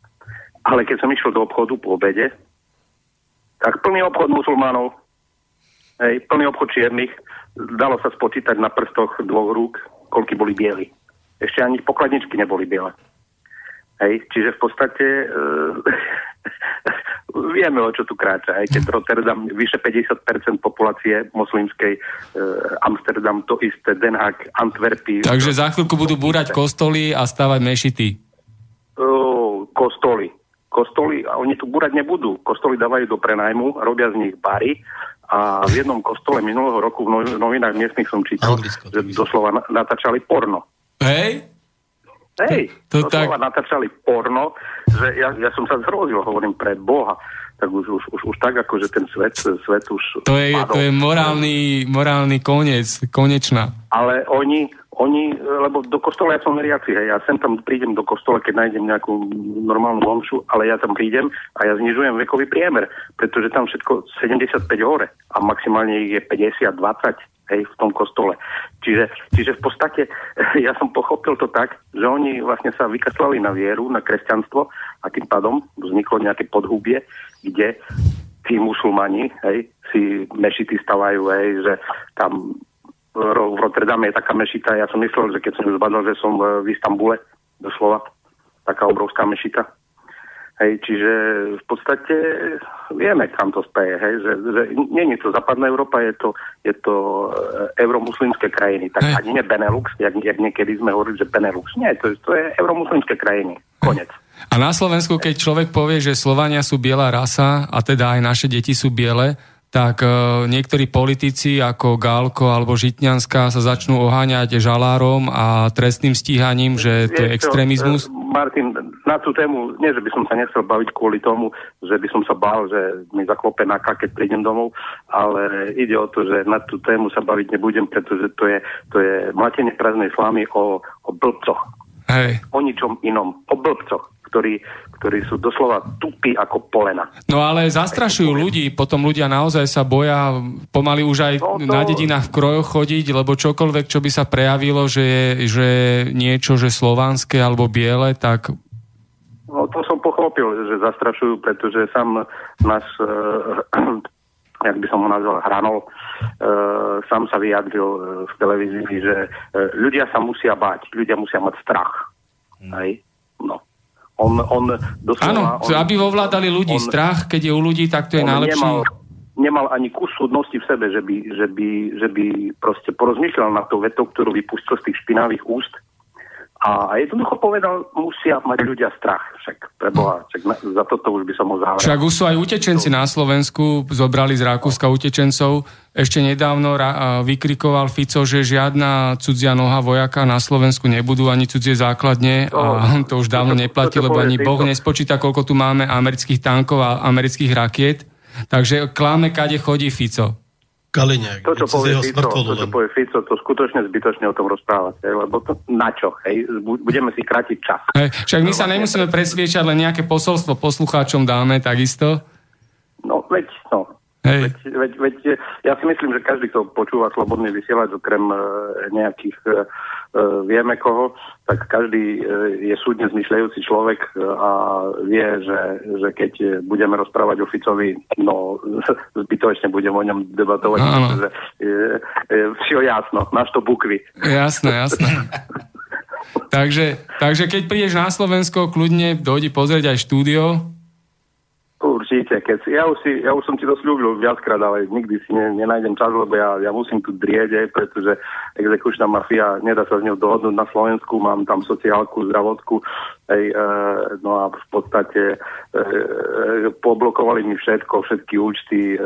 Ale keď som išiel do obchodu po obede, tak plný obchod musulmánov, hej, plný obchod čiernych, dalo sa spočítať na prstoch dvoch rúk, koľky boli bieli. Ešte ani pokladničky neboli biele. Hej, čiže v podstate e, vieme, o čo tu kráča. Aj keď Rotterdam vyše 50% populácie moslimskej, e, Amsterdam to isté, Den Haag, Antwerpy. Takže za chvíľku budú búrať kostoly a stavať mešity. E, kostoly. Kostoly, a oni tu búrať nebudú. Kostoly dávajú do prenajmu, robia z nich bary a v jednom kostole minulého roku v novinách miestnych som čítal, že doslova natáčali porno. Hej? Hej, to, to tak... natáčali porno, že ja, ja som sa zhrozil, hovorím pre Boha. Tak už, už, už, už tak ako, že ten svet, svet už... To je, to je morálny, morálny koniec, konečná. Ale oni, oni, lebo do kostola ja som veriaci, hej, ja sem tam prídem do kostola, keď nájdem nejakú normálnu omšu, ale ja tam prídem a ja znižujem vekový priemer, pretože tam všetko 75 hore a maximálne ich je 50, 20 hej, v tom kostole. Čiže, čiže v podstate ja som pochopil to tak, že oni vlastne sa vykaslali na vieru, na kresťanstvo a tým pádom vzniklo nejaké podhubie, kde tí musulmani hej, si mešity stavajú, hej, že tam v Rotterdame je taká mešita, ja som myslel, že keď som ju zbadal, že som v Istambule, doslova, taká obrovská mešita, Hej, čiže v podstate vieme, kam to speje, hej, že, že nie je to západná Európa, je to, je to e, euromuslimské krajiny. Tak hej. ani nie Benelux, jak, jak niekedy sme hovorili, že Benelux. Nie, to, to je euromuslimské krajiny. Konec. A na Slovensku, keď človek povie, že Slovania sú biela rasa a teda aj naše deti sú biele, tak uh, niektorí politici ako Gálko alebo Žitňanská sa začnú oháňať žalárom a trestným stíhaním, že to je extrémizmus. Martin, na tú tému, nie, že by som sa nechcel baviť kvôli tomu, že by som sa bál, že mi zaklope na keď prídem domov, ale ide o to, že na tú tému sa baviť nebudem, pretože to je, to je mlatenie prázdnej slamy o, o blbcoch. Hej. O ničom inom. O blbcoch ktorí, ktorí sú doslova tupí ako polena. No ale zastrašujú ľudí, potom ľudia naozaj sa boja pomaly už aj no to... na dedinách v krojoch chodiť, lebo čokoľvek, čo by sa prejavilo, že je že niečo, že slovanské alebo biele, tak No to som pochopil, že zastrašujú, pretože sám náš, e, jak by som ho nazval, Hranol, e, sám sa vyjadril e, v televízii, že e, ľudia sa musia báť, ľudia musia mať strach. Hmm. Hej? On, on doslova... Áno, on, aby ovládali ľudí. On, Strach, keď je u ľudí, tak to je najlepší. Nemal, nemal ani kus súdnosti v sebe, že by, že by, že by proste porozmýšľal na to vetou, ktorú vypustil z tých špinavých úst a jednoducho povedal, musia mať ľudia strach. Však preboha, však na, za toto už by som ho zavrel. Však už sú aj utečenci na Slovensku, zobrali z Rakúska utečencov. Ešte nedávno ra, vykrikoval Fico, že žiadna cudzia noha vojaka na Slovensku nebudú, ani cudzie základne. To, a to už dávno neplatí, lebo ani Boh nespočíta, koľko tu máme amerických tankov a amerických rakiet. Takže kláme, kade chodí Fico. Kaliňák. To, čo povie Fico, to, čo povie Fico, to skutočne zbytočne o tom rozprávať, lebo to, na čo, hej, budeme si krátiť čas. Hej, však my sa nemusíme presviečať, len nejaké posolstvo poslucháčom dáme, takisto. No, veď, no, Hej. Veď, veď, veď, ja si myslím, že každý, kto počúva slobodný vysielať, okrem e, nejakých e, e, vieme koho, tak každý e, je súdne zmyšľajúci človek e, a vie, že, že keď budeme rozprávať o Ficovi, no zbytočne budem o ňom debatovať, no, pretože je, je, je jasno, náš to bukvy. Jasné, jasné. takže, takže keď prídeš na Slovensko, kľudne dojdi pozrieť aj štúdio, Určite, keď ja, už si, ja už som ti to slúbil viackrát, ale nikdy si ne, nenájdem čas, lebo ja, ja musím tu drieť, pretože exekučná mafia, nedá sa z ňou dohodnúť na Slovensku, mám tam sociálku, zdravotku, Hej, e, no a v podstate e, e, poblokovali mi všetko, všetky účty, e,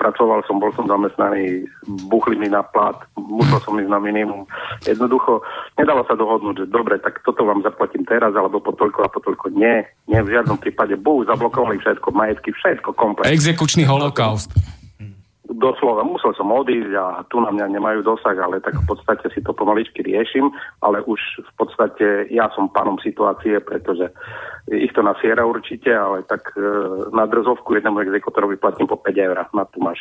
pracoval som, bol som zamestnaný, buchli mi na plat, musel som ísť na minimum. Jednoducho, nedalo sa dohodnúť, že dobre, tak toto vám zaplatím teraz, alebo po toľko a po toľko. Nie, nie, v žiadnom prípade. Bú, zablokovali všetko, majetky, všetko komplet. Exekučný holokaust doslova musel som odísť a tu na mňa nemajú dosah, ale tak v podstate si to pomaličky riešim, ale už v podstate ja som pánom situácie, pretože ich to nasiera určite, ale tak e, na drzovku jednému exekutorovi platím po 5 eur, na tu máš.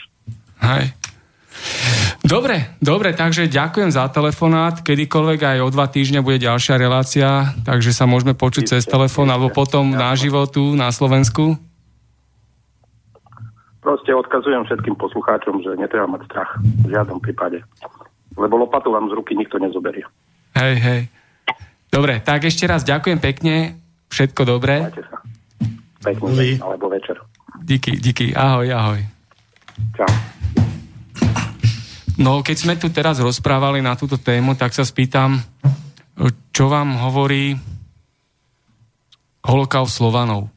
Hej. Dobre, dobre, takže ďakujem za telefonát. Kedykoľvek aj o dva týždne bude ďalšia relácia, takže sa môžeme počuť cez telefón alebo potom na životu na Slovensku. Proste odkazujem všetkým poslucháčom, že netreba mať strach v žiadnom prípade. Lebo lopatu vám z ruky nikto nezoberie. Hej, hej. Dobre, tak ešte raz ďakujem pekne. Všetko dobré. Majte sa. Pekný alebo večer. Díky, díky. Ahoj, ahoj. Čau. No, keď sme tu teraz rozprávali na túto tému, tak sa spýtam, čo vám hovorí holokaust Slovanov?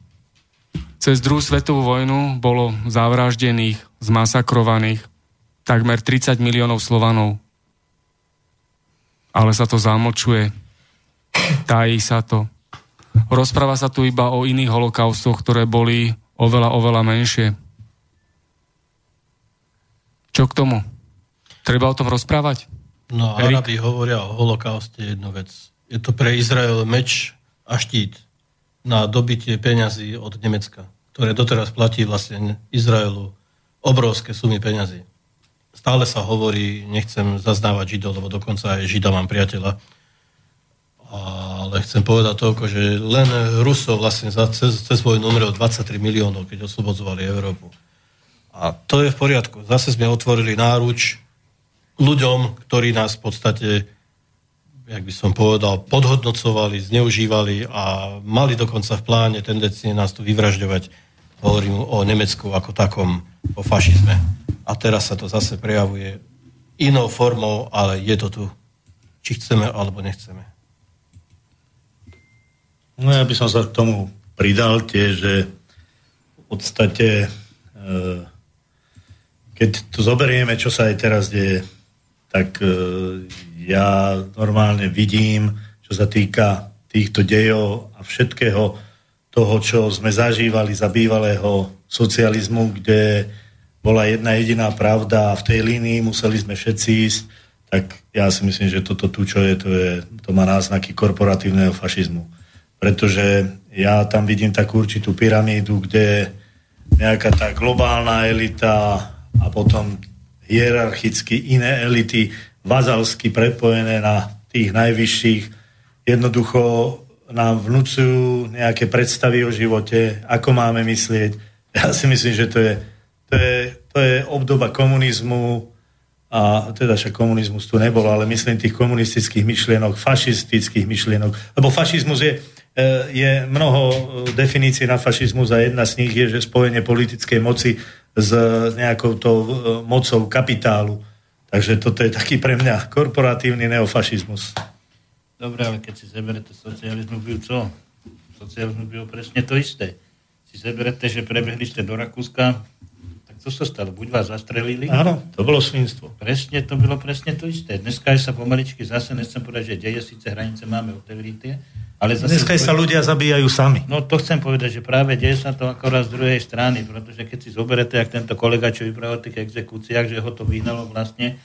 Cez druhú svetovú vojnu bolo zavraždených, zmasakrovaných takmer 30 miliónov Slovanov. Ale sa to zamlčuje. Tají sa to. Rozpráva sa tu iba o iných holokaustoch, ktoré boli oveľa, oveľa menšie. Čo k tomu? Treba o tom rozprávať? No, Arabi hovoria o holokauste jednu vec. Je to pre Izrael meč a štít na dobitie peňazí od Nemecka, ktoré doteraz platí vlastne Izraelu obrovské sumy peňazí. Stále sa hovorí, nechcem zaznávať Židov, lebo dokonca aj Žida mám priateľa, ale chcem povedať toľko, že len Rusov vlastne za, cez, cez vojnu umrelo 23 miliónov, keď oslobodzovali Európu. A to je v poriadku. Zase sme otvorili náruč ľuďom, ktorí nás v podstate jak by som povedal, podhodnocovali, zneužívali a mali dokonca v pláne tendencie nás tu vyvražďovať. Hovorím o Nemecku ako takom, o fašizme. A teraz sa to zase prejavuje inou formou, ale je to tu. Či chceme, alebo nechceme. No ja by som sa k tomu pridal tiež, že v podstate e, keď to zoberieme, čo sa aj teraz deje, tak e, ja normálne vidím, čo sa týka týchto dejov a všetkého toho, čo sme zažívali za bývalého socializmu, kde bola jedna jediná pravda a v tej línii museli sme všetci ísť, tak ja si myslím, že toto tu, čo je, to, je, to má náznaky korporatívneho fašizmu. Pretože ja tam vidím takú určitú pyramídu, kde nejaká tá globálna elita a potom hierarchicky iné elity vazalsky prepojené na tých najvyšších, jednoducho nám vnúcujú nejaké predstavy o živote, ako máme myslieť. Ja si myslím, že to je, to je, to je obdoba komunizmu, a teda však komunizmus tu nebol, ale myslím tých komunistických myšlienok, fašistických myšlienok, lebo fašizmus je, e, je mnoho definícií na fašizmus a jedna z nich je, že spojenie politickej moci s nejakou tou e, mocou kapitálu. Takže toto je taký pre mňa korporatívny neofašizmus. Dobre, ale keď si zeberete socializmus, byl co? Socializmus byl presne to isté. Si zeberete, že prebehli ste do Rakúska, tak co sa stalo? Buď vás zastrelili? Áno, to bolo svinstvo. Presne, to bylo presne to isté. Dneska sa pomaličky zase, nechcem povedať, že deje, síce hranice máme otevřité, ale zase... Dneska sa ľudia zabíjajú sami. No to chcem povedať, že práve deje sa to akorát z druhej strany, pretože keď si zoberete, jak tento kolega, čo vypravil o tých exekúciách, že ho to vyhnalo vlastne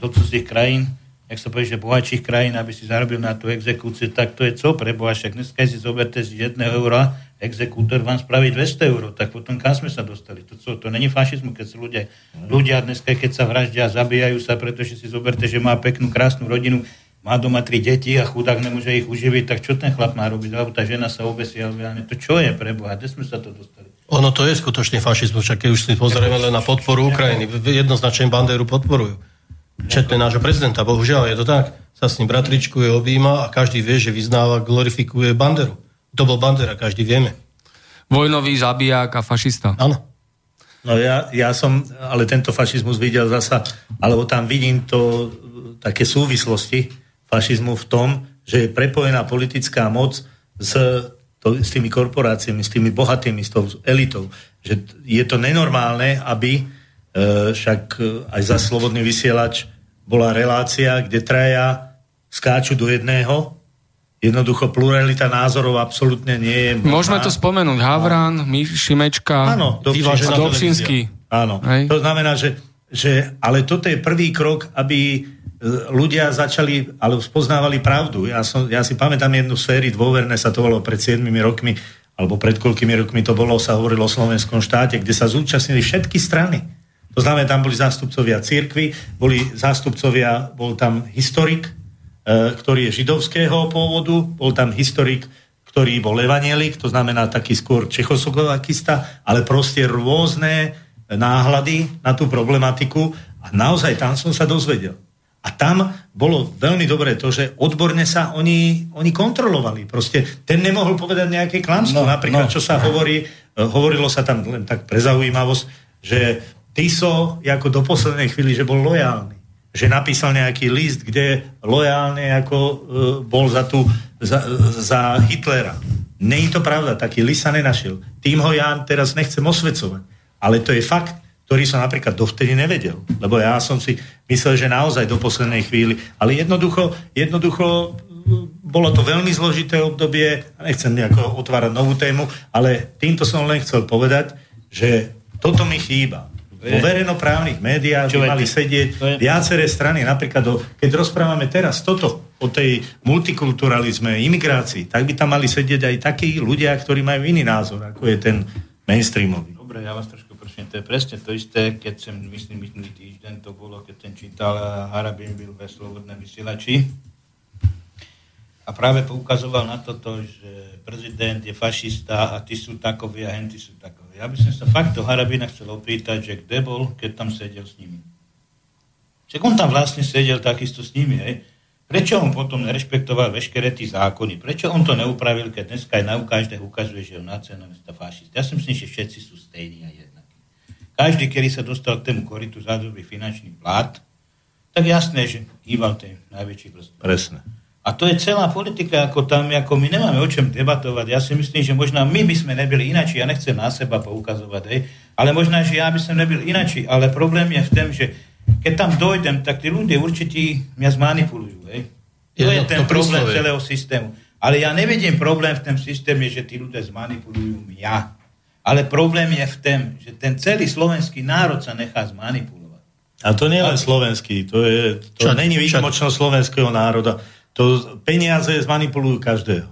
do cudzích krajín, jak sa povie, že bohatších krajín, aby si zarobil na tú exekúciu, tak to je co pre Boha, však dneska si zoberte z jedného eura, exekútor vám spraví 200 eur, tak potom kam sme sa dostali? To, co, to není fašizmu, keď si ľudia, ľudia dneska, keď sa vraždia, zabíjajú sa, pretože si zoberte, že má peknú, krásnu rodinu, má doma tri deti a chudák nemôže ich uživiť, tak čo ten chlap má robiť? Alebo tá žena sa obesí, alebo ja to čo je pre Boha? Kde sme sa to dostali? Ono to je skutočný fašizmus, však keď už si pozrieme len na podporu Ukrajiny, jednoznačne Banderu podporujú. Četne nášho prezidenta, bohužiaľ je to tak. Sa s ním bratričkuje, objíma a každý vie, že vyznáva, glorifikuje Banderu. To bol Bandera, každý vieme. vojnový zabijak a fašista. Áno. No ja, ja som ale tento fašizmus videl zasa, alebo tam vidím to také súvislosti fašizmu v tom, že je prepojená politická moc s, to, s tými korporáciami, s tými bohatými, s tou elitou. Že je to nenormálne, aby e, však e, aj za slobodný vysielač bola relácia, kde traja skáču do jedného Jednoducho pluralita názorov absolútne nie je... Možná. Môžeme to spomenúť. Havran, Šimečka, Áno, Dobšinský. Áno, Hej. to znamená, že, že... Ale toto je prvý krok, aby e, ľudia začali, ale spoznávali pravdu. Ja, som, ja si pamätám jednu sérii dôverné, sa to bolo pred 7 rokmi, alebo pred koľkými rokmi to bolo, sa hovorilo o slovenskom štáte, kde sa zúčastnili všetky strany. To znamená, tam boli zástupcovia církvy, boli zástupcovia, bol tam historik, E, ktorý je židovského pôvodu, bol tam historik, ktorý bol evanielik, to znamená taký skôr čechoslovakista, ale proste rôzne náhľady na tú problematiku a naozaj tam som sa dozvedel. A tam bolo veľmi dobré to, že odborne sa oni, oni kontrolovali. Proste ten nemohol povedať nejaké klamstvo. No, Napríklad, no. čo sa hovorí, e, hovorilo sa tam len tak pre zaujímavosť, že Tiso ako do poslednej chvíli, že bol lojálny že napísal nejaký list, kde lojálne ako e, bol za, tú, za, za Hitlera. Je to pravda, taký list sa nenašiel. Tým ho ja teraz nechcem osvecovať. Ale to je fakt, ktorý som napríklad dovtedy nevedel. Lebo ja som si myslel, že naozaj do poslednej chvíli. Ale jednoducho, jednoducho bolo to veľmi zložité obdobie, nechcem nejako otvárať novú tému, ale týmto som len chcel povedať, že toto mi chýba vo verejnoprávnych médiách by mali sedieť viaceré strany. Napríklad, do, keď rozprávame teraz toto o tej multikulturalizme, imigrácii, tak by tam mali sedieť aj takí ľudia, ktorí majú iný názor, ako je ten mainstreamový. Dobre, ja vás trošku prosím, to je presne to isté, keď som, myslím, minulý týždeň to bolo, keď ten čítal Harabin byl ve slobodné vysielači a práve poukazoval na toto, že prezident je fašista a ty sú takoví a henty sú takoví ja by som sa fakt do Harabina chcel opýtať, že kde bol, keď tam sedel s nimi. Však on tam vlastne sedel takisto s nimi, hej. Prečo on potom nerešpektoval veškeré tí zákony? Prečo on to neupravil, keď dneska aj na každého ukazuje, že je nacionalista fašist? Ja si myslím, že všetci sú stejní a jednakí. Každý, ktorý sa dostal k tému koritu za finančný plát, tak jasné, že hýbal ten najväčší prst. Presne. A to je celá politika, ako tam, ako my nemáme o čom debatovať. Ja si myslím, že možno my by sme nebyli inači, ja nechcem na seba poukazovať, hej, ale možno, že ja by som nebyl inači, ale problém je v tom, že keď tam dojdem, tak tí ľudia určite mňa zmanipulujú. Hej. To je, je ten to problém príslove. celého systému. Ale ja nevidím problém v tom systéme, že tí ľudia zmanipulujú mňa. Ale problém je v tom, že ten celý slovenský národ sa nechá zmanipulovať. A to nie je len slovenský, to, je, to není výnimočnosť slovenského národa to peniaze zmanipulujú každého.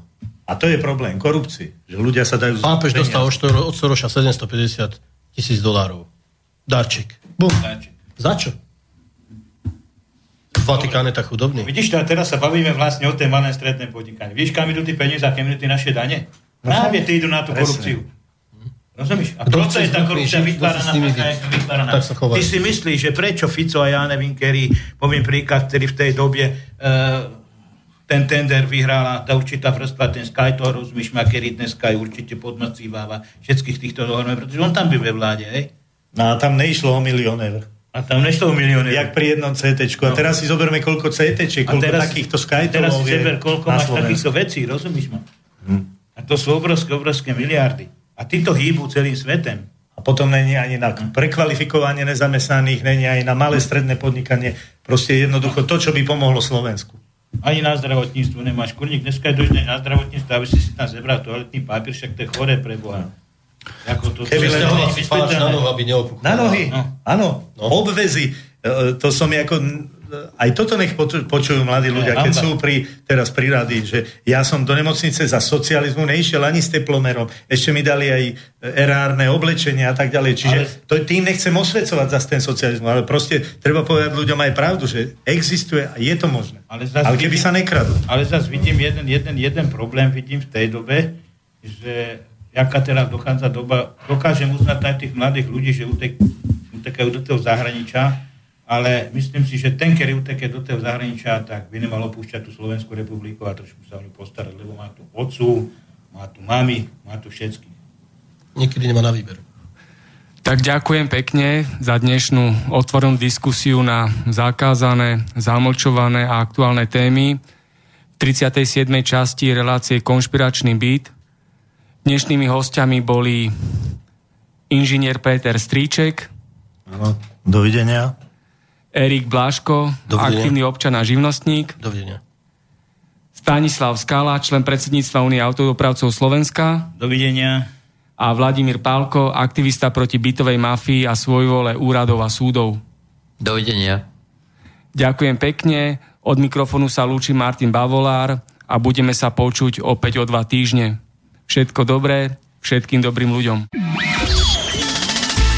A to je problém korupcie, že ľudia sa dajú... Pápež dostal od, od Soroša 750 tisíc dolárov. Darček. Bum. Darček. Za čo? Vatikán je tak chudobný. Vidíš, teraz sa bavíme vlastne o tej malé stredné podnikanie. Vidíš, kam idú tie peniaze a kam idú tie naše dane? No, Práve ty idú na tú presne. korupciu. Rozumieš? A preto je tá korupcia vytváraná vytváraná. Ty si myslíš, že prečo Fico a ja neviem, ktorý, poviem príklad, ktorý v tej dobe uh, ten tender vyhrala tá určitá vrstva, ten Sky to rozmýšľa, kedy dneska je určite podmocíváva všetkých týchto dohorov, pretože on tam by ve vláde, hej? No a tam neišlo o milióner. A tam nešlo o milióner. Jak pri jednom CT. No. A teraz si zoberme, koľko CT, koľko teraz, takýchto Sky Teraz si zober, koľko máš takýchto vecí, rozumíš ma? Hm. A to sú obrovské, obrovské miliardy. A ty to hýbu celým svetem. A potom není ani na prekvalifikovanie nezamestnaných, není ani na malé stredné podnikanie. Proste jednoducho to, čo by pomohlo Slovensku. Ani na zdravotníctvo nemáš. Kurník, dneska dojdeš na zdravotníctvo, aby si si tam zebral toaletný papier, však to je chore pre Boha. Ako to, Keby ste ho na nohu, aby Na nohy, no. áno. No. Obvezy. E, to som ako aj toto nech počujú mladí ľudia, keď sú pri, teraz pri rady, že ja som do nemocnice za socializmu neišiel ani s teplomerom, ešte mi dali aj erárne oblečenie a tak ďalej, čiže ale... to, tým nechcem osvecovať za ten socializmus, ale proste treba povedať ľuďom aj pravdu, že existuje a je to možné. Ale, ale keby vidím, sa nekradú. Ale zase vidím jeden, jeden, jeden problém, vidím v tej dobe, že jaká teraz dochádza doba, dokážem uznať aj tých mladých ľudí, že utek, utekajú do toho zahraničia, ale myslím si, že ten, ktorý utekie do toho zahraničia, tak by nemal opúšťať tú Slovenskú republiku a trošku sa o ňu postarať, lebo má tu otcu, má tu mami, má tu všetky. niekedy nemá na výber. Tak ďakujem pekne za dnešnú otvorenú diskusiu na zakázané, zamlčované a aktuálne témy. V 37. časti relácie Konšpiračný byt. Dnešnými hostiami boli inžinier Peter Stríček. Áno, dovidenia. Erik Bláško, dovidenia. aktívny občan a živnostník. Dovidenia. Stanislav Skala, člen predsedníctva Unie autodopravcov Slovenska. Dovidenia a Vladimír Pálko, aktivista proti bytovej mafii a svojvole úradov a súdov. Dovidenia. Ďakujem pekne. Od mikrofonu sa lúči Martin Bavolár a budeme sa počuť opäť o dva týždne. Všetko dobré, všetkým dobrým ľuďom.